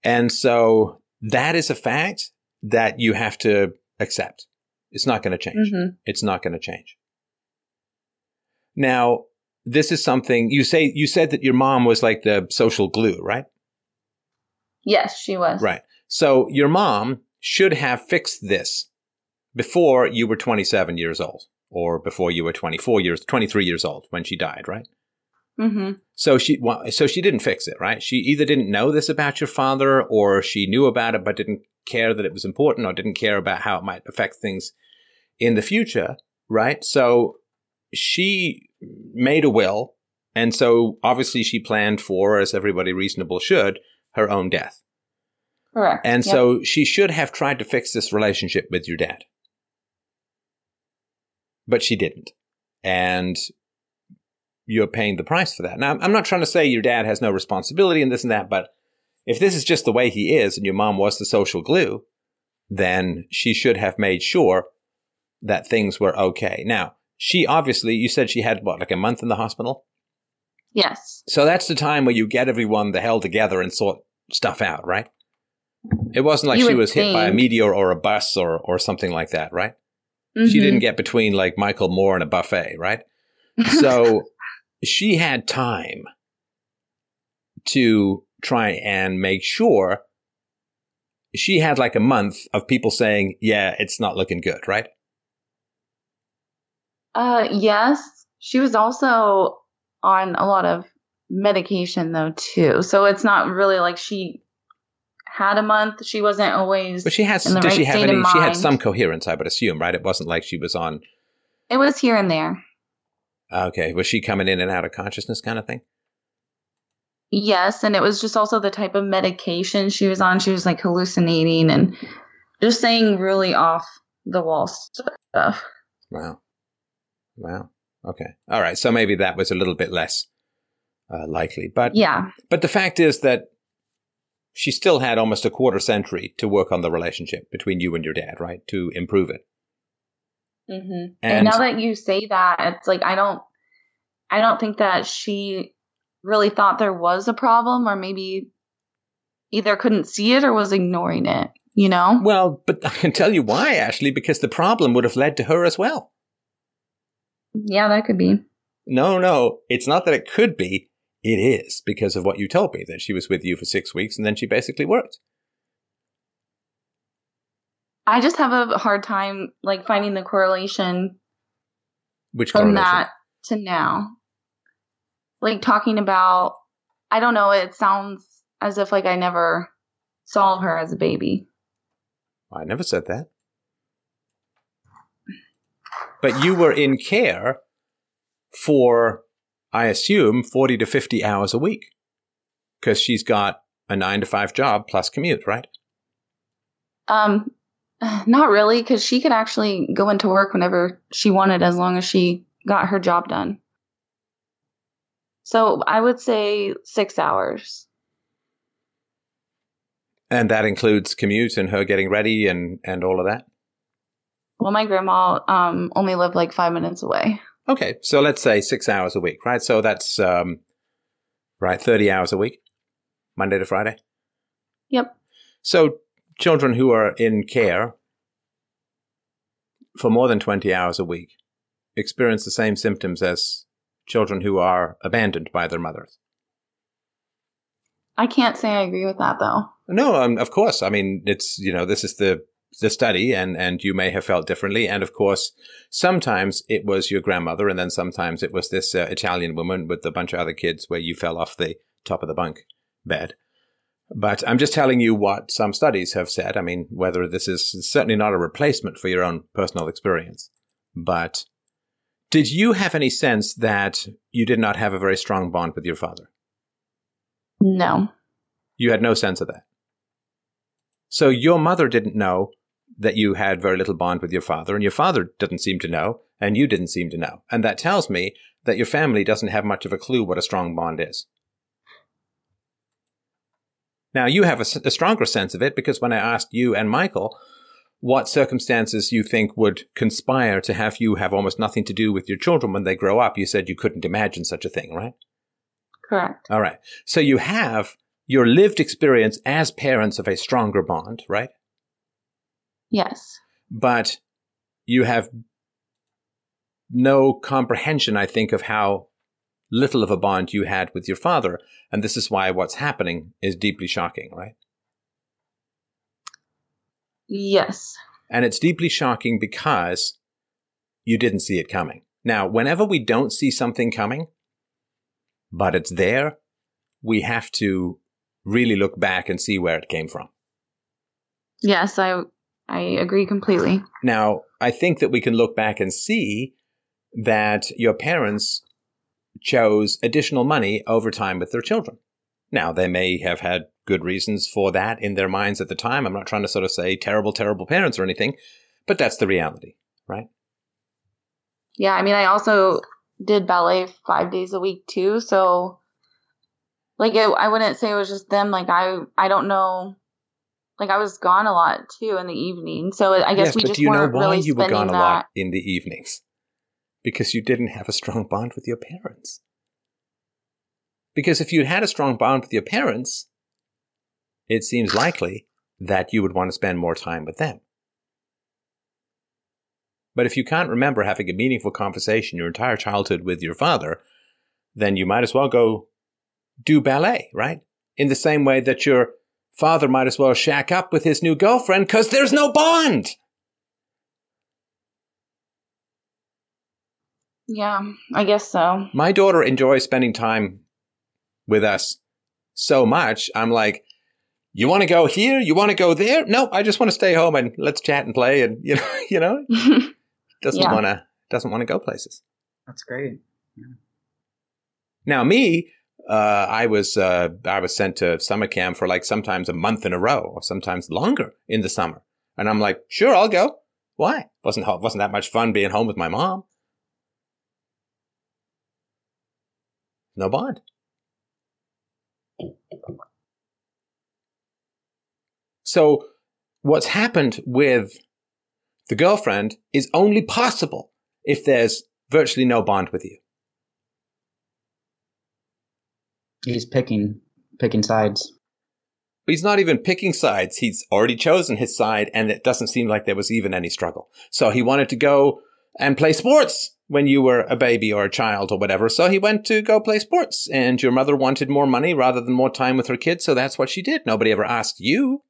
And so that is a fact that you have to accept. It's not going to change. Mhm. It's not going to change. Now, this is something you say you said that your mom was like the social glue, right? Yes, she was. Right. So your mom should have fixed this before you were 27 years old or before you were 24 years 23 years old when she died, right? Mm-hmm. So she well, so she didn't fix it, right? She either didn't know this about your father or she knew about it but didn't care that it was important or didn't care about how it might affect things in the future, right? So she made a will and so obviously she planned for as everybody reasonable should her own death. Correct. And Yep. so she should have tried to fix this relationship with your dad. But she didn't. And you're paying the price for that. Now, I'm not trying to say your dad has no responsibility in this and that, but if this is just the way he is and your mom was the social glue, then she should have made sure that things were okay. Now, she obviously, you said she had what, like a month in the hospital? yes. So that's the time where you get everyone the hell together and sort stuff out, right? It wasn't like You she was hit by a meteor or a bus or, or something like that, right? She Mhm. didn't get between like Michael Moore and a buffet, right? So she had time to try and make sure she had like a month of people saying, yeah, it's not looking good, right? Uh, yes. She was also on a lot of medication though too, so it's not really like she had a month. She wasn't always. But she has. Did right she have any? She had some coherence, I would assume, right? It wasn't like she was on. It was here and there. Okay, was she coming in and out of consciousness, kind of thing? Yes, and it was just also the type of medication she was on. She was like hallucinating and just saying really off the wall stuff. Wow. Wow. Okay. All right. So maybe that was a little bit less uh, likely, but Yeah. but the fact is that she still had almost a quarter century to work on the relationship between you and your dad, right? To improve it. Mm-hmm. And, And- now that you say that, it's like I don't, I don't think that she really thought there was a problem, or maybe either couldn't see it or was ignoring it. You know? Well, but I can tell you why, Ashley, because the problem would have led to her as well. Yeah, that could be. No, no, it's not that it could be. It is because of what you told me that she was with you for six weeks and then she basically worked. I just have a hard time like finding the correlation Which from correlation? that to now. Like talking about, I don't know. It sounds as if like I never saw her as a baby. I never said that. But you were in care for, I assume, 40 to 50 hours a week. Because she's got a nine to five job plus commute, right? Um, not really, because she could actually go into work whenever she wanted, as long as she got her job done. So I would say six hours. And that includes commute and her getting ready and, and all of that. Well, my grandma um only lived like five minutes away. Okay, so let's say six hours a week, right? So that's, um, right, 30 hours a week, Monday to Friday. Yep. So children who are in care for more than 20 hours a week experience the same symptoms as children who are abandoned by their mothers. I can't say I agree with that though. No, um, of course. I mean, it's, you know, this is the, the study and, and you may have felt differently. And of course, sometimes it was your grandmother and then sometimes it was this uh, Italian woman with a bunch of other kids where you fell off the top of the bunk bed. But I'm just telling you what some studies have said. I mean, whether this is certainly not a replacement for your own personal experience. But did you have any sense that you did not have a very strong bond with your father? No. You had no sense of that. So your mother didn't know that you had very little bond with your father, and your father didn't seem to know, and you didn't seem to know. And that tells me that your family doesn't have much of a clue what a strong bond is. Now, you have a stronger sense of it because when I asked you and Michael what circumstances you think would conspire to have you have almost nothing to do with your children when they grow up, you said you couldn't imagine such a thing, right? Correct. All right. So you have your lived experience as parents of a stronger bond, right? Yes. But you have no comprehension, I think, of how little of a bond you had with your father. And this is why what's happening is deeply shocking, right? Yes. And it's deeply shocking because you didn't see it coming. Now, whenever we don't see something coming, but it's there, we have to really look back and see where it came from. Yes, I I agree completely. Now, I think that we can look back and see that your parents chose additional money over time with their children. Now, they may have had good reasons for that in their minds at the time. I'm not trying to sort of say terrible, terrible parents or anything, but that's the reality, right? Yeah, I mean, I also did ballet five days a week too, so like it, I wouldn't say it was just them. Like I, I don't know. Like I was gone a lot too in the evening, so I guess yes, we but just do you know weren't why really you were gone a that. lot in the evenings? Because you didn't have a strong bond with your parents. Because if you had a strong bond with your parents, it seems likely that you would want to spend more time with them. But if you can't remember having a meaningful conversation your entire childhood with your father, then you might as well go do ballet, right? in the same way that your father might as well shack up with his new girlfriend because there's no bond. Yeah, I guess so. My daughter enjoys spending time with us so much. I'm like, you want to go here? You want to go there? No, I just want to stay home and let's chat and play. And you know, you know, doesn't Yeah. want to doesn't want to go places. That's great. Now, me, uh, I was uh, I was sent to summer camp for like sometimes a month in a row, or sometimes longer in the summer, and I'm like, sure, I'll go. Why? wasn't wasn't that much fun being home with my mom? No bond. So, what's happened with the girlfriend is only possible if there's virtually no bond with you. He's picking picking sides. He's not even picking sides. He's already chosen his side, and it doesn't seem like there was even any struggle. So he wanted to go and play sports when you were a baby or a child or whatever. So he went to go play sports, and your mother wanted more money rather than more time with her kids. So that's what she did. Nobody ever asked you.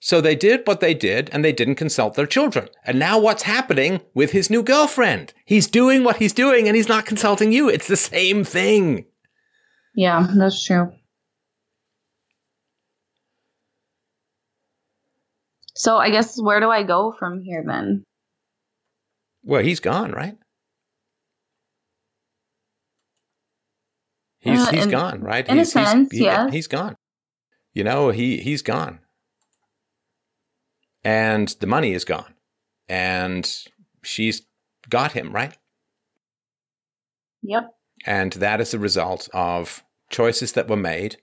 So they did what they did, and they didn't consult their children. And now what's happening with his new girlfriend? He's doing what he's doing, and he's not consulting you. It's the same thing. Yeah, that's true. So I guess where do I go from here then? Well, he's gone, right? He's Uh, he's in- gone, right? in a he's, he's- sense, he- yes. He's gone. You know, he he's gone. And the money is gone. And she's got him, right? Yep. And that is the result of choices that were made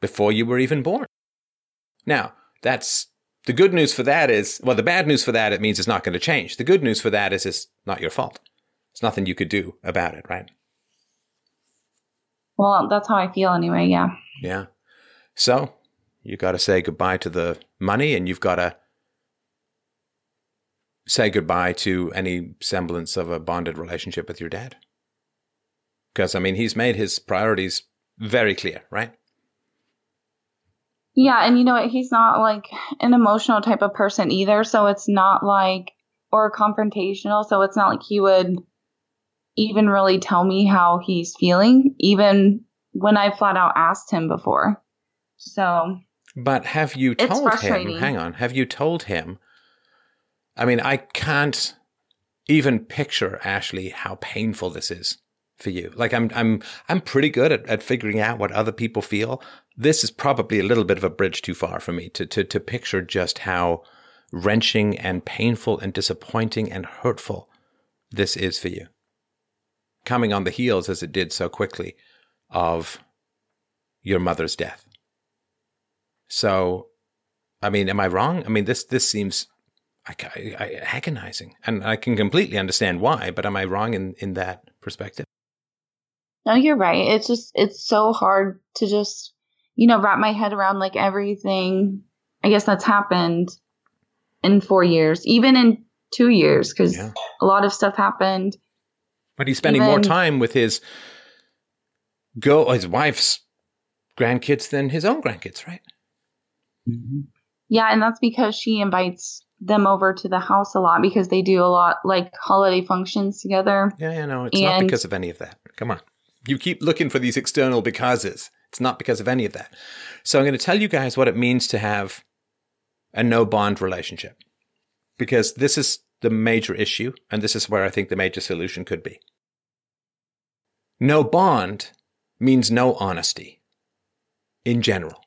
before you were even born. Now, that's the good news for that is, well, the bad news for that, it means it's not going to change. The good news for that is it's not your fault. It's nothing you could do about it, right? Well, that's how I feel anyway. Yeah. Yeah. So you got to say goodbye to the money and you've got to say goodbye to any semblance of a bonded relationship with your dad. Because, I mean, he's made his priorities very clear, right? Yeah, and you know what? He's not like an emotional type of person either, so it's not like or confrontational, so it's not like he would even really tell me how he's feeling, even when I flat out asked him before. So But have you told him? Hang on. Have you told him? I mean, I can't even picture Ashley how painful this is for you. Like I'm I'm I'm pretty good at, at figuring out what other people feel. This is probably a little bit of a bridge too far for me to to to picture just how wrenching and painful and disappointing and hurtful this is for you. Coming on the heels as it did so quickly of your mother's death. So, I mean, am I wrong? I mean, this this seems I, I, agonizing, and I can completely understand why. But am I wrong in in that perspective? No, you're right. It's just it's so hard to just you know wrap my head around like everything. I guess that's happened in four years, even in two years, because Yeah. a lot of stuff happened. But he's spending more time with his girl, his wife's grandkids than his own grandkids, right? Mm-hmm. Yeah, and that's because she invites them over to the house a lot because they do a lot like holiday functions together. Yeah, yeah, no, it's not because of any of that. Come on. You keep looking for these external becauses. It's not because of any of that. So I'm going to tell you guys what it means to have a no bond relationship because this is the major issue, and this is where I think the major solution could be. No bond means no honesty in general.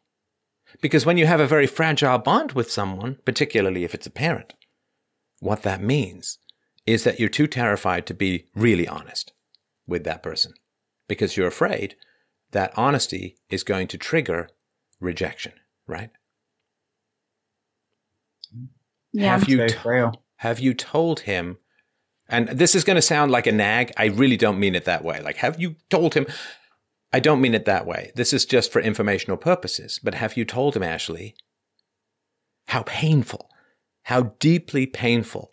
Because when you have a very fragile bond with someone, particularly if it's a parent, what that means is that you're too terrified to be really honest with that person because you're afraid that honesty is going to trigger rejection, right? Yeah. Have you Very t- have you told him and this is going to sound like a nag, I really don't mean it that way. Like have you told him I don't mean it that way. This is just for informational purposes, but have you told him Ashley how painful, how deeply painful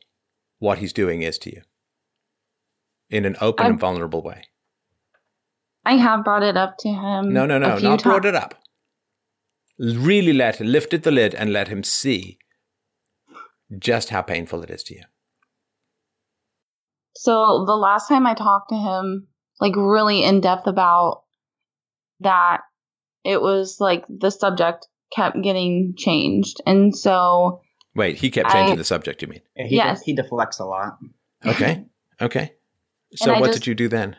what he's doing is to you in an open and I've- vulnerable way? I have brought it up to him. No, no, no, a few not brought it up. Really let lifted the lid and let him see just how painful it is to you. So the last time I talked to him, like really in depth about that, it was like the subject kept getting changed. And so Wait, he kept I- changing the subject, you mean? He, Yes. he deflects a lot. Okay. Okay. So what just- did you do then?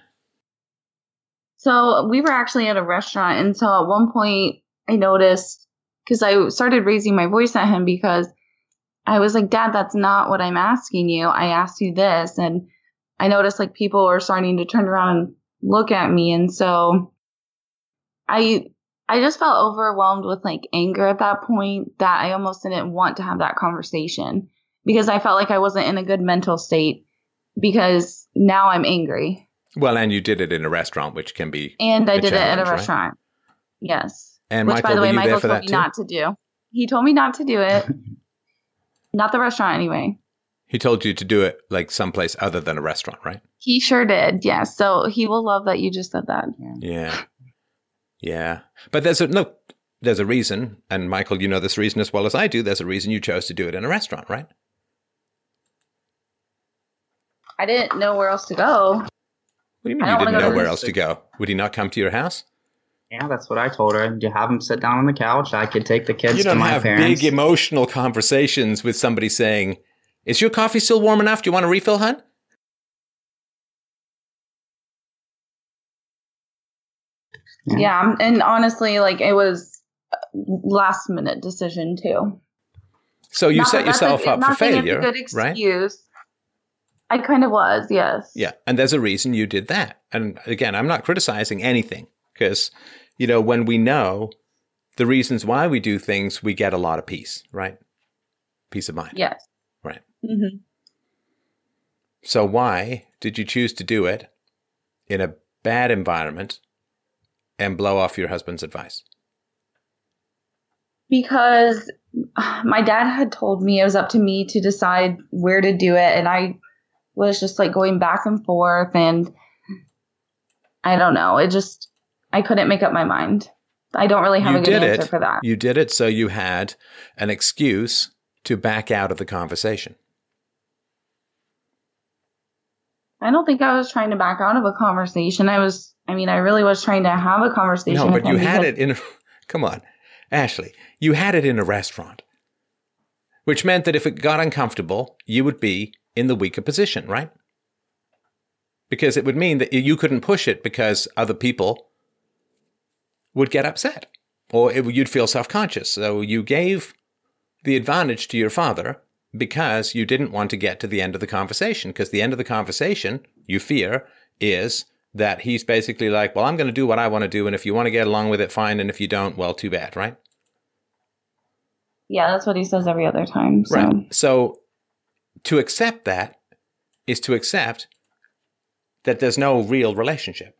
So we were actually at a restaurant, and so at one point I noticed because I started raising my voice at him because I was like, "Dad, that's not what I'm asking you. I asked you this," and I noticed like people were starting to turn around and look at me, and so I I just felt overwhelmed with like anger at that point that I almost didn't want to have that conversation because I felt like I wasn't in a good mental state because now I'm angry. Well, and you did it in a restaurant, which can be. And I did it at a right? restaurant. Yes. And Which, Michael, by the way, Michael told me too? not to do. He told me not to do it. not the restaurant, anyway. He told you to do it like someplace other than a restaurant, right? He sure did. Yes. So he will love that you just said that. Yeah. Yeah. But there's a no there's a reason, and Michael, you know this reason as well as I do, there's a reason you chose to do it in a restaurant, right? I didn't know where else to go. What do you mean I you didn't know where else to go? Would he not come to your house? Yeah, that's what I told her. You have him sit down on the couch. I could take the kids you to don't my have parents. big emotional conversations with somebody saying, Is your coffee still warm enough? Do you want a refill, hun? Yeah. Yeah. Um, and honestly, like it was last minute decision too. So you Not set yourself a- up for not saying it's a failure, good right? I kind of was, yes. Yeah, and there's a reason you did that. And again, I'm not criticizing anything because, you know, when we know the reasons why we do things, we get a lot of peace, right? Peace of mind. Yes. Right. hmm So why did you choose to do it in a bad environment and blow off your husband's advice? because my dad had told me it was up to me to decide where to do it and i was just like going back and forth and i don't know it just i couldn't make up my mind i don't really have you a good answer it. for that You did it so you had an excuse to back out of the conversation. i don't think i was trying to back out of a conversation i was i mean i really was trying to have a conversation No, but you had it in. Come on, Ashley. You had it in a restaurant, which meant that if it got uncomfortable, you would be in the weaker position, right? Because it would mean that you couldn't push it because other people would get upset or it, you'd feel self conscious. So you gave the advantage to your father because you didn't want to get to the end of the conversation. Because the end of the conversation, you fear, is that he's basically like, well, I'm going to do what I want to do. And if you want to get along with it, fine. And if you don't, well, too bad, right? yeah that's what he says every other time so Right. So to accept that is to accept that there's no real relationship.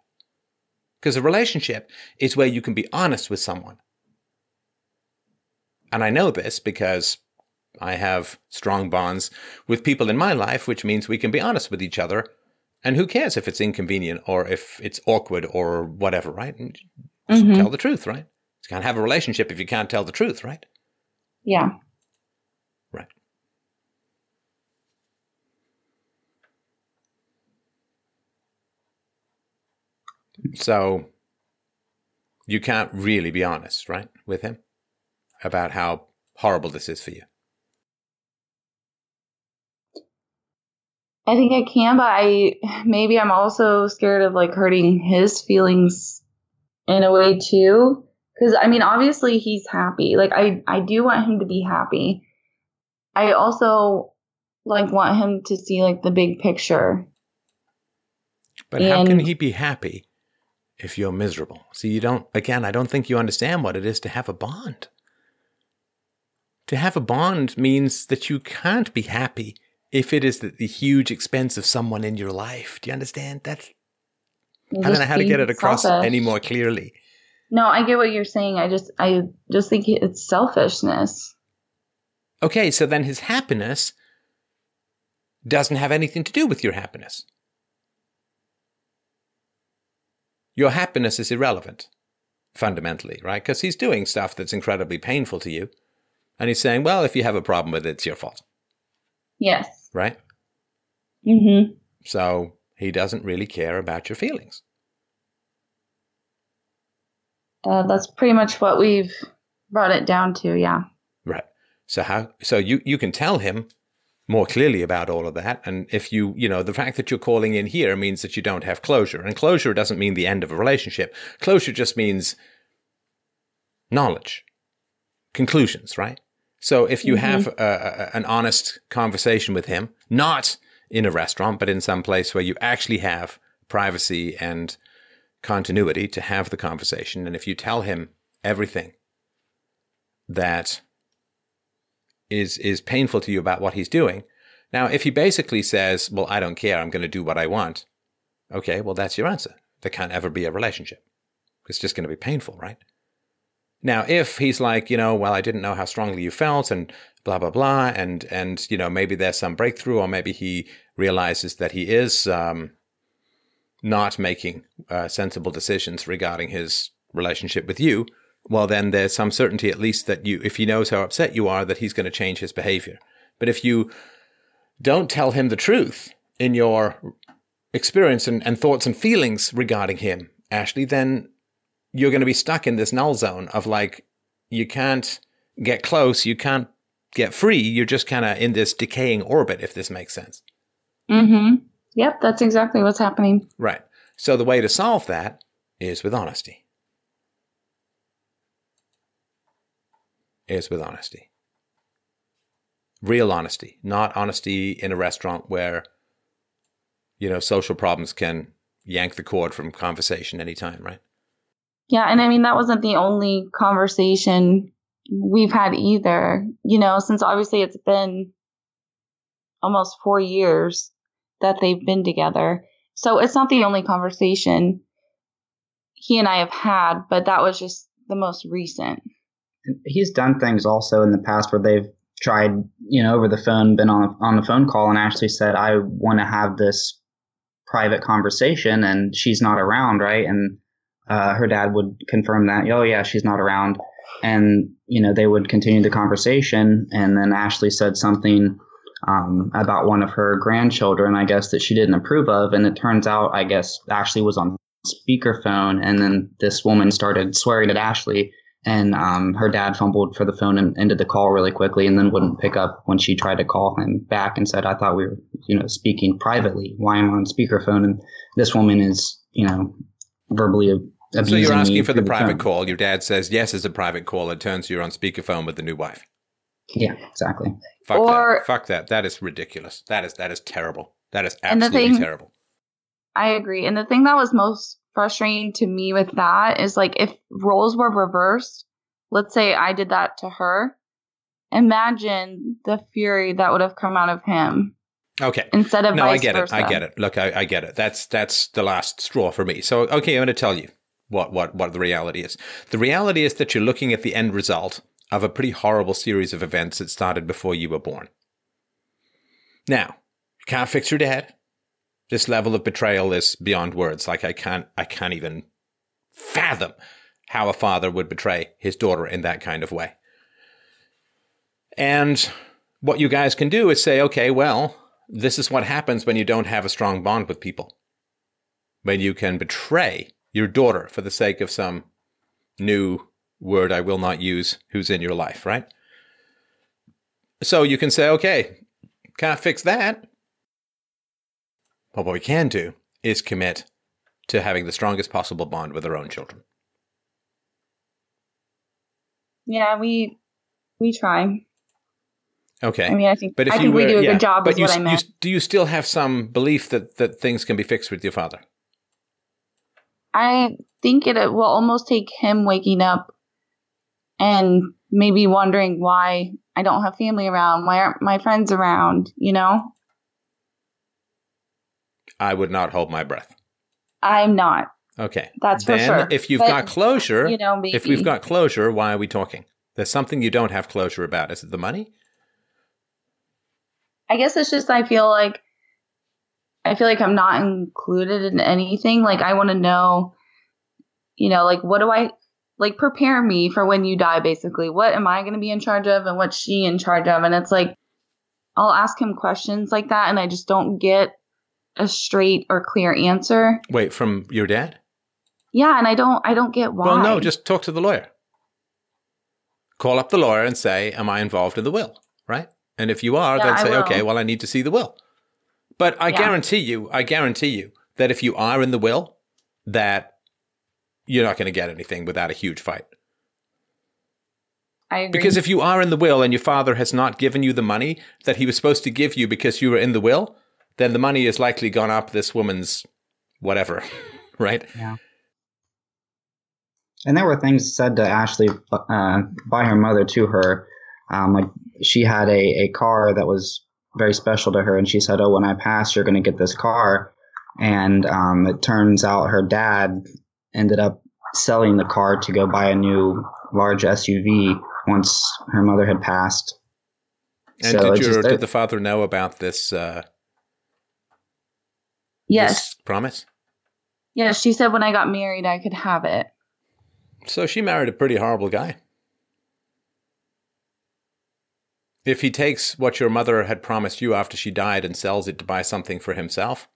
Because a relationship is where you can be honest with someone. And I know this because I have strong bonds with people in my life, which means we can be honest with each other. And who cares if it's inconvenient or if it's awkward or whatever, right? Mhm. tell the truth, right? You can't have a relationship if you can't tell the truth, right? yeah Right. So you can't really be honest, right, with him about how horrible this is for you. I think I can, but I maybe I'm also scared of like hurting his feelings in a way too. Because I mean, obviously he's happy. Like I, I do want him to be happy. I also like want him to see like the big picture. But how can he be happy if you're miserable? See, you don't, again, I don't think you understand what it is to have a bond. To have a bond means that you can't be happy if it is at the huge expense of someone in your life. Do you understand? That's, I don't know how to get it across any more clearly. No, I get what you're saying. I just, I just think it's selfishness. Okay, so then his happiness doesn't have anything to do with your happiness. Your happiness is irrelevant fundamentally, right? Because he's doing stuff that's incredibly painful to you. And he's saying, well, if you have a problem with it, it's your fault, Yes. right? Mm-hmm. So he doesn't really care about your feelings. Uh, that's pretty much what we've brought it down to. Yeah. Right. So how so you you can tell him more clearly about all of that. And if you you know the fact that you're calling in here means that you don't have closure. And closure doesn't mean the end of a relationship. Closure just means knowledge conclusions right? So if you mm-hmm. have a, a, an honest conversation with him not in a restaurant but in some place where you actually have privacy and continuity to have the conversation and if you tell him everything that is is painful to you about what he's doing. Now, if he basically says, "Well, I don't care. I'm going to do what I want," okay, well, that's your answer. There can't ever be a relationship. It's just going to be painful, right? Now, if he's like, you know, well, I didn't know how strongly you felt, and blah blah blah, and and you know, maybe there's some breakthrough, or maybe he realizes that he is um, not making uh, sensible decisions regarding his relationship with you well, then there's some certainty at least that you, if he knows how upset you are, that he's going to change his behavior. But if you don't tell him the truth in your experience and, and thoughts and feelings regarding him, Ashley, then you're going to be stuck in this null zone of like, you can't get close, you can't get free, you're just kind of in this decaying orbit, if this makes sense. Mm-hmm. Yep, that's exactly what's happening. Right. So the way to solve that is with honesty. Is with honesty. Real honesty, not honesty in a restaurant where, you know, social problems can yank the cord from conversation anytime, right? Yeah, and I mean that wasn't the only conversation we've had either. You know, since obviously it's been almost 4 years that they've been together. So it's not the only conversation he and I have had, but that was just the most recent. He's done things also in the past where they've tried, you know, over the phone, been on on the phone call, and actually said, "I want to have this private conversation," and she's not around, right? And uh, her dad would confirm that, "Oh yeah, she's not around," and you know they would continue the conversation, and then Ashley said something um, about one of her grandchildren, I guess that she didn't approve of, and it turns out, I guess Ashley was on speakerphone, and then this woman started swearing at Ashley and um, her dad fumbled for the phone and ended the call really quickly and then wouldn't pick up when she tried to call him back and said i thought we were you know speaking privately why am i on speakerphone and this woman is you know verbally abusing So you're asking me for the through private phone. call. Your dad says yes, it's a private call. It turns you're on speakerphone with the new wife. yeah exactly Fuck Or- that. Fuck that. That is ridiculous. That is that is terrible. That is absolutely thing- terrible. I agree. And the thing that was most frustrating to me with that is like if roles were reversed, let's say I did that to her, imagine the fury that would have come out of him Okay. instead of No, I get versa. it. I get it. Look, I, I get it. That's that's the last straw for me. So okay, I'm going to tell you what what what the reality is. The reality is that you're looking at the end result of a pretty horrible series of events that started before you were born. Now, you can't fix your dad. This level of betrayal is beyond words. Like I can't I can't even fathom how a father would betray his daughter in that kind of way. And what you guys can do is say, okay, well, this is what happens when you don't have a strong bond with people. When you can betray your daughter for the sake of some new word I will not use who's in your life, right? So you can say, okay, can't fix that. But what we can do is commit to having the strongest possible bond with our own children. Yeah, we we try. Okay. I mean, I think But if I you think we do a yeah, good job. But you, what I you- do you still have some belief that, that things can be fixed with your father? I think it will almost take him waking up and maybe wondering why I don't have family around, why aren't my friends around, you know? I would not hold my breath. I'm not. Okay. That's for sure. if you've But, got closure, You know, maybe. if we've got closure, why are we talking? There's something you don't have closure about. Is it the money? I guess it's just I feel like I feel like I'm not included in anything. Like I want to know you know, like what do I like prepare me for when you die basically. What am I going to be in charge of and what's she in charge of? And it's like I'll ask him questions like that and I just don't get a straight or clear answer. Wait, from your dad? Yeah, and I don't I don't get why. Well, no, just talk to the lawyer. Call up the lawyer and say, "Am I involved in the will?" Right? And if you are, Yeah, then say, "Okay, well, I need to see the will." But I Yeah. guarantee you, I guarantee you that if you are in the will, that you're not going to get anything without a huge fight. I agree. Because if you are in the will and your father has not given you the money that he was supposed to give you because you were in the will, then the money has likely gone up this woman's whatever, right? Yeah. And there were things said to Ashley uh, by her mother to her. Um, like she had a, a car that was very special to her, and she said, "Oh, when I pass, you're going to get this car." And um, it turns out her dad ended up selling the car to go buy a new large SUV once her mother had passed. And So did, your, just- did the father know about this, uh, yes. promise? Yes, she said when I got married I could have it. So she married a pretty horrible guy. If he takes what your mother had promised you after she died and sells it to buy something for himself,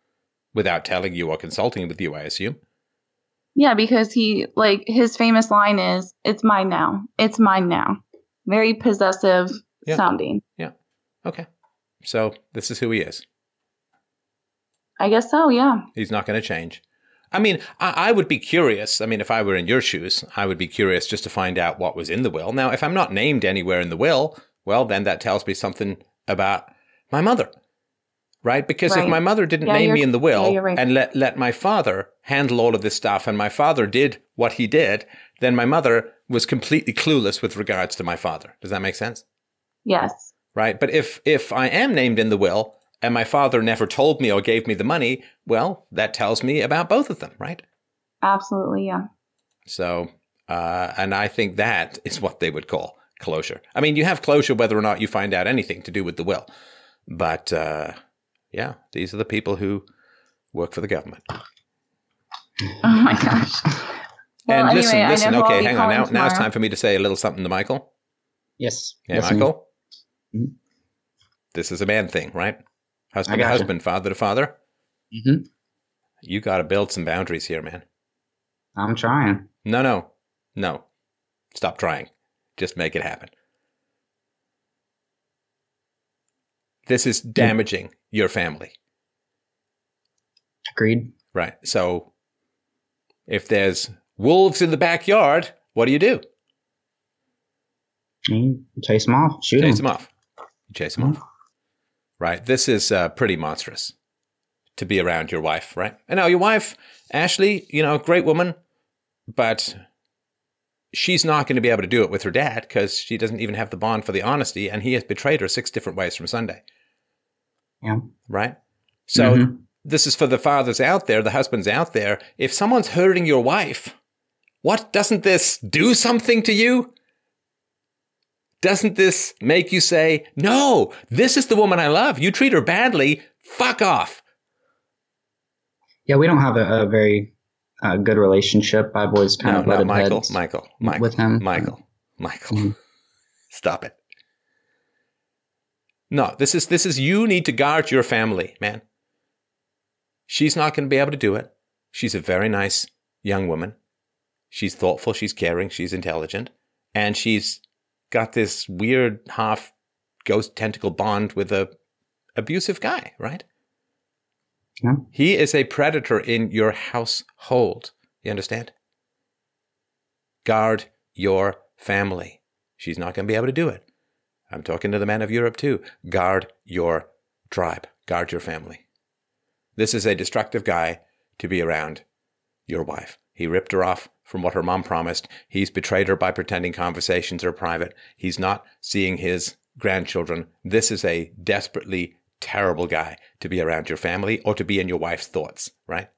without telling you or consulting with you, I assume. Yeah, because he like his famous line is "It's mine now. It's mine now." Very possessive Yeah. sounding. Yeah. Okay. So this is who he is. I guess so. Yeah. He's not going to change. I mean, I, I would be curious. I mean, if I were in your shoes, I would be curious just to find out what was in the will. Now, if I'm not named anywhere in the will, well, then that tells me something about my mother, right? Because if my mother didn't Yeah, name me in the will yeah, right. and let, let my father handle all of this stuff, and my father did what he did, then my mother was completely clueless with regards to my father. Does that make sense? Yes. right? But if if I am named in the will and my father never told me or gave me the money, well, that tells me about both of them, right? Absolutely. Yeah. So, uh, and I think that is what they would call closure. I mean, you have closure whether or not you find out anything to do with the will, but uh, yeah, these are the people who work for the government. Oh my gosh. Well, and anyway, listen, I listen. know who I'll Okay, hang on. calling Now, now it's time for me to say a little something to Michael. Yes. Yeah, Yes, ma'am. Michael. Mhm. This is a man thing, right? Husband to husband, father to father. Mhm. You got to build some boundaries here, man. I'm trying. No, no, no. Stop trying. Just make it happen. This is damaging your family, Agreed. right? So if there's wolves in the backyard, what do you do? Mm, Chase them off. Shoot Chase them. them off. You chase them off. Right. This is uh, pretty monstrous to be around your wife, right? And now your wife, Ashley, you know, great woman, but she's not going to be able to do it with her dad because she doesn't even have the bond for the honesty, and he has betrayed her six different ways from Sunday, Yeah. right? So Mhm. this is for the fathers out there, the husbands out there. If someone's hurting your wife, what doesn't this do something to you? Doesn't this make you say, no, this is the woman I love. You treat her badly. Fuck off. Yeah, we don't have a, a very uh, good relationship. I've always kind No, of butted Michael, Michael, Michael, with him. Michael, Michael. Mhm. Stop it. No, this is this is you need to guard your family, man. She's not going to be able to do it. She's a very nice young woman. She's thoughtful, she's caring, she's intelligent, and she's got this weird half ghost tentacle bond with a abusive guy, right? Yeah. He is a predator in your household. You understand? Guard your family. She's not going to be able to do it. I'm talking to the men of Europe too. Guard your tribe. Guard your family. This is a destructive guy to be around your wife. He ripped her off from what her mom promised. He's betrayed her by pretending conversations are private. He's not seeing his grandchildren. This is a desperately terrible guy to be around your family or to be in your wife's thoughts, right?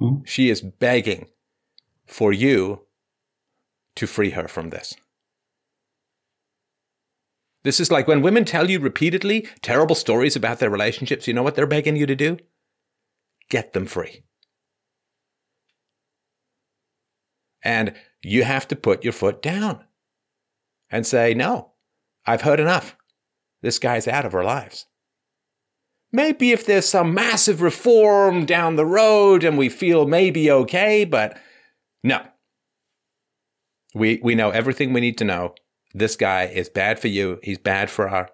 Mhm. She is begging for you to free her from this. This is like when women tell you repeatedly terrible stories about their relationships, you know what they're begging you to do? Get them free. And you have to put your foot down and say, no, I've heard enough. This guy's out of our lives. Maybe if there's some massive reform down the road and we feel maybe okay, but no. We, we know everything we need to know. This guy is bad for you. He's bad for our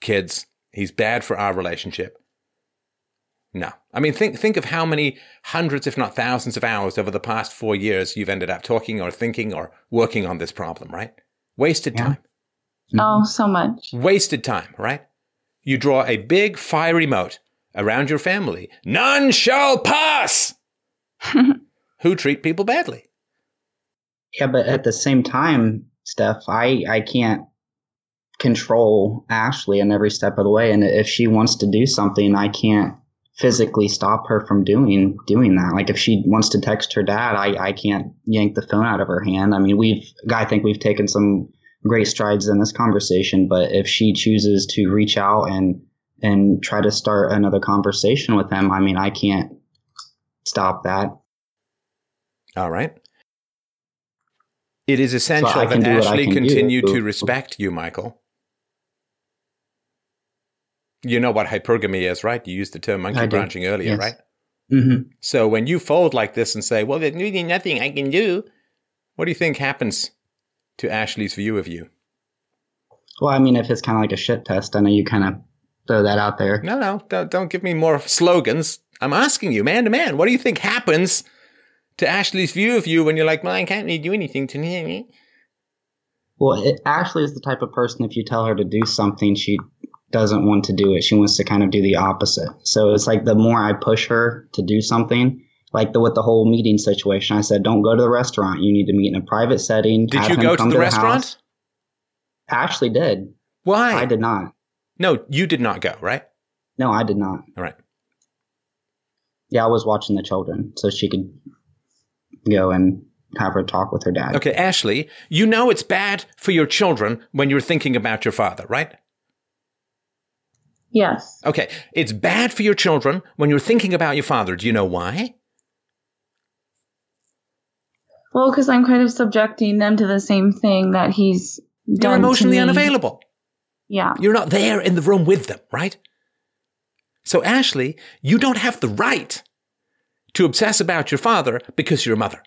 kids. He's bad for our relationship. No. I mean, think, think of how many hundreds, if not thousands of hours over the past four years you've ended up talking or thinking or working on this problem, right? Wasted Yeah. time. Mm-hmm. Oh, so much. Wasted time, right? You draw a big fiery moat around your family. None shall pass! Who treat people badly. Yeah, but at the same time, Steph, I I can't control Ashley in every step of the way, and if she wants to do something, I can't physically stop her from doing doing that. Like if she wants to text her dad, I I can't yank the phone out of her hand. I mean, we've I think we've taken some great strides in this conversation, but if she chooses to reach out and and try to start another conversation with him, I mean, I can't stop that. All right. It is essential I that can do what I Ashley continue do. to respect you, Michael. You know what hypergamy is, right? You used the term monkey branching earlier, Yes. right? hmm So when you fold like this and say, well, there's really nothing I can do, what do you think happens to Ashley's view of you? Well, I mean, if it's kind of like a shit test, I know you kind of throw that out there. No, no, don't, don't give me more slogans. I'm asking you, man to man, what do you think happens to Ashley's view of you when you're like, well, I can't really do anything to me? Well, it, Ashley is the type of person, if you tell her to do something, she doesn't want to do it. She wants to kind of do the opposite. So it's like the more I push her to do something, like the with the whole meeting situation, I said, don't go to the restaurant. You need to meet in a private setting. Did you go to the restaurant? house. Ashley did. Why? I did not. No, you did not go, right? No, I did not. All right. Yeah, I was watching the children so she could go and have her talk with her dad. Okay, Ashley, you know it's bad for your children when you're thinking about your father, right? Yes. Okay, it's bad for your children when you're thinking about your father. Do you know why? Well, because I'm kind of subjecting them to the same thing that he's You're done. to emotionally unavailable. Yeah. You're not there in the room with them, right? So, Ashley, you don't have the right to obsess about your father because you're a mother.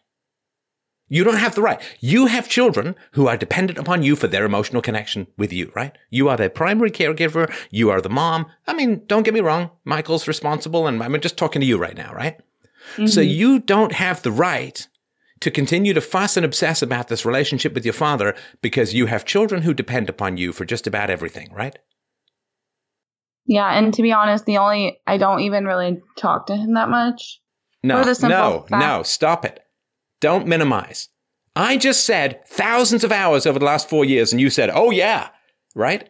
You don't have the right. You have children who are dependent upon you for their emotional connection with you, right? You are their primary caregiver. You are the mom. I mean, don't get me wrong. Michael's responsible, and I'm just talking to you right now, right? So Mhm. you don't have the right to continue to fuss and obsess about this relationship with your father because you have children who depend upon you for just about everything, right? Yeah, and to be honest, the only I don't even really talk to him that much. No, For the simple no, fact- no, stop it. Don't minimize. I just said thousands of hours over the last four years, and you said, oh, yeah, right?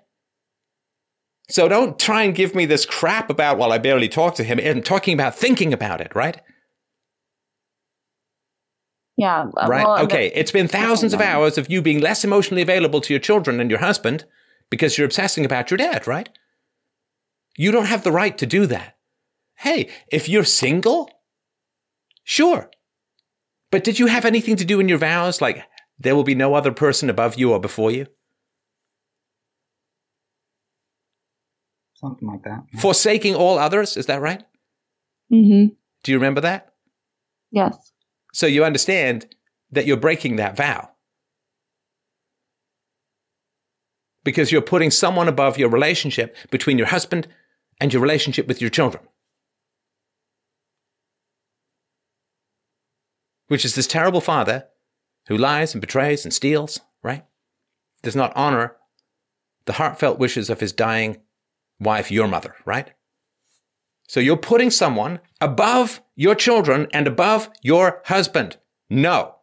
So don't try and give me this crap about, well, I barely talk to him. I'm talking about thinking about it, right? Yeah. uh, Right? well, okay. It's been thousands of hours of you being less emotionally available to your children and your husband because you're obsessing about your dad, right? You don't have the right to do that. Hey, if you're single, sure. But did you have anything to do in your vows? Like, there will be no other person above you or before you? Something like that. Forsaking all others, is that right? Mm-hmm. Do you remember that? Yes. So you understand that you're breaking that vow. Because you're putting someone above your relationship between your husband and your relationship with your children. Which is this terrible father who lies and betrays and steals, right? Does not honor the heartfelt wishes of his dying wife, your mother, right? So you're putting someone above your children and above your husband. No.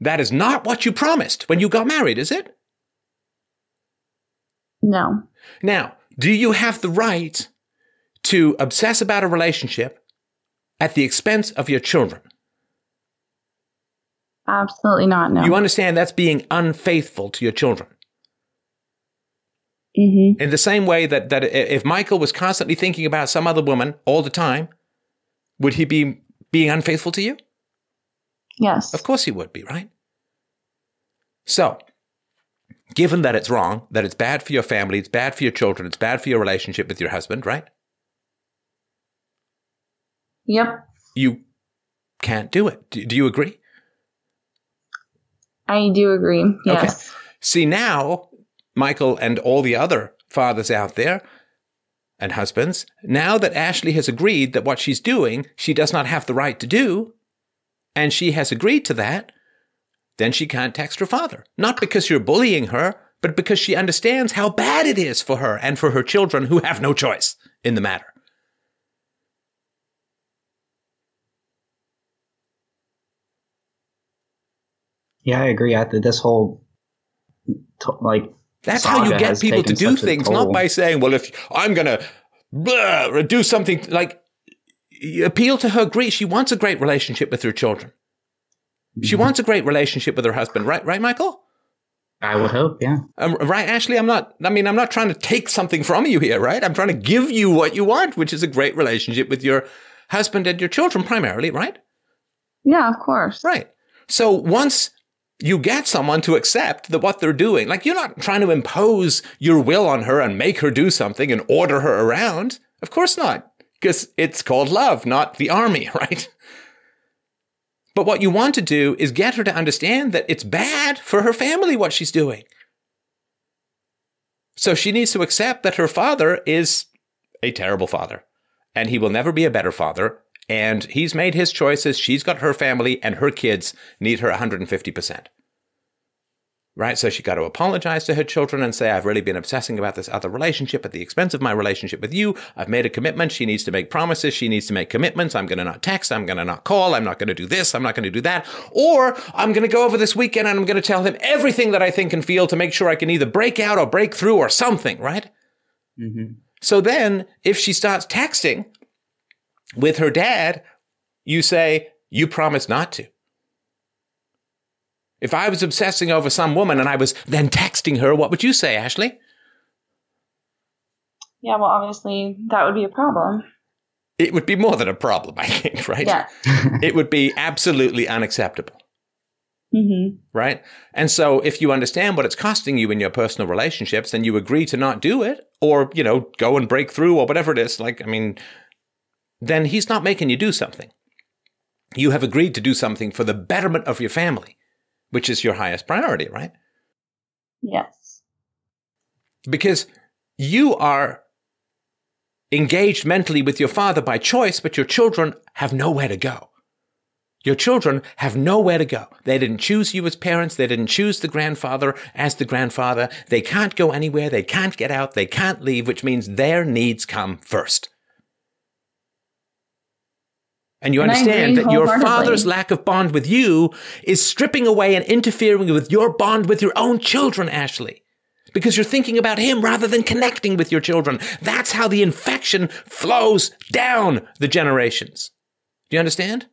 That is not what you promised when you got married, is it? No. Now, do you have the right to obsess about a relationship at the expense of your children? Absolutely not. No. You understand that's being unfaithful to your children. mm-hmm. In the same way that, that if Michael was constantly thinking about some other woman all the time, would he be being unfaithful to you? Yes. Of course he would be, right? So, given that it's wrong, that it's bad for your family, it's bad for your children, it's bad for your relationship with your husband, right? Yep. You can't do it. Do, do you agree? I do agree. Yes. See, now, Michael and all the other fathers out there and husbands, now that Ashley has agreed that what she's doing, she does not have the right to do, and she has agreed to that, then she can't text her father. Not because you're bullying her, but because she understands how bad it is for her and for her children who have no choice in the matter. Yeah, I agree. I think this whole t- like That's how you get people to do things, not by saying, well, if I'm going to do something like appeal to her grief. She wants a great relationship with her children. She Mhm. wants a great relationship with her husband, right? Right, Michael? I would hope, yeah. Um, right, Ashley? I'm not, I mean, I'm not trying to take something from you here, right? I'm trying to give you what you want, which is a great relationship with your husband and your children primarily, right? Yeah, of course. Right. So once you get someone to accept that what they're doing, like you're not trying to impose your will on her and make her do something and order her around. Of course not, because it's called love, not the army, right? But what you want to do is get her to understand that it's bad for her family what she's doing. So she needs to accept that her father is a terrible father and he will never be a better father. And he's made his choices. She's got her family, and her kids need her 150%. Right? So she got to apologize to her children and say, I've really been obsessing about this other relationship at the expense of my relationship with you. I've made a commitment. She needs to make promises. She needs to make commitments. I'm going to not text. I'm going to not call. I'm not going to do this. I'm not going to do that. Or I'm going to go over this weekend and I'm going to tell him everything that I think and feel to make sure I can either break out or break through or something, right? Mm-hmm. So then, if she starts texting with her dad, you say, You promise not to. If I was obsessing over some woman and I was then texting her, what would you say, Ashley? Yeah, well, obviously that would be a problem. It would be more than a problem, I think, right? Yeah. It would be absolutely unacceptable, hmm right? And so if you understand what it's costing you in your personal relationships, then you agree to not do it or, you know, go and break through or whatever it is. Like, I mean, then he's not making you do something. You have agreed to do something for the betterment of your family, which is your highest priority, right? Yes. Because you are engaged mentally with your father by choice, but your children have nowhere to go. Your children have nowhere to go. They didn't choose you as parents. They didn't choose the grandfather as the grandfather. They can't go anywhere. They can't get out. They can't leave, which means their needs come first. And you And understand that your father's lack of bond with you is stripping away and interfering with your bond with your own children, Ashley. Because you're thinking about him rather than connecting with your children. That's how the infection flows down the generations. Do you understand?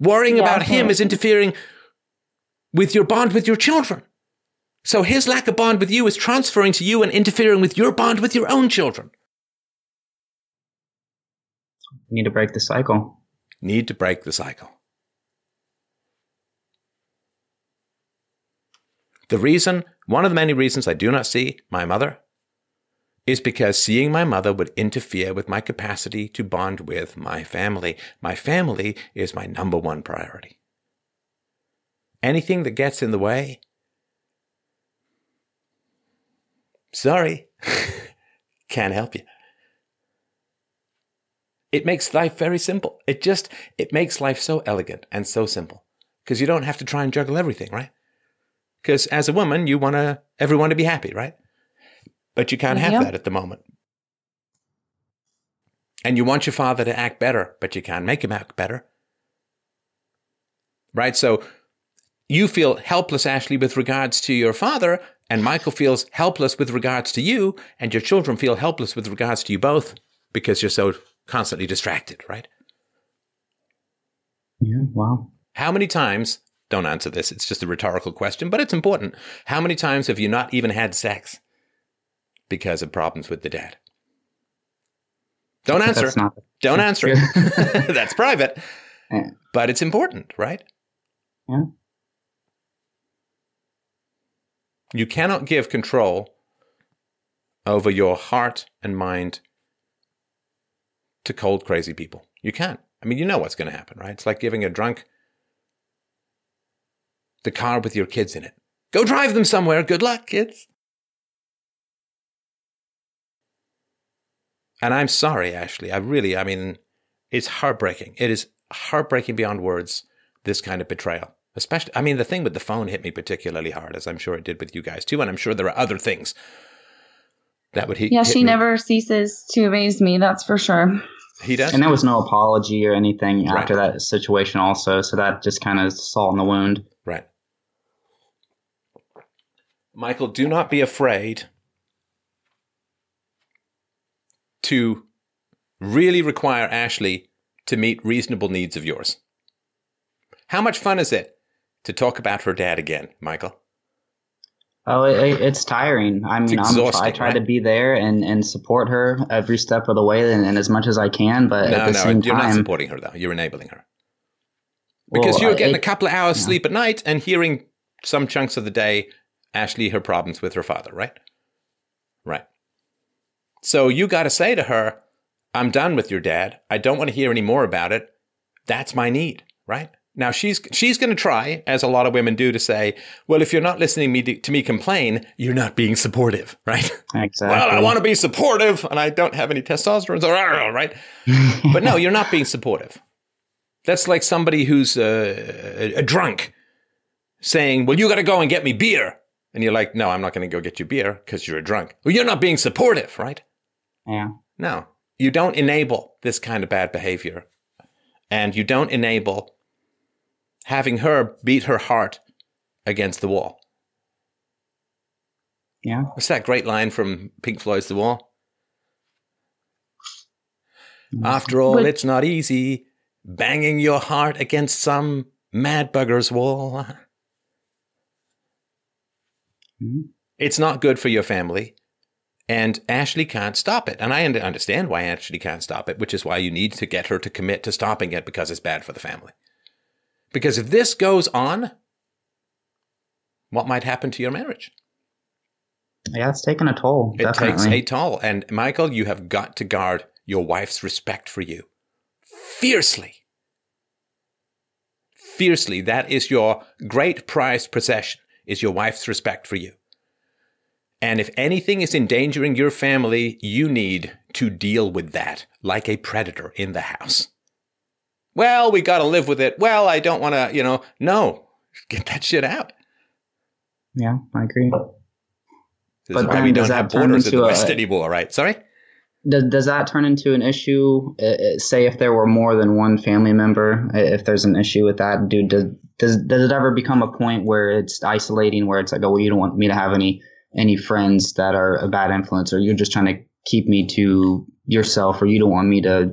Worrying Yeah, about him is interfering with your bond with your children. So his lack of bond with you is transferring to you and interfering with your bond with your own children. Need to break the cycle. Need to break the cycle. The reason, one of the many reasons I do not see my mother is because seeing my mother would interfere with my capacity to bond with my family. My family is my number one priority. Anything that gets in the way, sorry, can't help you. It makes life very simple. It just, it makes life so elegant and so simple because you don't have to try and juggle everything, right? Because as a woman, you want to, everyone to be happy, right? But you can't have Yeah. that at the moment. And you want your father to act better, but you can't make him act better. Right? So you feel helpless, Ashley, with regards to your father, and Michael feels helpless with regards to you, and your children feel helpless with regards to you both because you're so constantly distracted, right? Yeah, wow. How many times, don't answer this, it's just a rhetorical question, but it's important. How many times have you not even had sex because of problems with the dad? Don't answer. That's not Don't answer it. That's private. Yeah. But it's important, right? Yeah. You cannot give control over your heart and mind to cold, crazy people. You can't. I mean, you know what's going to happen, right? It's like giving a drunk the car with your kids in it. Go drive them somewhere. Good luck, kids. And I'm sorry, Ashley. I really, I mean, it's heartbreaking. It is heartbreaking beyond words, this kind of betrayal. Especially, I mean, the thing with the phone hit me particularly hard, as I'm sure it did with you guys too. And I'm sure there are other things that would hit Yeah, hit she me. never ceases to amaze me, that's for sure. He does. And there was no apology or anything Right. after that situation, also. So that just kind of salt in the wound. Right. Michael, do not be afraid to really require Ashley to meet reasonable needs of yours. How much fun is it to talk about her dad again, Michael? Oh, it, it- it's tiring. I mean, I try right? to be there and, and support her every step of the way and, and as much as I can. But no, at the no, same you're not supporting her though. You're enabling her. Because well, you're getting it- a couple of hours yeah. sleep at night and hearing some chunks of the day Ashley her problems with her father, right? Right. So you got to say to her, I'm done with your dad. I don't want to hear any more about it. That's my need, right? Now she's she's going to try, as a lot of women do, to say, "Well, if you're not listening me to, to me complain, you're not being supportive, right?" exactly. Well, I want to be supportive, and I don't have any testosterone, so right? But no, you're not being supportive. That's like somebody who's uh, a, a drunk saying, "Well, you got to go and get me beer," and you're like, "No, I'm not going to go get you beer because you're a drunk." Well, you're not being supportive, right? yeah. No, you don't enable this kind of bad behavior, and you don't enable having her beat her heart against the wall. Yeah. What's that great line from Pink Floyd's The Wall? After all, But- it's not easy banging your heart against some mad bugger's wall. Mhm. It's not good for your family. And Ashley can't stop it. And I understand why Ashley can't stop it, which is why you need to get her to commit to stopping it because it's bad for the family. Because if this goes on, what might happen to your marriage? Yeah, it's taken a toll. It definitely. takes a toll. And Michael, you have got to guard your wife's respect for you fiercely. Fiercely. That is your great prized possession, is your wife's respect for you. And if anything is endangering your family, you need to deal with that like a predator in the house. Well, we got to live with it. Well, I don't want to, you know, no, get that shit out. yeah, I agree. This But then we does don't have borders in the into a- West anymore, right? Sorry? Does, does that turn into an issue? Uh, uh, say if there were more than one family member, uh, if there's an issue with that, dude, does, does does it ever become a point where it's isolating, where it's like, oh, well, you don't want me to have any any friends that are a bad influence, or you're just trying to keep me to yourself, or you don't want me to,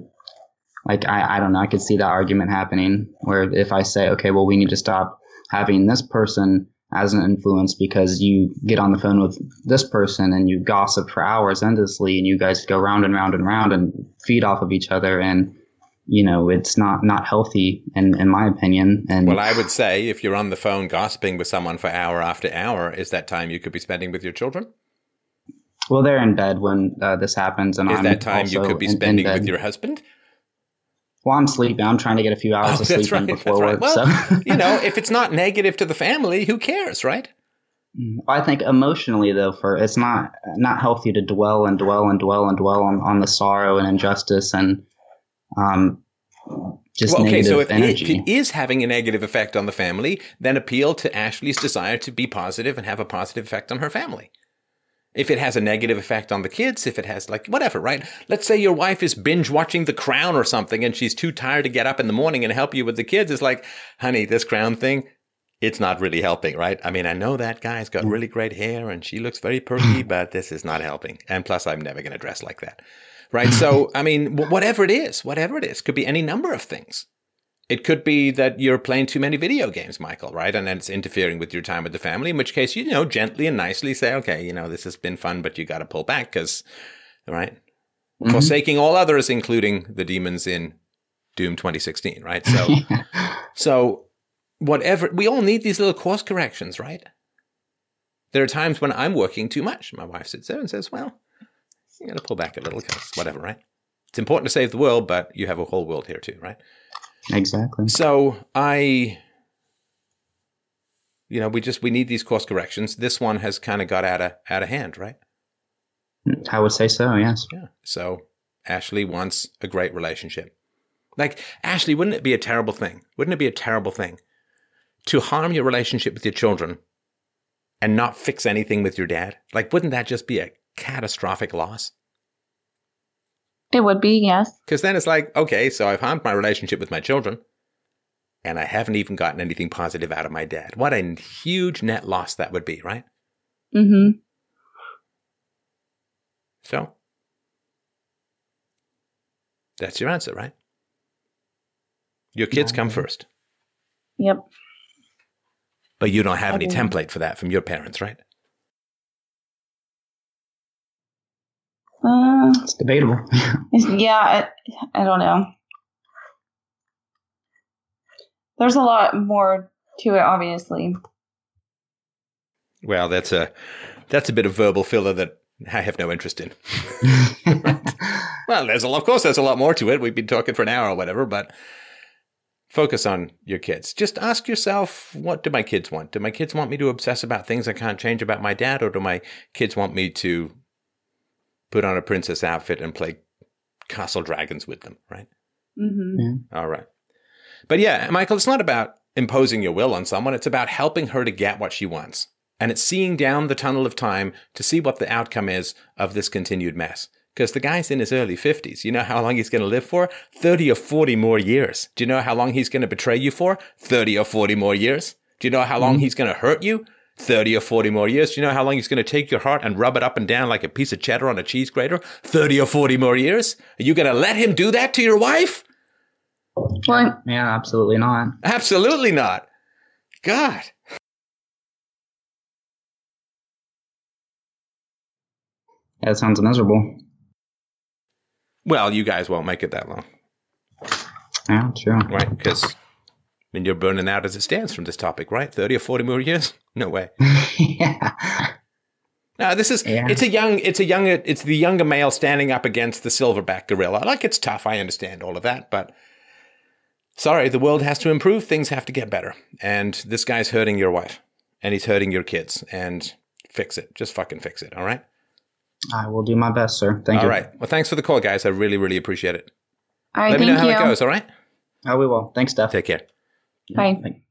like, I I don't know, I could see that argument happening where if I say, okay, well, we need to stop having this person as an influence because you get on the phone with this person and you gossip for hours endlessly and you guys go round and round and round and feed off of each other and you know it's not not healthy in in my opinion and Well, I would say if you're on the phone gossiping with someone for hour after hour, is that time you could be spending with your children? well they're in bed when uh, this happens and Is I'm that time you could be in- in spending with your husband? Well I'm sleeping I'm trying to get a few hours Oh, of sleep right, before that's right. work Well, so You know, if it's not negative to the family, who cares, right? I think emotionally though, for it's not not healthy to dwell and dwell and dwell and dwell on, on the sorrow and injustice and um just well, okay, so if it, if it is having a negative effect on the family, then appeal to Ashley's desire to be positive and have a positive effect on her family. If it has a negative effect on the kids, if it has like whatever, right? Let's say your wife is binge watching The Crown or something and she's too tired to get up in the morning and help you with the kids. It's like, honey, this Crown thing, it's not really helping, right? I mean, I know that guy's got really great hair and she looks very perky, but this is not helping. And plus, I'm never going to dress like that, right? So, I mean, whatever it is, whatever it is, could be any number of things. It could be that you're playing too many video games, Michael, right? And then it's interfering with your time with the family, in which case, you know, gently and nicely say, okay, you know, this has been fun, but you got to pull back because, right? Mhm. Forsaking all others, including the demons in Doom 2016, right? So, so whatever, we all need these little course corrections, right? There are times when I'm working too much. My wife sits there and says, well, you got to pull back a little because whatever, right? It's important to save the world, but you have a whole world here too, right? Exactly. So I, you know, we just we need these course corrections. This one has kind of got out of out of hand, right? I would say so. Yes. Yeah. So Ashley wants a great relationship. Like Ashley, wouldn't it be a terrible thing? Wouldn't it be a terrible thing to harm your relationship with your children and not fix anything with your dad? Like, wouldn't that just be a catastrophic loss? It would be, yes. Because then it's like, okay, so I've harmed my relationship with my children, and I haven't even gotten anything positive out of my dad. What a huge net loss that would be, right? Mm-hmm. So that's your answer, right? Your kids come first, Yep. but you don't have I any do. template for that from your parents, right? Uh, It's debatable. it's- yeah, I, I don't know. There's a lot more to it, obviously. Well, that's a that's a bit of verbal filler that I have no interest in. Well, there's a lot, of course, there's a lot more to it. We've been talking for an hour or whatever, but focus on your kids. Just ask yourself, what do my kids want? Do my kids want me to obsess about things I can't change about my dad, or do my kids want me to put on a princess outfit and play Castle Dragons with them? Right. Mm-hmm. All right. But yeah, Michael, it's not about imposing your will on someone. It's about helping her to get what she wants. And it's seeing down the tunnel of time to see what the outcome is of this continued mess. Because the guy's in his early 50s. You know how long he's going to live for? 30 or 40 more years. Do you know how long he's going to betray you for? 30 or 40 more years. Do you know how long he's going to hurt you? 30 or 40 more years. Do you know how long he's going to take your heart and rub it up and down like a piece of cheddar on a cheese grater? 30 or 40 more years. Are you going to let him do that to your wife? Well, yeah, absolutely not. Absolutely not. God. That sounds miserable. Well, you guys won't make it that long, Yeah, true. right? Because I mean, you're burning out as it stands from this topic, right? 30 or 40 more years? No way. yeah. No, this is Yeah. it's a young it's a younger it's the younger male standing up against the silverback gorilla. Like it's tough, I understand all of that, but sorry, the world has to improve, things have to get better. And this guy's hurting your wife and he's hurting your kids and fix it. Just fucking fix it, all right? I will do my best, sir. Thank All you. right. Well, thanks for the call, guys. I really really appreciate it. all right, Let me know how you. it goes, all right? Oh, we will. Thanks, Steph. Take care. Bye.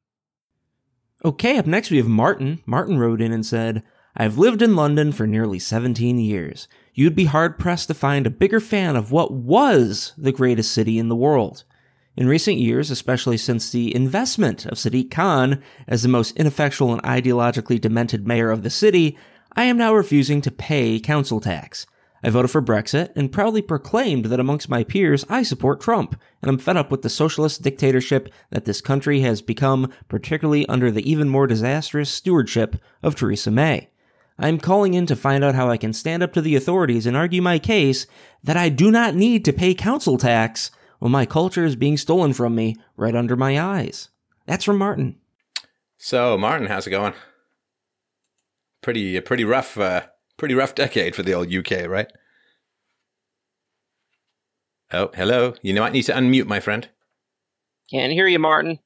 Okay, up next we have Martin. Martin wrote in and said, I've lived in London for nearly 17 years. You'd be hard pressed to find a bigger fan of what was the greatest city in the world. In recent years, especially since the investment of Sadiq Khan as the most ineffectual and ideologically demented mayor of the city, I am now refusing to pay council tax. I voted for Brexit and proudly proclaimed that amongst my peers I support Trump, and I'm fed up with the socialist dictatorship that this country has become, particularly under the even more disastrous stewardship of Theresa May. I'm calling in to find out how I can stand up to the authorities and argue my case that I do not need to pay council tax when my culture is being stolen from me right under my eyes. That's from Martin. So, Martin, how's it going? Pretty, a pretty rough, uh, pretty rough decade for the old UK, right? Oh, hello. You might need to unmute, my friend. Can't hear you, Martin.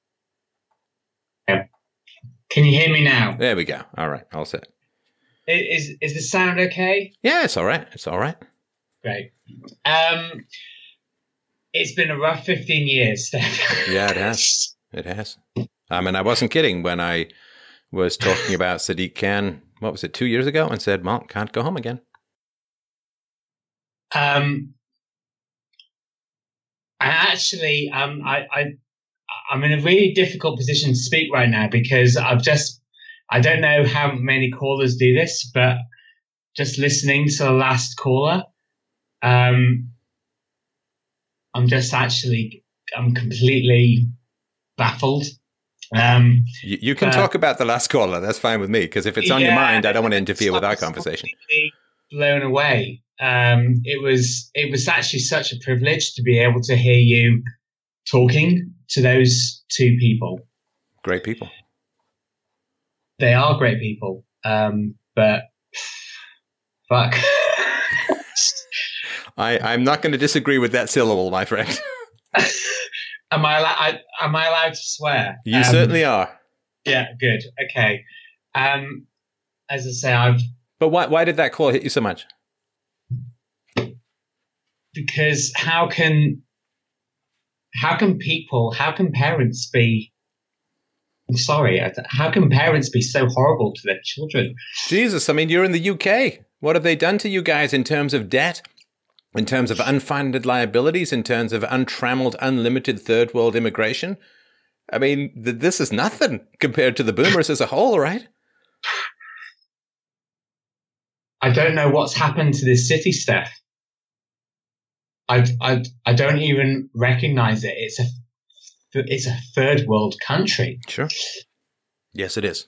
Can you hear me now? There we go. All right, all set. Is is the sound okay? Yeah, it's all right. It's all right. Great. Um, it's been a rough fifteen years, Steph. Yeah, it has. It has. I mean, I wasn't kidding when I was talking about Sadiq Khan. What was it, two years ago, and said, "Well, can't go home again." Um, I actually, um, I, I, I'm in a really difficult position to speak right now because I've just, I don't know how many callers do this, but just listening to the last caller, um, I'm just actually, I'm completely baffled. Um, You, you can Uh, talk about the last caller. That's fine with me. Because if it's on your mind, I don't want to interfere with our conversation. Blown away. Um, it was it was actually such a privilege to be able to hear you talking to those two people. Great people. They are great people, um, but fuck. I, I'm not going to disagree with that syllable, my friend. am I, allo- am I allowed to swear? You Um, certainly are. Yeah, good. Okay. Um, as I say, I've But why, why did that call hit you so much? because how can how can people how can parents be I'm sorry how can parents be so horrible to their children Jesus, I mean, you're in the UK. What have they done to you guys in terms of debt, in terms of unfunded liabilities, in terms of untrammeled, unlimited third world immigration? I mean, th- this is nothing compared to the boomers as a whole, right? I don't know what's happened to this city Steph I, I, I don't even recognize it it's a it's a third world country Sure. Yes, it is.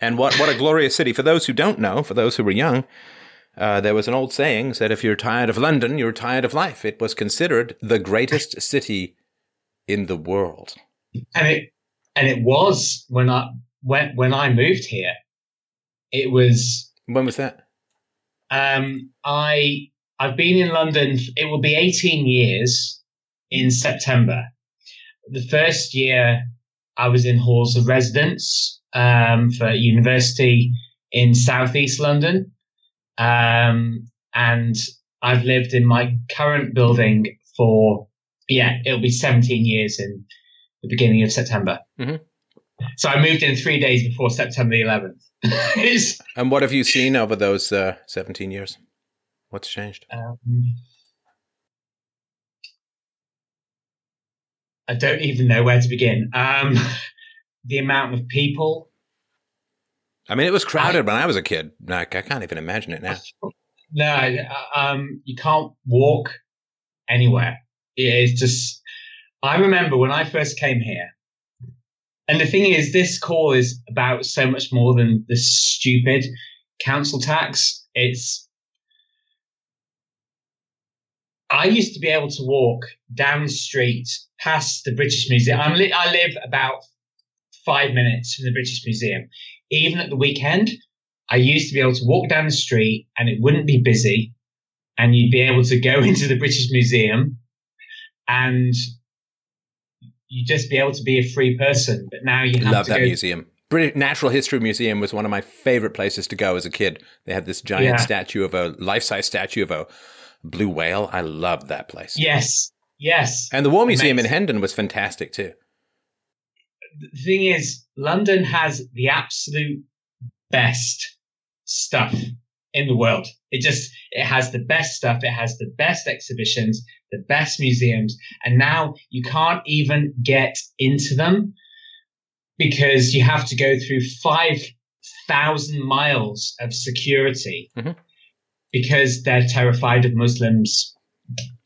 And what, what a glorious city. For those who don't know, for those who were young, uh, there was an old saying said, if you're tired of London, you're tired of life. It was considered the greatest city in the world. and it and it was when I when when I moved here it was When was that? Um, I I've been in London. It will be 18 years in September. The first year I was in halls of residence um, for university in southeast London, um, and I've lived in my current building for yeah, it'll be 17 years in the beginning of September. Mhm. So I moved in three days before September the 11th. And what have you seen over those uh, 17 years? What's changed? Um, I don't even know where to begin. Um, the amount of people. I mean, it was crowded when I was a kid. Like, I can't even imagine it now. No, um, you can't walk anywhere. It is just. I remember when I first came here, and the thing is, this call is about so much more than the stupid council tax. It's. I used to be able to walk down the street past the British Museum. I'm li- I live about five minutes from the British Museum. Even at the weekend, I used to be able to walk down the street and it wouldn't be busy, and you'd be able to go into the British Museum and you'd just be able to be a free person. But now you have Love to that go. museum. British Natural History Museum was one of my favorite places to go as a kid. They had this giant Yeah. statue of a life size statue of a blue whale. I loved that place. Yes, yes. And the War Museum in Hendon was fantastic too. The thing is, London has the absolute best stuff in the world. It just it has the best stuff. It has the best exhibitions, the best museums, and now you can't even get into them because you have to go through five thousand miles of security Mhm. because they're terrified of Muslims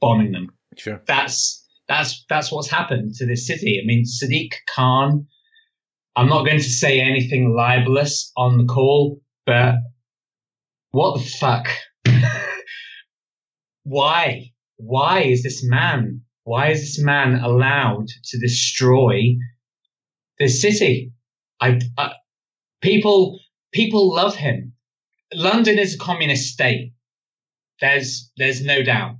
bombing them Sure. that's that's that's what's happened to this city. I mean, Sadiq Khan. I'm not going to say anything libelous on the call, but what the fuck? Why? Why is this man? Why is this man allowed to destroy this city? I, I people people love him. London is a communist state. There's there's no doubt.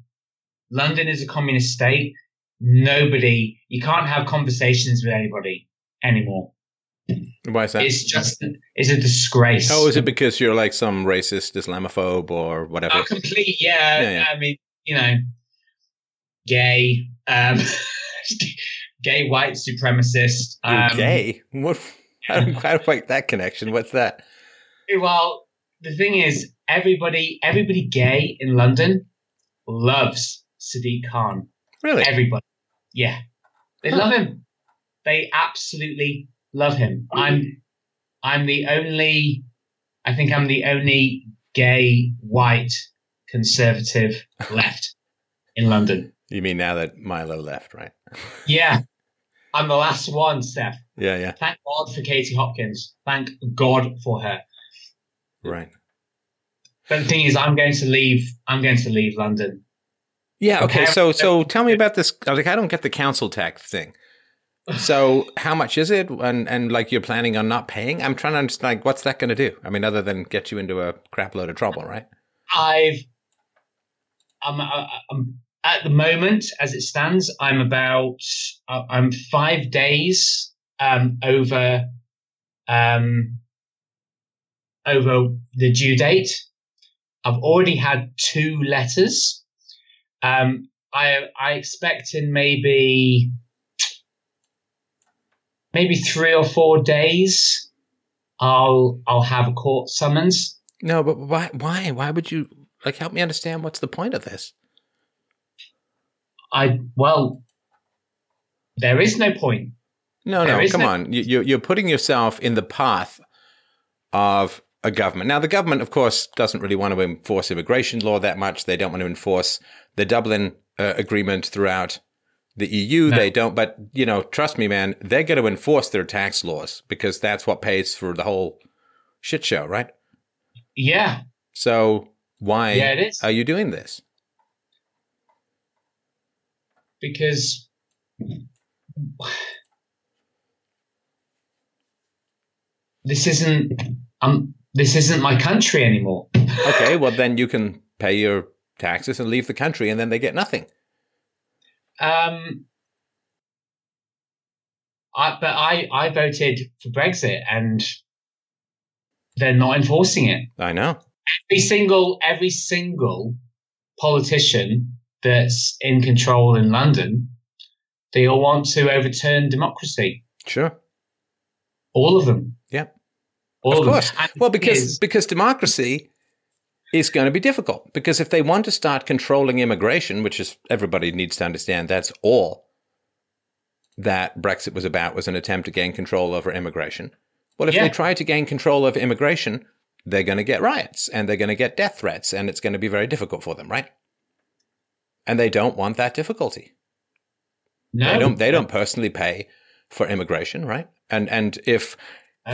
London is a communist state. Nobody, you can't have conversations with anybody anymore. Why is that? It's just, it's a disgrace. oh, is it because you're like some racist Islamophobe or whatever? Oh, complete, yeah, Yeah, yeah. I mean, you know, gay, um, gay white supremacist. Um, gay? What? I don't quite like that connection. What's that? Well, the thing is, everybody, everybody gay in London loves Sadiq Khan. Really? Everybody. Yeah. They love him. They absolutely love him. I'm I'm the only I think I'm the only gay white conservative left in London. You mean now that Milo left, right? Yeah. I'm the last one, Steph. Yeah, yeah. Thank God for Katie Hopkins. Thank God for her. Right. But the thing is I'm going to leave I'm going to leave London Yeah. Okay. So so tell me about this. Like, I don't get the council tax thing. So how much is it? And and like you're planning on not paying? I'm trying to understand. Like, what's that going to do? I mean, other than get you into a crap load of trouble, right? I've I'm, I'm at the moment as it stands. I'm about uh, I'm five days um, over um, over the due date. I've already had two letters. Um, I I expect in maybe maybe three or four days. I'll I'll have a court summons. No, but why? Why? Why would you like help me understand what's the point of this? I well, there is no point. No, There no, come no- on. You, you- you're putting yourself in the path of a government. Now, the government, of course, doesn't really want to enforce immigration law that much. They don't want to enforce the Dublin uh, Agreement throughout the EU. No. They don't. But you know, trust me, man, they're going to enforce their tax laws because that's what pays for the whole shit show, right? Yeah, So why yeah, it is are you doing this? because this isn't um this isn't my country anymore. Okay, well then you can pay your taxes and leave the country, and then they get nothing. Um, I but I I voted for Brexit and they're not enforcing it. I know. Every single every single politician that's in control in London, they all want to overturn democracy. Sure. All of them. Yeah. All of of, course. And Well, because is- because democracy is going to be difficult. Because if they want to start controlling immigration, which is everybody needs to understand, that's all that Brexit was about was an attempt to gain control over immigration. Well, if Yeah. they try to gain control of immigration, they're going to get riots and they're going to get death threats, and it's going to be very difficult for them, right? And they don't want that difficulty. no, They don't. They don't personally pay for immigration, right? And and if.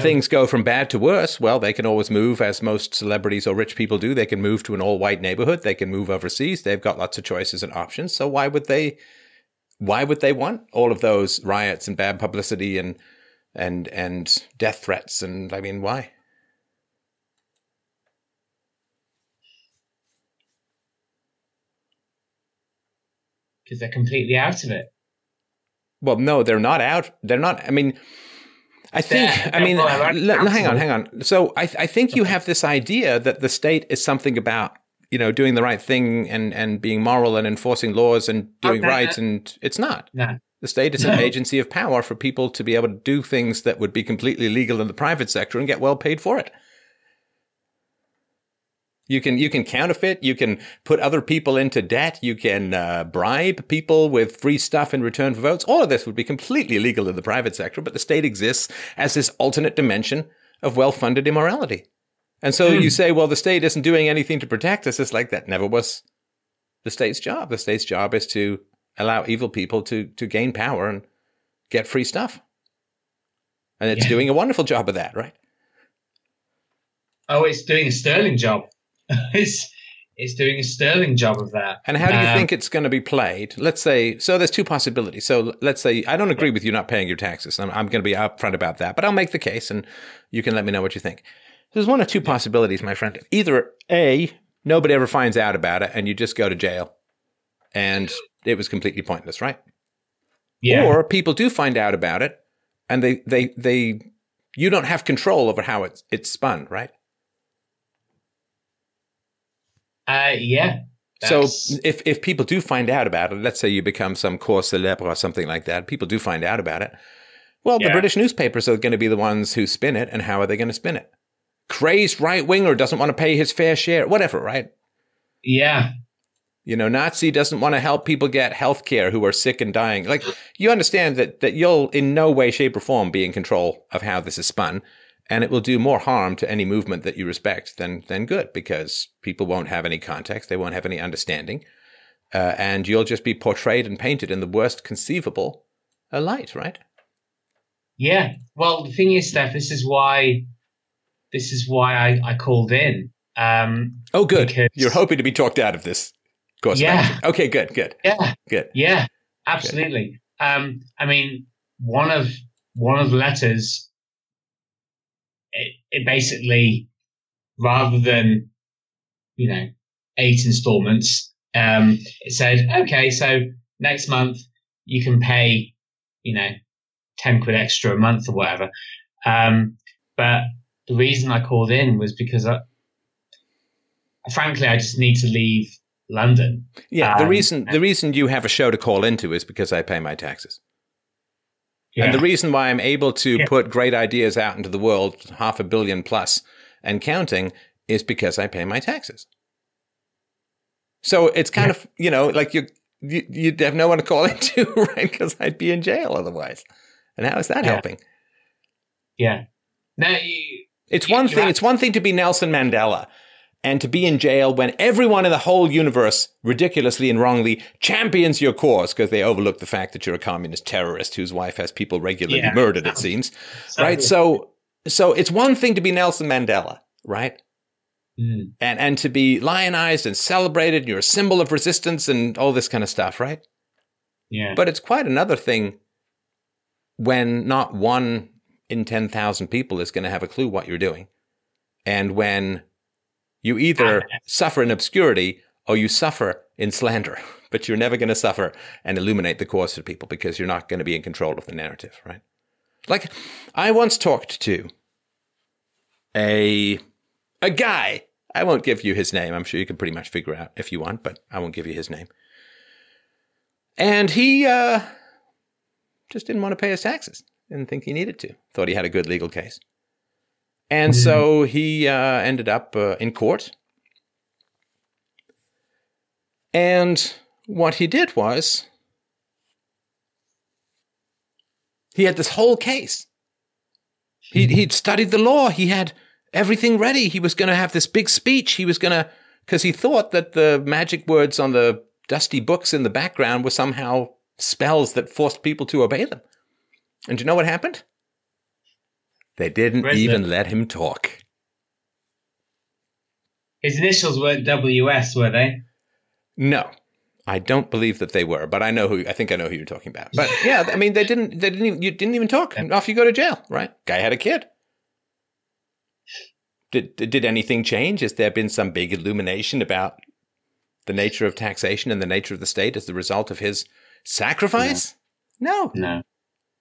Things go from bad to worse, well, they can always move, as most celebrities or rich people do. They can move to an all-white neighborhood. They can move overseas. They've got lots of choices and options. So why would they? Why would they want all of those riots and bad publicity and and and death threats? And I mean, why? because they're completely out of it. Well, no, they're not out. They're not. I mean, I think. I mean, they're- well, they're l- hang on, hang on. So I, I think you have this idea that the state is something about you know doing the right thing and and being moral and enforcing laws and doing Okay. rights, and it's not. No, The state is an No. agency of power for people to be able to do things that would be completely legal in the private sector and get well paid for it. You can you can counterfeit. You can put other people into debt. You can uh, bribe people with free stuff in return for votes. All of this would be completely legal in the private sector, but the state exists as this alternate dimension of well-funded immorality. And so Hmm. you say, well, the state isn't doing anything to protect us. It's like that never was the state's job. The state's job is to allow evil people to to gain power and get free stuff. And it's Yeah. doing a wonderful job of that, right? oh, it's doing a sterling job. it's it's doing a sterling job of that. And how do you Um, think it's going to be played? Let's say, so there's two possibilities. So let's say, I don't agree with you not paying your taxes. I'm, I'm going to be upfront about that, but I'll make the case and you can let me know what you think. There's one or two possibilities, my friend. Either A, nobody ever finds out about it and you just go to jail and it was completely pointless, right? Yeah. Or people do find out about it and they, they, they, you don't have control over how it's, it's spun, right? Uh, yeah. So if if people do find out about it, let's say you become some cause célèbre or something like that, people do find out about it. Well, the British newspapers are going to be the ones who spin it, and how are they going to spin it? Crazed right winger doesn't want to pay his fair share, whatever, right? yeah. You know, Nazi doesn't want to help people get health care who are sick and dying. Like, you understand that, that you'll in no way, shape, or form be in control of how this is spun. And it will do more harm to any movement that you respect than, than good because people won't have any context. They won't have any understanding. Uh, and you'll just be portrayed and painted in the worst conceivable uh, light, right? Yeah. Well, the thing is, Steph, this is why this is why I, I called in. Um, Oh, good. Because- You're hoping to be talked out of this. course. Yeah. Okay. Good. Good. Yeah, Good. yeah, absolutely. Um, I mean, one of one of the letters, it, it basically, rather than, you know, eight installments, um, it said, okay, so next month you can pay, you know, ten quid extra a month or whatever. Um, but the reason I called in was because I, frankly, I just need to leave London. Yeah. the Um, reason the reason you have a show to call into is because I pay my taxes. And the reason why I'm able to Yeah. put great ideas out into the world, half a billion plus and counting, is because I pay my taxes. So it's kind Yeah. of, you know, like you, you, you'd have no one to call into, right? Because I'd be in jail otherwise. And how is that Yeah. helping? Yeah. No, you, It's You- one thing. have- It's one thing to be Nelson Mandela and to be in jail when everyone in the whole universe, ridiculously and wrongly, champions your cause because they overlook the fact that you're a communist terrorist whose wife has people regularly Yeah. murdered. It seems, right? So, so it's one thing to be Nelson Mandela, right? Mm, And and to be lionized and celebrated. And you're a symbol of resistance and all this kind of stuff, right? yeah. But it's quite another thing when not one in 10,000 people is going to have a clue what you're doing. And when you either suffer in obscurity or you suffer in slander, but you're never going to suffer and illuminate the cause for people because you're not going to be in control of the narrative, right? Like, I once talked to a, a guy. I won't give you his name. I'm sure you can pretty much figure out if you want, but I won't give you his name. And he uh, just didn't want to pay his taxes. Didn't think he needed to. Thought he had a good legal case. And so he uh, ended up uh, in court. And what he did was he had this whole case. He, he'd studied the law. He had everything ready. He was going to have this big speech. He was going to, because he thought that the magic words on the dusty books in the background were somehow spells that forced people to obey them. And do you know what happened? They didn't even let him talk. His initials weren't WS, were they? No, I don't believe that they were, but I know who. I think I know who you're talking about. But yeah, I mean, they didn't. They didn't. Even, you didn't even talk. And off you go to jail, right? Guy had a kid. Did did anything change? Has there been some big illumination about the nature of taxation and the nature of the state as the result of his sacrifice? No. No.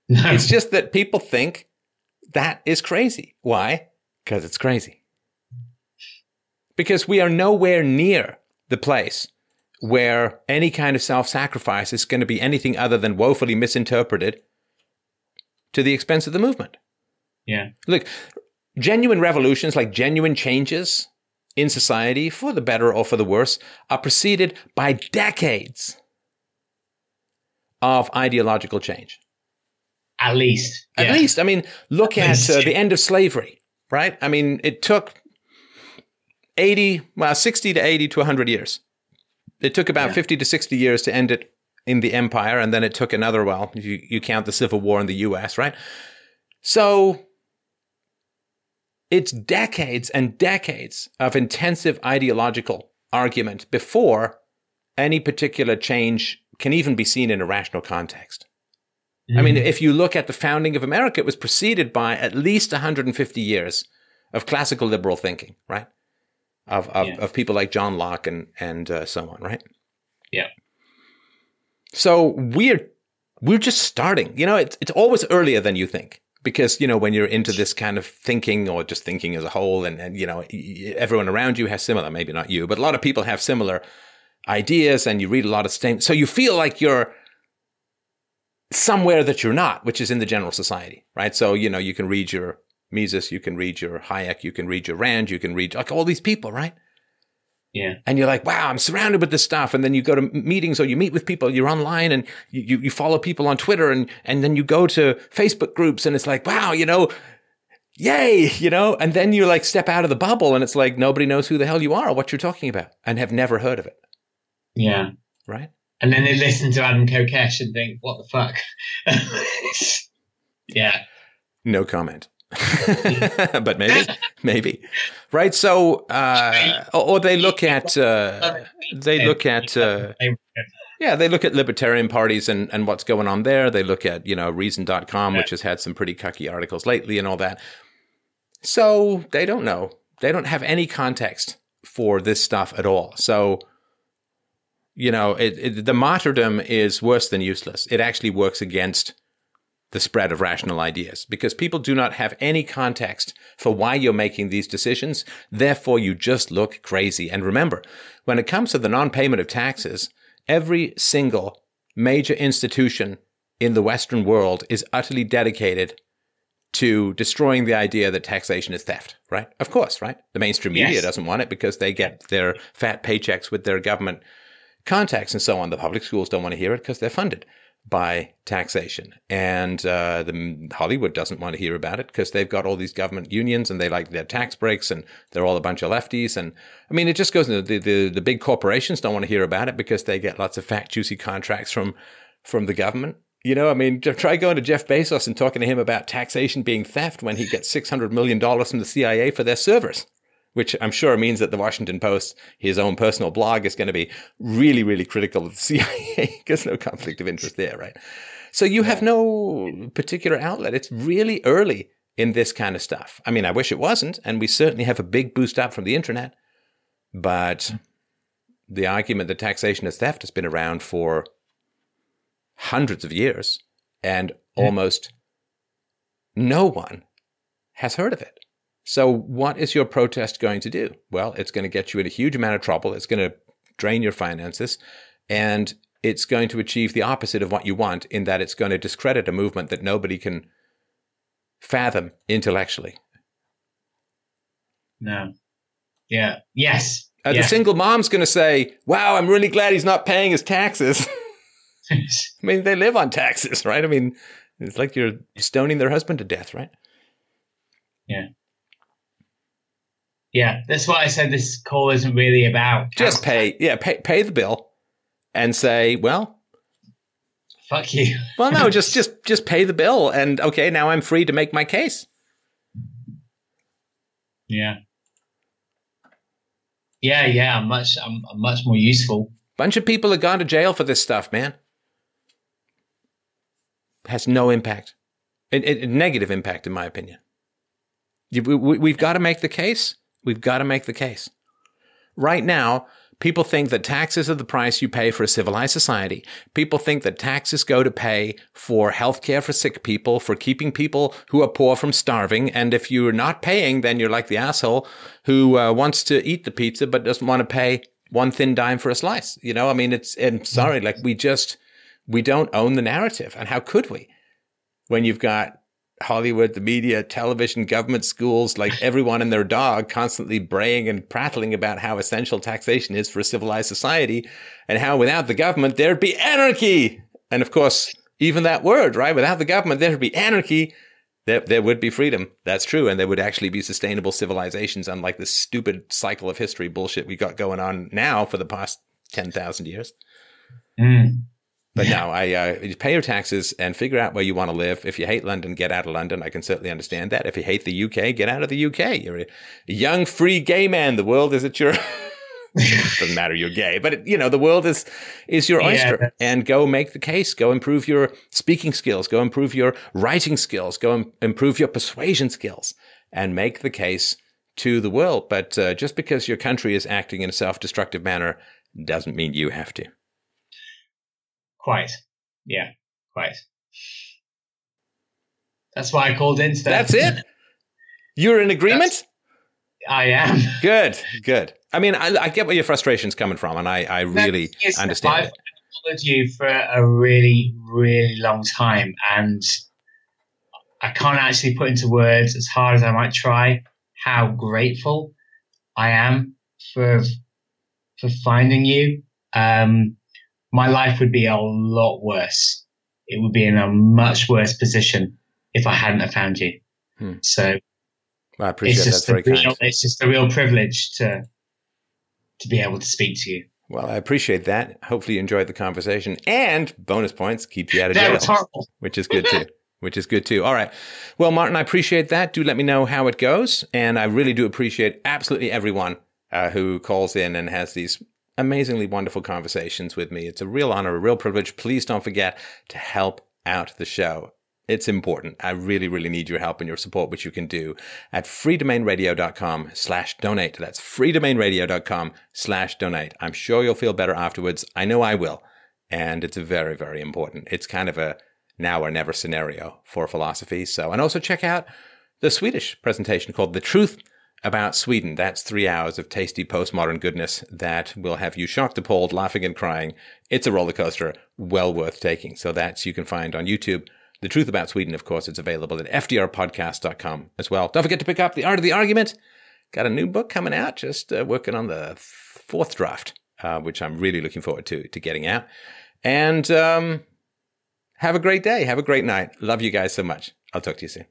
No. It's just that people think that is crazy. Why? Because it's crazy. Because we are nowhere near the place where any kind of self sacrifice is going to be anything other than woefully misinterpreted to the expense of the movement. yeah. Look, genuine revolutions, like genuine changes in society, for the better or for the worse, are preceded by decades of ideological change. At least. At Yeah. least, I mean, look At at uh, the end of slavery, right? I mean, it took 80, well, 60 to 80 to 100 years. It took about 50 to 60 years to end it in the empire, and then it took another, well, if you, you count the Civil War in the US, right? So it's decades and decades of intensive ideological argument before any particular change can even be seen in a rational context. I mean, Mm. if you look at the founding of America, it was preceded by at least 150 years of classical liberal thinking, right? Of of, Yeah. of people like John Locke and and uh, so on, right? Yeah. So we're we're just starting. You know, it's it's always earlier than you think because you know when you're into this kind of thinking or just thinking as a whole, and and you know everyone around you has similar, maybe not you, but a lot of people have similar ideas, and you read a lot of statements, so you feel like you're somewhere that you're not, which is in the general society, right? So, you know, you can read your Mises, you can read your Hayek, you can read your Rand, you can read like all these people, right? Yeah. And you're like, wow, I'm surrounded with this stuff. And then you go to meetings or you meet with people, you're online and you, you, follow people on Twitter and, and then you go to Facebook groups and it's like, wow, you know, yay, you know, and then you like step out of the bubble and it's like nobody knows who the hell you are or what you're talking about and have never heard of it, Yeah. right? And then they listen to Adam Kokesh and think, what the fuck? yeah. No comment. but maybe, maybe, right? So, uh, or, they look at uh, they look at uh, yeah, they look at libertarian parties and, and what's going on there. They look at, you know, reason.com, which has had some pretty cucky articles lately and all that. So they don't know. They don't have any context for this stuff at all. So, you know, it, it, the martyrdom is worse than useless. It actually works against the spread of rational ideas because people do not have any context for why you're making these decisions. Therefore, you just look crazy. And remember, when it comes to the non payment of taxes, every single major institution in the Western world is utterly dedicated to destroying the idea that taxation is theft, right? Of course, right? The mainstream media Yes. doesn't want it because they get their fat paychecks with their government contacts and so on. The public schools don't want to hear it because they're funded by taxation. And uh, the Hollywood doesn't want to hear about it because they've got all these government unions and they like their tax breaks and they're all a bunch of lefties. And I mean, it just goes into the, the, the big corporations don't want to hear about it because they get lots of fat, juicy contracts from, from the government. You know, I mean, try going to Jeff Bezos and talking to him about taxation being theft when he gets $600 million from the CIA for their servers which I'm sure means that the Washington Post, his own personal blog, is going to be really, really critical of the CIA because no conflict of interest there, right? So you have no particular outlet. It's really early in this kind of stuff. I mean, I wish it wasn't, and we certainly have a big boost up from the internet, but hmm. the argument that taxation is theft has been around for hundreds of years, and hmm. almost no one has heard of it. So, what is your protest going to do? Well, it's going to get you in a huge amount of trouble. It's going to drain your finances, and it's going to achieve the opposite of what you want in that it's going to discredit a movement that nobody can fathom intellectually. No. Yeah. Yes. Uh, yeah. The single mom's going to say, Wow, I'm really glad he's not paying his taxes. I mean, they live on taxes, right? I mean, it's like you're stoning their husband to death, right? yeah. Yeah, that's why I said this call isn't really about Just pay, yeah, pay, pay the bill and say, Well, Fuck you. Well, no, just just just pay the bill, and okay, now I'm free to make my case. Yeah. Yeah, yeah. I'm much. I'm, I'm much more useful. Bunch of people have gone to jail for this stuff, man. Has no impact, a, it, negative impact, in my opinion. We- we- We've got to make the case. We've got to make the case. Right now, people think that taxes are the price you pay for a civilized society. People think that taxes go to pay for health care for sick people, for keeping people who are poor from starving. And if you're not paying, then you're like the asshole who uh, wants to eat the pizza but doesn't want to pay one thin dime for a slice. You know, I mean, it's, and sorry, like we just, we don't own the narrative. And how could we? When you've got Hollywood, the media, television, government, schools, like everyone and their dog constantly braying and prattling about how essential taxation is for a civilized society and how without the government there'd be anarchy. And of course, even that word, right? Without the government, there'd be anarchy. There, there would be freedom. That's true. And there would actually be sustainable civilizations, unlike this stupid cycle of history bullshit we got going on now for the past 10,000 years. Mm. But no, I uh, you pay your taxes and figure out where you want to live. If you hate London, get out of London. I can certainly understand that. If you hate the UK, get out of the UK. You're a young, free gay man. The world is at your. Doesn't matter you're gay, but it, you know the world is is your oyster. that's- and go make the case. Go improve your speaking skills. Go improve your writing skills. Go im- improve your persuasion skills, and make the case to the world. But uh, just because your country is acting in a self-destructive manner doesn't mean you have to. Quite. Yeah. Quite. That's why I called in today. That's it. You're in agreement. I am. Good, good. I mean, I, I get where your frustration's coming from, and I, I really Yes, understand I've it. followed you for a really, really long time, and I can't actually put into words, as hard as I might try, how grateful I am for for finding you. Um, my life would be a lot worse. It would be in a much worse position if I hadn't have found you. Hmm. So I appreciate it's that. just That's very real, kind. it's just a real privilege to to be able to speak to you. Well, I appreciate that. Hopefully, you enjoyed the conversation, and bonus points keep you out of That jail, which is good too. which is good too. All right. Well, Martin, I appreciate that. Do let me know how it goes. And I really do appreciate absolutely everyone uh, who calls in and has these amazingly wonderful conversations with me. It's a real honor, a real privilege. Please don't forget to help out the show. It's important. I really, really need your help and your support, which you can do at freedomainradio.com slash donate. That's freedomainradio.com slash donate. I'm sure you'll feel better afterwards. I know I will. And it's very, very important. It's kind of a now or never scenario for philosophy. So, and also check out the Swedish presentation called The Truth About Sweden. That's three hours of tasty postmodern goodness that will have you shocked, appalled, laughing, and crying. It's a roller coaster, well worth taking. So that's you can find on YouTube. The Truth About Sweden, of course, it's available at fdrpodcast.com as well. Don't forget to pick up The Art of the Argument. Got a new book coming out, just uh, working on the fourth draft, uh, which I'm really looking forward to, to getting out. And um, have a great day. Have a great night. Love you guys so much. I'll talk to you soon.